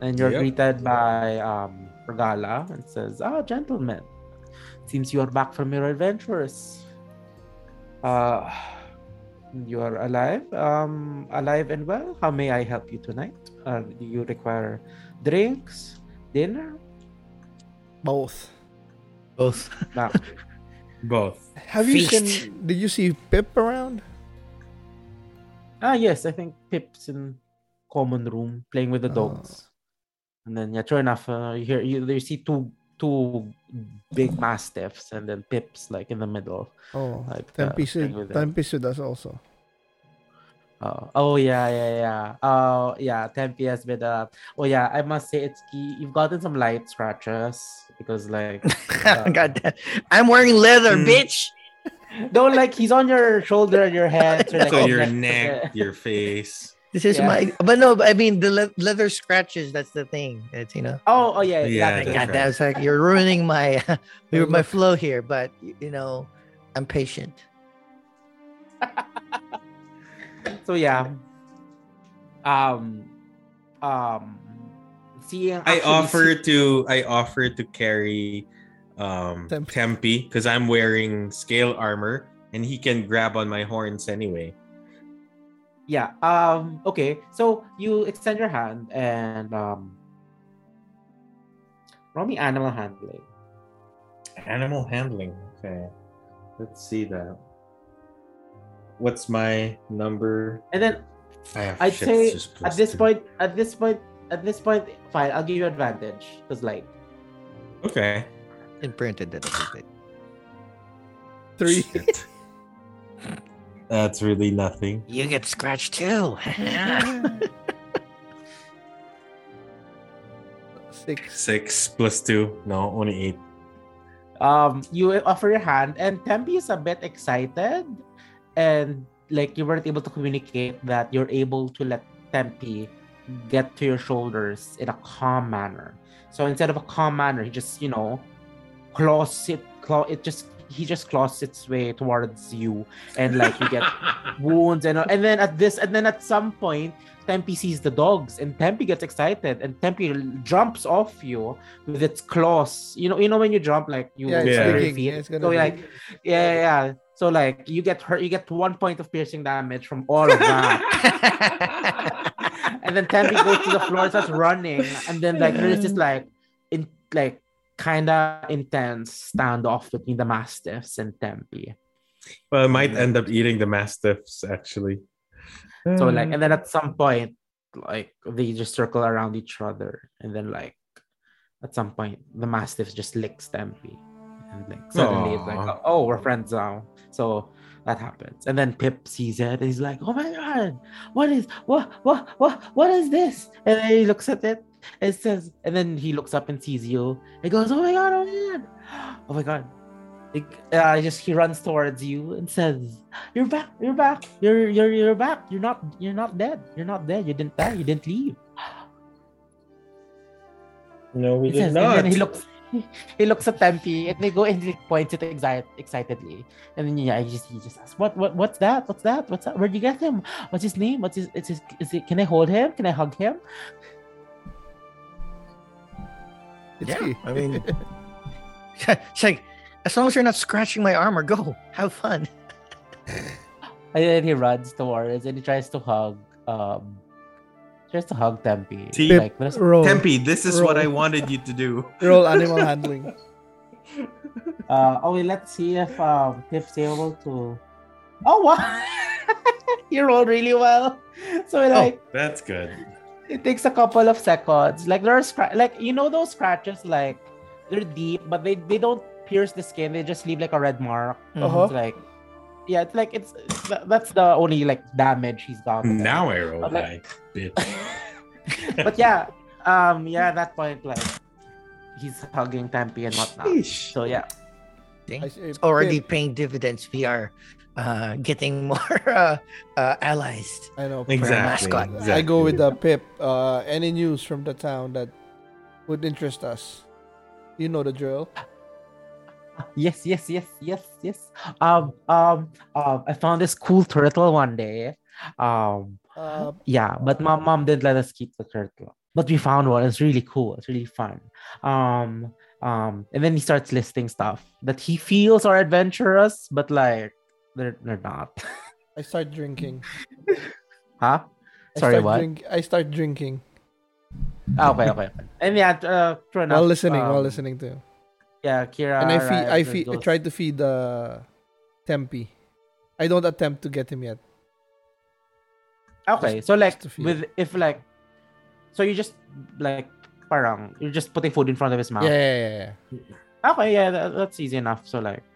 D: and you're
C: Yep.
D: greeted by um Regala and says, "Ah, gentlemen, seems you are back from your adventures. Uh, you are alive, um, alive and well. How may I help you tonight? Uh, do you require drinks, dinner?"
B: Both.
A: Both.
D: Now,
C: Both.
B: Have you seen? Did you see Pip around?
D: Ah, yes, I think Pip's in common room playing with the
B: Oh.
D: dogs. And then, yeah, sure enough, uh, you hear you, you see two two big mastiffs, and then Pip's like in the middle.
B: Oh,
D: Like, uh,
B: Tempe
D: playing with.
B: Tempe does also.
D: Uh, oh yeah, yeah, yeah. Oh yeah, Tempe has been. Uh, oh yeah, I must say it's key. You've gotten some light scratches because like uh,
A: God damn. I'm wearing leather,
C: Mm.
A: bitch.
D: don't like he's on your shoulder and your head. or, like,
C: So
D: on
C: your
D: neck-
C: neck, your face.
A: This is
D: Yeah.
A: my, but no, but I mean the le- leather scratches. That's the thing. It's you know.
D: Oh, oh yeah,
C: Yeah,
D: yeah.
C: that's
A: God
C: right.
A: damn, it's like you're ruining my,
B: Hey,
A: my flow here. But you know, I'm patient.
D: So yeah um um seeing
C: I offer
D: see-
C: to I offer to carry um
B: Tempe.
C: Tempe because I'm wearing scale armor and he can grab on my horns anyway.
D: yeah um okay so you extend your hand and um roll me animal handling
C: Animal handling. Okay. Let's see that. What's my number?
D: and then
C: I have
D: i'd
C: shit,
D: say at this
C: two.
D: point at this point at this point fine i'll give you advantage because like
C: Okay.
A: Imprinted that a.
B: Three.
C: Shit. That's really nothing.
A: You get scratched too.
B: Six.
C: Six plus two. No, only eight.
D: um you offer your hand and Tempe is a bit excited and like you weren't able to communicate that you're able to let Tempe get to your shoulders in a calm manner. So instead of a calm manner, he just, you know, claws it claw it just he just claws its way towards you and like you get wounds and and then at this and then at some point Tempe sees the dogs and Tempe gets excited and Tempe jumps off you with its claws. You know, you know when you jump like you
B: Yeah,
C: it's
D: spread your feet.
B: Yeah, it's gonna
D: so
B: dig.
D: like yeah, yeah, yeah. So like you get hurt, you get one point of piercing damage from all of that. and then Tempe goes to the floor, starts running, and then like there's just like in like kind of intense standoff between the mastiffs and Tempe.
C: Well, I might end up eating the mastiffs actually.
D: So hmm. like, and then at some point, like they just circle around each other, and then like at some point, the mastiff just licks Tempe, and like suddenly it's like, oh, we're friends now. So that happens, and then Pip sees it, and he's like, oh my god, what is what what what what is this? And then he looks at it. It says, and then he looks up and sees you. He goes, oh my god, oh my god, oh my god. Like, uh, just he runs towards you and says, "You're back. You're back. You're you're you're back. You're not you're not dead. You're not dead. You didn't die. You didn't leave."
C: no, we
D: He
C: did
D: says,
C: not.
D: and then he looks he, he looks at Tempe and they go and he points it exci- excitedly. And then yeah, he just he just asks, "What what what's that? What's that? What's that? Where'd you get him? What's his name? What's his? It's his. Is it? Can I hold him? Can I hug him?"
B: It's
A: Yeah,
B: key.
A: I mean- it's like as long as you're not scratching my armor, go have fun.
D: And then he runs towards and he tries to hug um tries to hug Tempe.
C: See?
D: like there's-
B: Roll.
C: Tempe, this is what I wanted you to do.
B: Roll animal handling.
D: uh oh wait, let's see if um Tiff's able to Oh wow you rolled really well. So like
C: That's good.
D: it takes a couple of seconds. Like there are scra- like you know those scratches like they're deep, but they they don't pierce the skin. They just leave like a red mark.
B: Uh-huh.
D: It's like yeah, it's like it's that's the only like damage he's got.
C: Now I roll
D: Okay.
C: high, bitch.
D: but yeah, um, yeah, at that point like he's hugging Tempe and whatnot.
C: Sheesh.
D: So yeah,
A: Dang.
B: I say,
A: It's already paying dividends. We are uh, getting more uh, uh, allies.
B: I know.
C: Exactly.
A: mascot.
C: exactly.
B: I go with the Pip. Uh, any news from the town that would interest us? You know the drill.
D: Yes, yes, yes, yes, yes. Um, um, um, I found this cool turtle one day. Um,
B: Uh,
D: Yeah, but my mom didn't let us keep the turtle. But we found one. It's really cool. It's really fun. Um, um, and then he starts listing stuff that he feels are adventurous, but like they're they're not.
B: I start drinking.
D: huh? Sorry,
B: start
D: what?
B: Drink, I start drinking
D: Ah, okay, okay. And yeah, uh,
B: while listening. while
D: um,
B: listening to.
D: Yeah, Kira.
B: and I feed. I feed. I tried to feed uh, Tempe. I don't attempt to get him yet.
D: Okay, so like with if like, so you just like parang you're just putting food in front of his mouth.
B: Yeah, yeah, yeah, yeah.
D: Okay, yeah, that, that's easy enough. So like,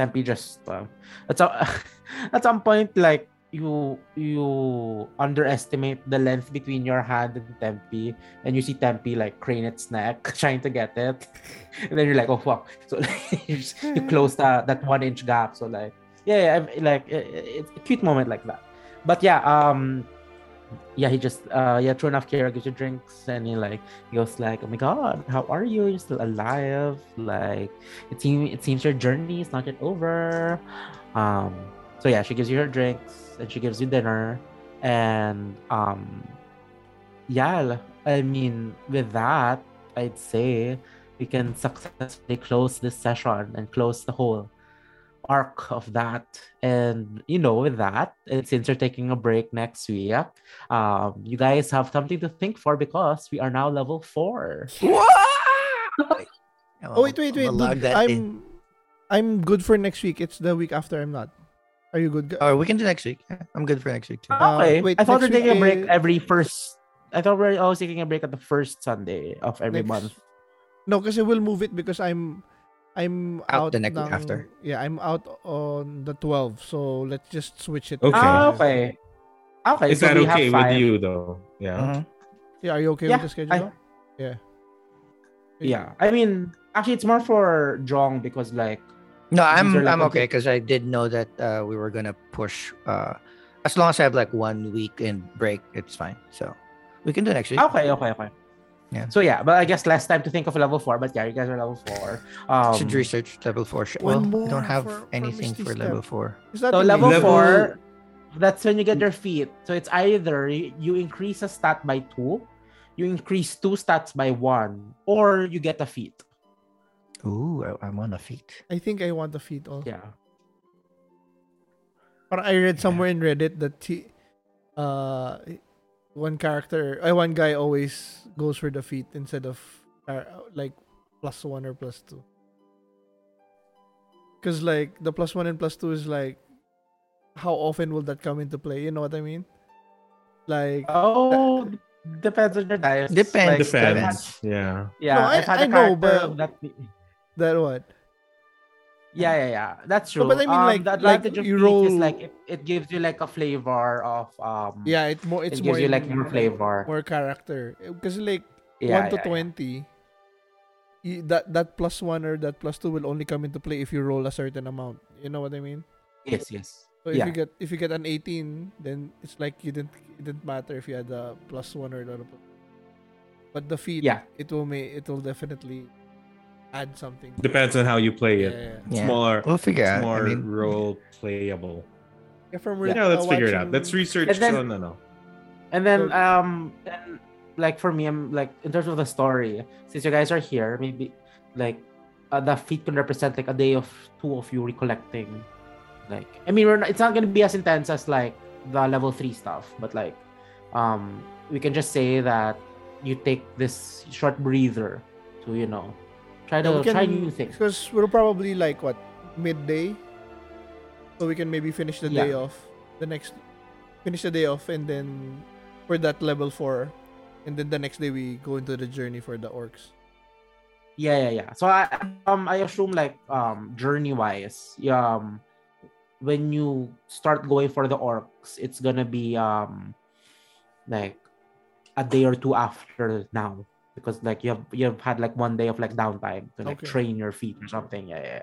D: Tempe just uh, at some at some point like you you underestimate the length between your hand and Tempe, and you see Tempe like crane its neck trying to get it, and then you're like, oh fuck! So like, you, just, you close that that one inch gap. So like, yeah, yeah like it, it's a cute moment like that. But yeah, um, yeah, he just uh yeah, true enough, Kira gives you drinks and he like he goes like, Oh my god, how are you? You're still alive. Like it seems it seems your journey is not yet over. Um so yeah, she gives you her drinks and she gives you dinner. And um yeah, I mean with that, I'd say we can successfully close this session and close the whole arc of that and you know with that and since you're taking a break next week um you guys have something to think for because we are now level four
B: Oh wait, wait, wait.
A: I'll log
B: dude,
A: that
B: I'm
A: in.
B: I'm good for next week. It's the week after. I'm not. Are you good?
A: Oh, we can do next week. I'm good for next week too.
B: Uh,
D: okay
B: wait,
D: i thought we're taking a break
B: is-
D: every first i thought we we're always taking a break at the first sunday of every
B: Next-
D: month
B: No, because we'll move it because I'm I'm
A: Out
B: out,
A: the next week
B: ng-
A: after.
B: Yeah, I'm out on the 12. So let's just switch it.
C: Okay.
D: Ah, okay okay
C: Is
D: so
C: that
D: we have
C: okay with you though? Yeah.
A: Mhm.
B: Yeah, are you okay
D: Yeah,
B: with the schedule?
D: I-
B: yeah.
D: yeah i mean actually it's more for Jong because like
A: No, I'm I'm okay because I did know that uh, we were gonna push. Uh, as long as I have like one week in break, it's fine. So we can do next week.
D: okay okay okay
A: Yeah.
D: so yeah but i guess less time to think of level four but yeah you guys are level four um
A: Should research level four.
B: One
A: well, we don't have
B: for- for
A: anything
B: Misty
A: for, level four.
B: Is that
D: So
B: the
D: level,
C: Level-
D: four, that's when you get your feat. So it's either you increase a stat by two, you increase two stats by one, or you get a feat.
A: Ooh, I, I'm on a feat.
B: I think I want the feat also.
D: Yeah.
B: But I read somewhere in Reddit that he, uh, one character, uh, one guy always goes for the feat instead of uh, like plus one or plus two. Because like the plus one and plus two is like, how often will that come into play? You know what I mean? Like,
D: Oh, depends on your dice.
A: Depends,
D: Like, I've
C: Depends.
D: had-
C: Yeah.
D: Yeah,
B: No, I-
D: I've had
B: I
D: a
B: know,
D: character
B: but-
D: that.
B: That what?
D: Yeah, yeah, yeah. That's true.
B: No, but I mean,
D: Um,
B: like-
D: the
B: like
D: advantage of
B: you
D: feat is like it, it gives you like a flavor of um.
B: Yeah, it more. It's
D: it
B: more
D: gives you like more flavor.
B: more character. Because like
D: yeah,
B: one to
D: yeah, yeah.
B: twenty, y- that that plus one or that plus two will only come into play if you roll a certain amount. You know what I mean?
D: Yes, yes.
B: So if
D: Yeah.
B: you get if you get an eighteen, then it's like you didn't it didn't matter if you had a plus one or not. But the feat,
D: Yeah.
B: it will make it will definitely add something.
C: Depends on how you play
B: Yeah,
C: it.
B: yeah,
C: It's
A: Yeah.
C: more
A: We'll figure
C: it's
A: out.
C: more
A: I mean,
C: role playable.
B: yeah. From
C: Yeah,
B: re-
C: let's
B: uh,
C: figure it out. Let's research
D: And then-
C: so no no.
D: And then
B: So-
D: um and, like for me I'm like in terms of the story, since you guys are here, maybe like uh, the feat can represent like a day of two of you recollecting Like, I mean, we're not, it's not gonna be as intense as like the level three stuff, but like, um, we can just say that you take this short breather to you know try to
B: Yeah,
D: try
B: can-
D: things.
B: Because we're probably like what midday, so we can maybe finish the day off. The next, finish the day off, and then for that level four, and then the next day we go into the journey for the orcs.
D: Yeah, yeah, yeah. So I um I assume like um journey wise, um when you start going for the orcs, it's gonna be um like a day or two after now because like you have you have had like one day of like downtime to like
B: Okay.
D: train your feat or something. Yeah, yeah. yeah.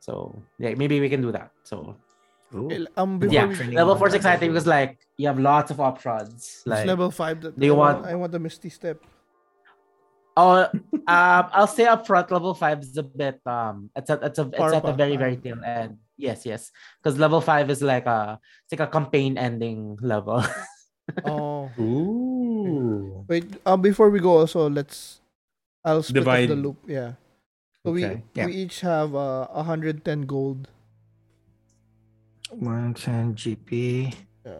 D: So yeah, maybe we can do that. So
A: Ooh.
B: Um,
D: yeah,
B: we,
D: level four is exciting because like you have lots of options.
B: it's
D: Like
B: level five. That
D: do you
B: I
D: want-
B: I want the misty step.
D: Oh, um, I'll say up front, level five is a bit um, it's a, it's a, it's
B: Far
D: at the very very tail end. Yes, yes, because level five is like a, it's like a campaign ending level.
B: Oh,
C: Ooh.
B: Wait. Um, before we go, also let's. I'll split off the loop. Yeah. So
C: Okay.
B: we
A: Yeah.
B: we each have uh 110 gold.
A: 110 GP.
B: Uh,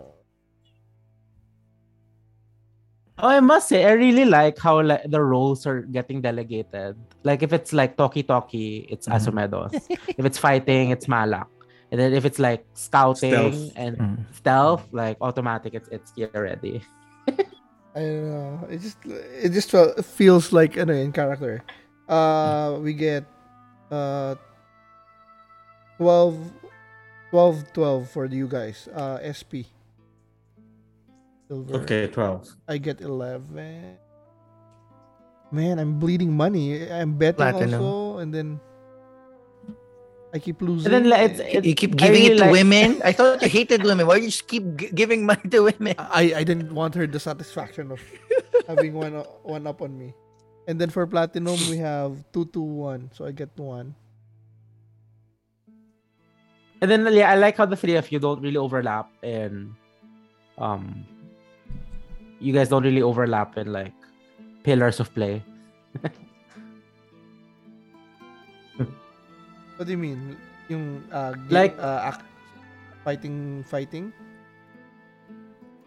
D: oh, I must say, I really like how like the roles are getting delegated. Like if it's like Toki Toki, it's. Asomedos. if it's fighting, it's Malak. And then if it's like scouting
C: Stealth.
D: and
A: Mm.
D: stealth, like automatic, it's it's here already.
B: I don't know. It just it just felt, feels like ano in character. Uh, we get uh 12, 12, 12 for you guys. Uh, SP. Silver.
C: Okay, 12.
B: I get eleven. Man, I'm bleeding money. I'm betting
A: Platinum.
B: also, and then I keep losing.
D: And then like, it's, it's
A: You keep giving
D: really
A: it to
D: like-
A: women. I thought you hated women. Why do you just keep g- giving money to women?
B: I I didn't want her the satisfaction of having one one up on me. And then for platinum we have two two one, so I get one.
D: And then yeah, I like how the three of you don't really overlap and um you guys don't really overlap in like pillars of play.
B: What do you mean? Yung uh, game,
D: Like-
B: uh, act, fighting fighting?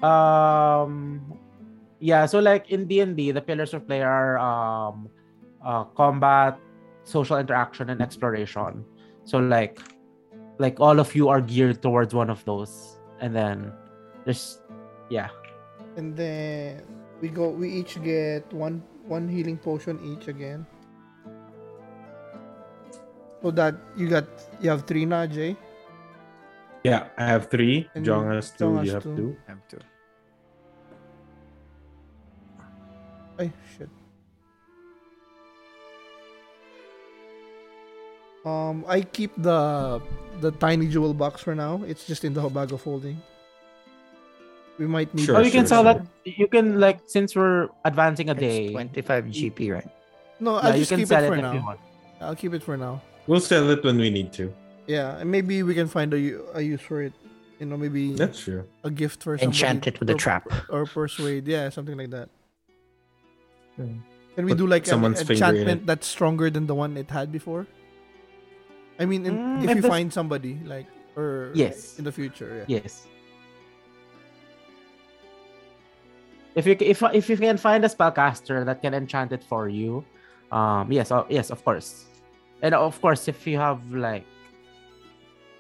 D: Um yeah, so like in D&D, the pillars of play are um uh combat, social interaction and exploration. So like like all of you are geared towards one of those. And then there's yeah.
B: And then we go we each get one one healing potion each again. So that you got you have three now, Jay?
C: Yeah, I have three.
B: And
C: Jong has two.
B: Jong has
C: you have
B: two.
C: two.
A: have to.
B: Ay, shit. Um, I keep the the tiny jewel box for now. It's just in the bag of holding. We might need.
C: Sure,
D: oh, you can sell
C: sure.
D: that. You can like since we're advancing a
A: It's
D: day.
A: 25 GP, right?
B: No, I'll
D: you
B: just
D: can
B: keep
D: sell
B: it
D: it,
B: for
D: if you
B: now. I'll keep it for now.
C: We'll sell it when we need to.
B: Yeah, and maybe we can find a, a use for it. You know, maybe
C: That's true.
B: a gift for somebody.
A: Enchant it with a trap.
B: or persuade. Yeah, something like that.
C: Hmm.
B: Can we
C: Put
B: do like an
C: someone's finger
B: enchantment that's stronger than the one it had before? I mean, in,
D: Mm,
B: if
D: if
B: you
D: it's-
B: find somebody like or
D: Yes.
B: in the future, yeah.
D: Yes. If you if if you can find a spellcaster that can enchant it for you, um, yes, oh, yes, of course, and of course, if you have like,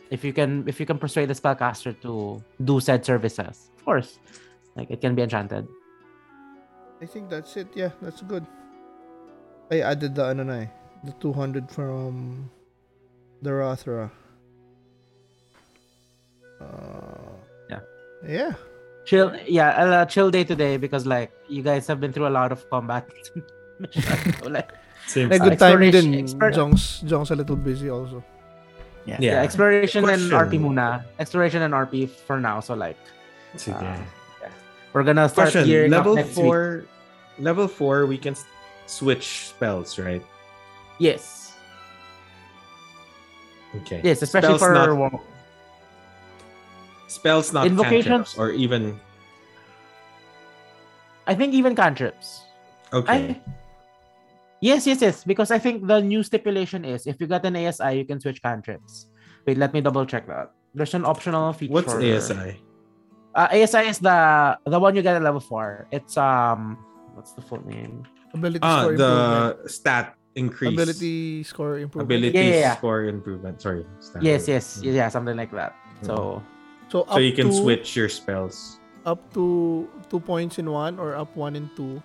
D: if you can if you can persuade the spellcaster to do said services, of course, like it can be enchanted.
B: I think that's it. Yeah, that's good. I added the ano na eh, the 200 from the Rothra. Uh,
D: Yeah.
B: Yeah.
D: Chill, yeah, I'll, uh, chill day today because like you guys have been through a lot of combat. So, like,
C: Same.
B: A good time
D: exploration-
B: din.
D: explore-
B: Jong's, Jong's a little busy also.
A: Yeah.
D: yeah, exploration and RP muna. Exploration and RP for now. So like,
C: Sige.
D: uh, yeah. we're gonna start
C: Question.
D: gearing
C: Level
D: up next week.
C: four. Level four, we can switch spells, right?
D: Yes.
C: Okay.
D: Yes, especially
C: Spells
D: for
C: not-
D: wa-
C: Spells not
D: Invocations-
C: cantrips or even
D: I think even cantrips.
C: okay.
D: I Yes, yes, yes. Because I think the new stipulation is if you got an ASI, you can switch cantrips. Wait, let me double check that. There's an optional feature.
C: What's ASI?
D: Uh, ASI is the the one you get at level four. It's um, what's the full name?
B: Ability
C: Ah,
B: score improvement.
C: the stat increase.
B: Ability score improvement.
C: Ability
D: Yeah, yeah, yeah.
C: score improvement. Sorry. stat.
D: Yes, yes, yeah, something like that. So
B: So up
C: So you can
B: to,
C: switch your spells.
B: up to two points in one, or up one in two,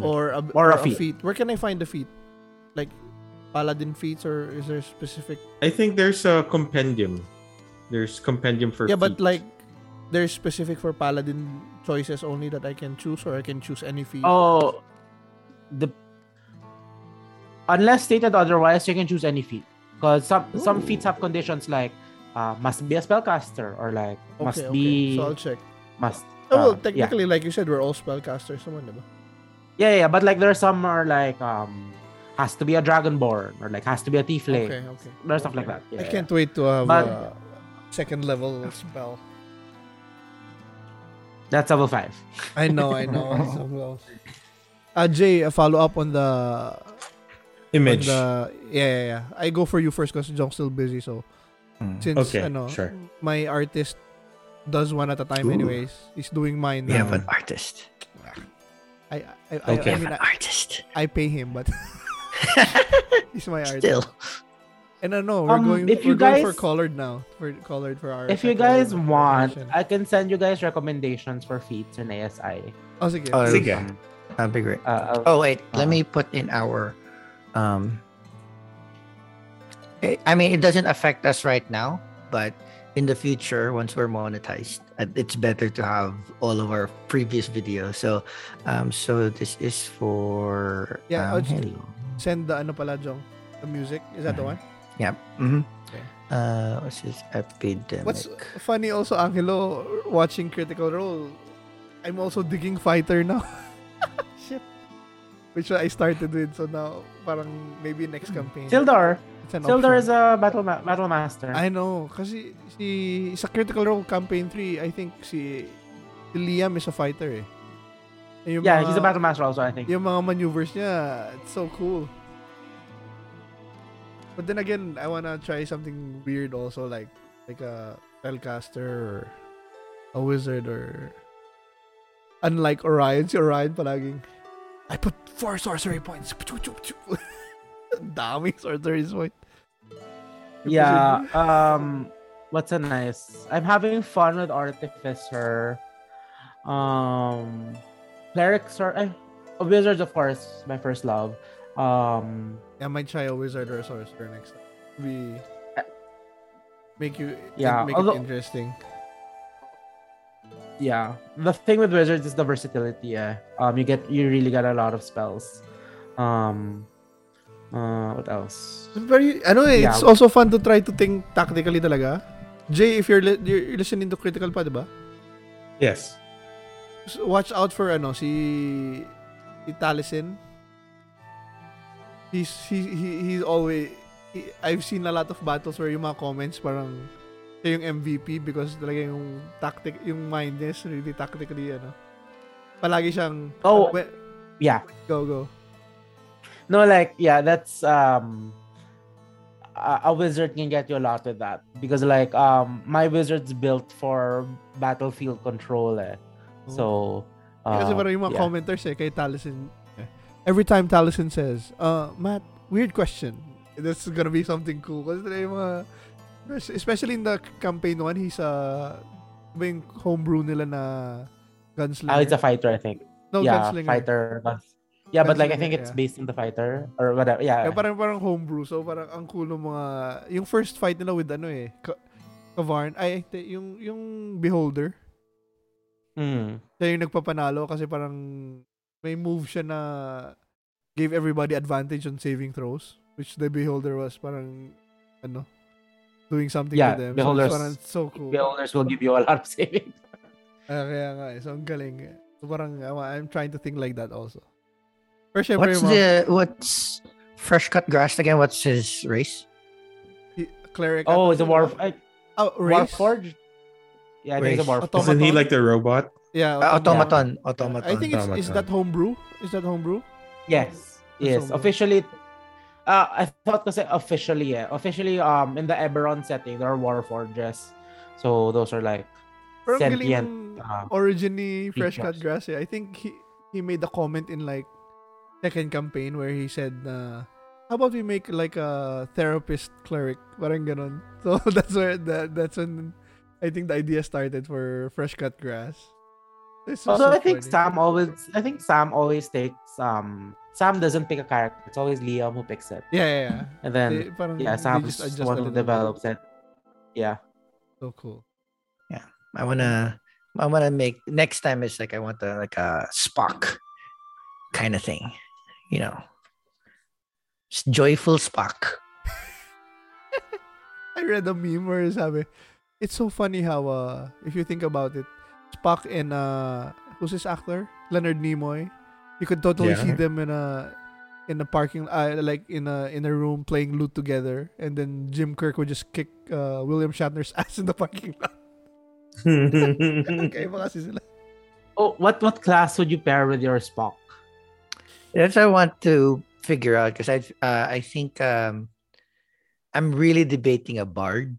D: Mm.
B: or a,
D: Or a feat.
B: Where can I find the feat? Like paladin feats, or is there specific?
C: I think there's a compendium. There's compendium for
B: yeah, but like there's specific for paladin choices only that I can choose, or I can choose any feat.
D: oh, the unless stated otherwise, you can choose any feat. Because some some
B: Ooh.
D: feats have conditions like uh, must be a spellcaster or like must
B: okay, okay.
D: be
B: So I'll check.
D: must.
B: Oh, well,
D: uh, yeah.
B: technically, like you said, we're all spellcasters, naman, diba?
D: Yeah, yeah, but like there are some are like um has to be a dragonborn or like has to be a tiefling.
B: Okay, okay.
D: There's stuff like that. Yeah,
B: I can't wait to have
D: But-
B: a second level spell.
D: That's level five.
B: I know, I know. so well. Uh, Jay, a follow up on the on
C: image.
B: the yeah, yeah, yeah. I go for you first because John's still busy. So
A: Mm.
B: since
C: Okay,
B: ano,
C: sure.
B: my artist does one at a time,
A: Ooh.
B: anyways. He's doing mine.
A: We
B: now.
A: have an artist.
B: I I, I,
C: Okay.
B: I,
A: We
B: mean,
A: have
B: I,
A: an artist.
B: I pay him, but he's my artist.
A: Still.
B: And I know we're
D: Um,
B: going.
D: if
B: we're
D: you
B: going for colored now. For colored for our.
D: If you guys want, I can send you guys recommendations for feats in ASI.
B: oh sige.
A: Oh,
C: Sige.
D: Um,
A: That'd be great.
D: uh, uh,
A: Oh wait,
D: Uh-huh.
A: let me put in our um I I mean it doesn't affect us right now, but in the future once we're monetized, uh, it's better to have all of our previous videos. So um so this is for
B: Yeah,
A: um, hello.
B: Send the ano pala, Jong. The music is that the one?
A: Yeah. Mm-hmm.
B: Okay.
A: Uh what's this epidemic?
B: What's funny also, Angelo, watching Critical Role, I'm also digging Fighter now. Shit. Which I started with, so now parang maybe next campaign.
D: Sildar.
B: It's an
D: Sildar
B: option.
D: is a battle ma- battle master.
B: I know, kasi si sa Critical Role campaign 3, I think si, si Liam is a fighter eh. Yung
D: yeah,
B: mga-
D: he's a battle master also, I think.
B: Yung mga maneuvers niya, it's so cool. But then again, I wanna try something weird also, like like a spellcaster or a wizard or unlike Orion, si Orion palaging I put four sorcery points. Daming sorcery point.
D: Yeah. Um, what's a nice? I'm having fun with Artificer. Um, clerics are eh, oh, wizards, of course, my first love. Um,
B: I might try a wizard or a sorcerer next time. We make you
D: Yeah,
B: make
D: although-
B: it interesting.
D: yeah. The thing with wizards is the versatility. Yeah. Um, you get you really get a lot of spells. Um, uh, what else?
B: You, ano eh, it's
D: Yeah.
B: also fun to try to think tactically talaga. Jay, if you're, li- you're listening to Critical pa, diba?
C: yes.
B: S- Watch out for ano, si, si Taliesin. He's, he, he, he's always, he- I've seen a lot of battles where yung mga comments parang siya yung MVP because talaga yung tactic, yung mind is really tactically, ano. Palagi siyang,
D: Oh,
B: we-
D: yeah.
B: go, go.
D: No, like yeah, that's um a, a wizard can get you a lot with that because like um my wizard's built for battlefield control eh. So uh,
B: Kasi parang yung mga
D: yeah.
B: commenters eh, kay Taliesin. Every time Taliesin says, uh, Matt, weird question. This is gonna be something cool. Kasi yung mga, especially in the campaign one, he's a, ba yung homebrew nila na gunslinger?
D: Ah, it's a fighter, I think.
B: no,
D: yeah,
B: gunslinger.
D: fighter. Yeah, but like I think it's
B: yeah.
D: based on the fighter or whatever. Yeah.
B: Kaya parang parang homebrew. So parang ang cool ng mga, yung first fight nila with ano eh, Ka- Kavarn, ay, yung, yung Beholder.
D: Mm.
B: siya yung nagpapanalo kasi parang may move siya na gave everybody advantage on saving throws which the beholder was parang ano doing something
D: Yeah,
B: to them
D: Beholders-
B: so, parang so cool
D: Beholders will give you a lot of saving.
B: Ah, kaya nga eh. so ang galing eh. so parang uh, I'm trying to think like that also pero syempre
A: What's
B: yung
A: the what's fresh cut grass again? What's his race?
B: cleric
D: Oh, the war uh,
B: oh, race?
D: Warforged. Yeah, I think it's a
A: Race.
D: war.
B: Automaton?
C: Isn't he like the robot?
B: yeah
A: Uh,
B: automaton.
A: automaton. Automaton.
B: I think it's is that homebrew is that homebrew
D: Yes. Yes.
B: Homebrew.
D: Officially Uh, I thought kasi officially, yeah. Officially, um, in the Eberron setting, there are Warforges. So those are like
B: Pero
D: sentient. uh,
B: origin ni Fresh Cut
D: creatures.
B: Grass eh. I think he he made a comment in like second campaign where he said na how about we make like a therapist cleric parang ganon so that's where that that's when I think the idea started for Fresh Cut Grass
D: Also,
B: so
D: I think
B: funny.
D: Sam always, I think Sam always takes um. Sam doesn't pick a character. It's always Liam who picks it,
B: yeah yeah, yeah.
D: and then
B: They- parang
D: yeah,
B: they
D: Sam's
B: just
D: one
B: a
D: who
B: little bit.
D: develops it. Yeah.
B: so cool Yeah,
A: I wanna I wanna make next time is like I want the like a Spock kind of thing, you know. Just joyful Spock.
B: I read a meme where sabi, it's so funny how uh if you think about it, Spock and uh who's this actor? Leonard Nimoy. You could totally
C: Yeah.
B: see them in a in a parking uh, like in a in a room playing loot together and then Jim Kirk would just kick uh, William Shatner's ass in the parking lot. okay, kasi sila.
D: Oh, what what class would you pair with your Spock?
A: That's what I want to figure out because I uh, I think um I'm really debating a bard.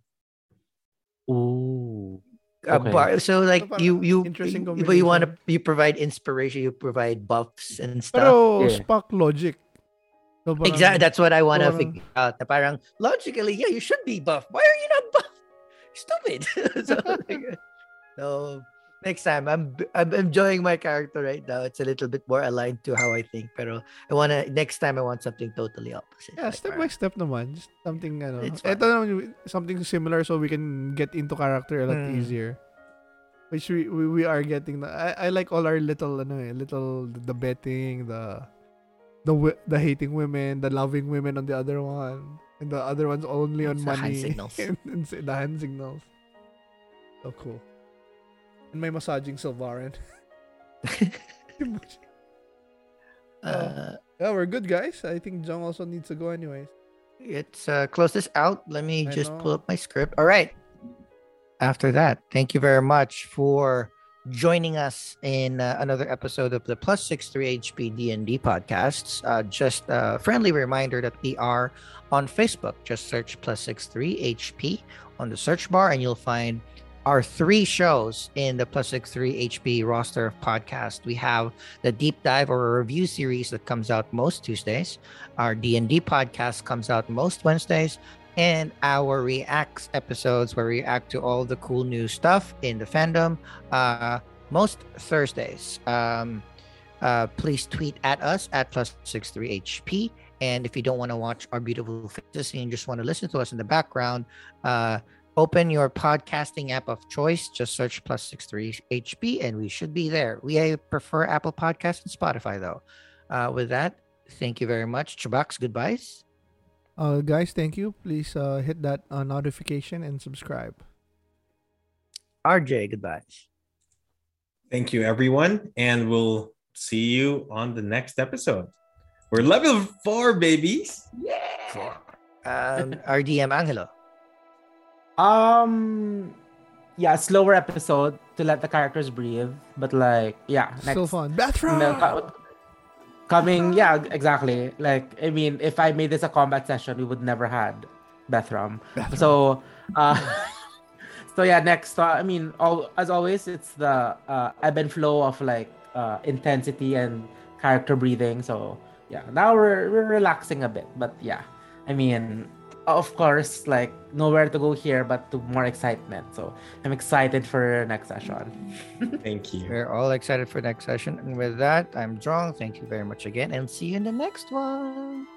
D: Ooh.
A: A
D: Okay.
A: bard. So like
B: parang
A: you you
B: interesting
A: you- but you want to you provide inspiration, you provide buffs and stuff.
B: Pero
D: Yeah.
B: Spock logic. So parang-
A: Exactly. That's what I want to figure out. Na parang logically, yeah, you should be buff. Why are you not buff? Stupid. so, like, so next time, I'm I'm enjoying my character right now. It's a little bit more aligned to how I think. Pero I wanna next time I want something totally opposite.
B: Yeah,
A: Like,
B: step by step naman. Just something, ano. Ito naman, something similar so we can get into character a lot
A: Hmm.
B: easier. Which we, we, we are getting. na- I, I like all our little, ano eh, little, the betting, the, the the hating women, the loving women on the other one. And the other one's only on
A: the hand
B: money.
A: signals.
B: and, and the hand signals. So cool. And may massaging Sylvarin.
A: uh,
B: yeah, we're good, guys. I think Jong also needs to go anyways.
A: Let's uh, close this out. Let me
B: I
A: just pull up my script. All right. After that, thank you very much for joining us in uh, another episode of the Plus Six Three HP D&D podcasts. Uh, just a friendly reminder that we are on Facebook. Just search Plus Six Three HP on the search bar, and you'll find our three shows in the Plus Six Three HP roster of podcasts. We have the deep dive or review series that comes out most Tuesdays. Our D&D podcast comes out most Wednesdays and our reacts episodes where we react to all the cool new stuff in the fandom uh most Thursdays. Um uh please tweet at us at plus 63HP and if you don't want to watch our beautiful faces and just want to listen to us in the background uh open your podcasting app of choice just search plus 63HP and we should be there. We uh, prefer Apple Podcasts and Spotify though. Uh with that Thank you very much. Chubax, goodbyes.
B: Uh, guys, thank you. Please uh, hit that uh, notification and subscribe.
A: RJ, goodbyes.
C: Thank you, everyone. And we'll see you on the next episode. We're level four, babies. Yeah.
A: Four. Um, RDM Angelo.
D: Um, yeah, slower episode to let the characters breathe, but like, yeah, next.
B: Still fun. Bathroom.
D: No, co- coming, yeah, exactly. Like, I mean, if I made this a combat session, we would never had Bethrom.
B: Bathroom.
D: So, uh, so yeah, next. Uh, I mean, all as always, it's the uh, ebb and flow of like uh, intensity and character breathing. So yeah, now we're we're relaxing a bit, but yeah, I mean, of course, like nowhere to go here but to more excitement. So I'm excited for next session.
C: Thank you.
A: We're all excited for next session. And with that, I'm drawn. Thank you very much again and see you in the next one.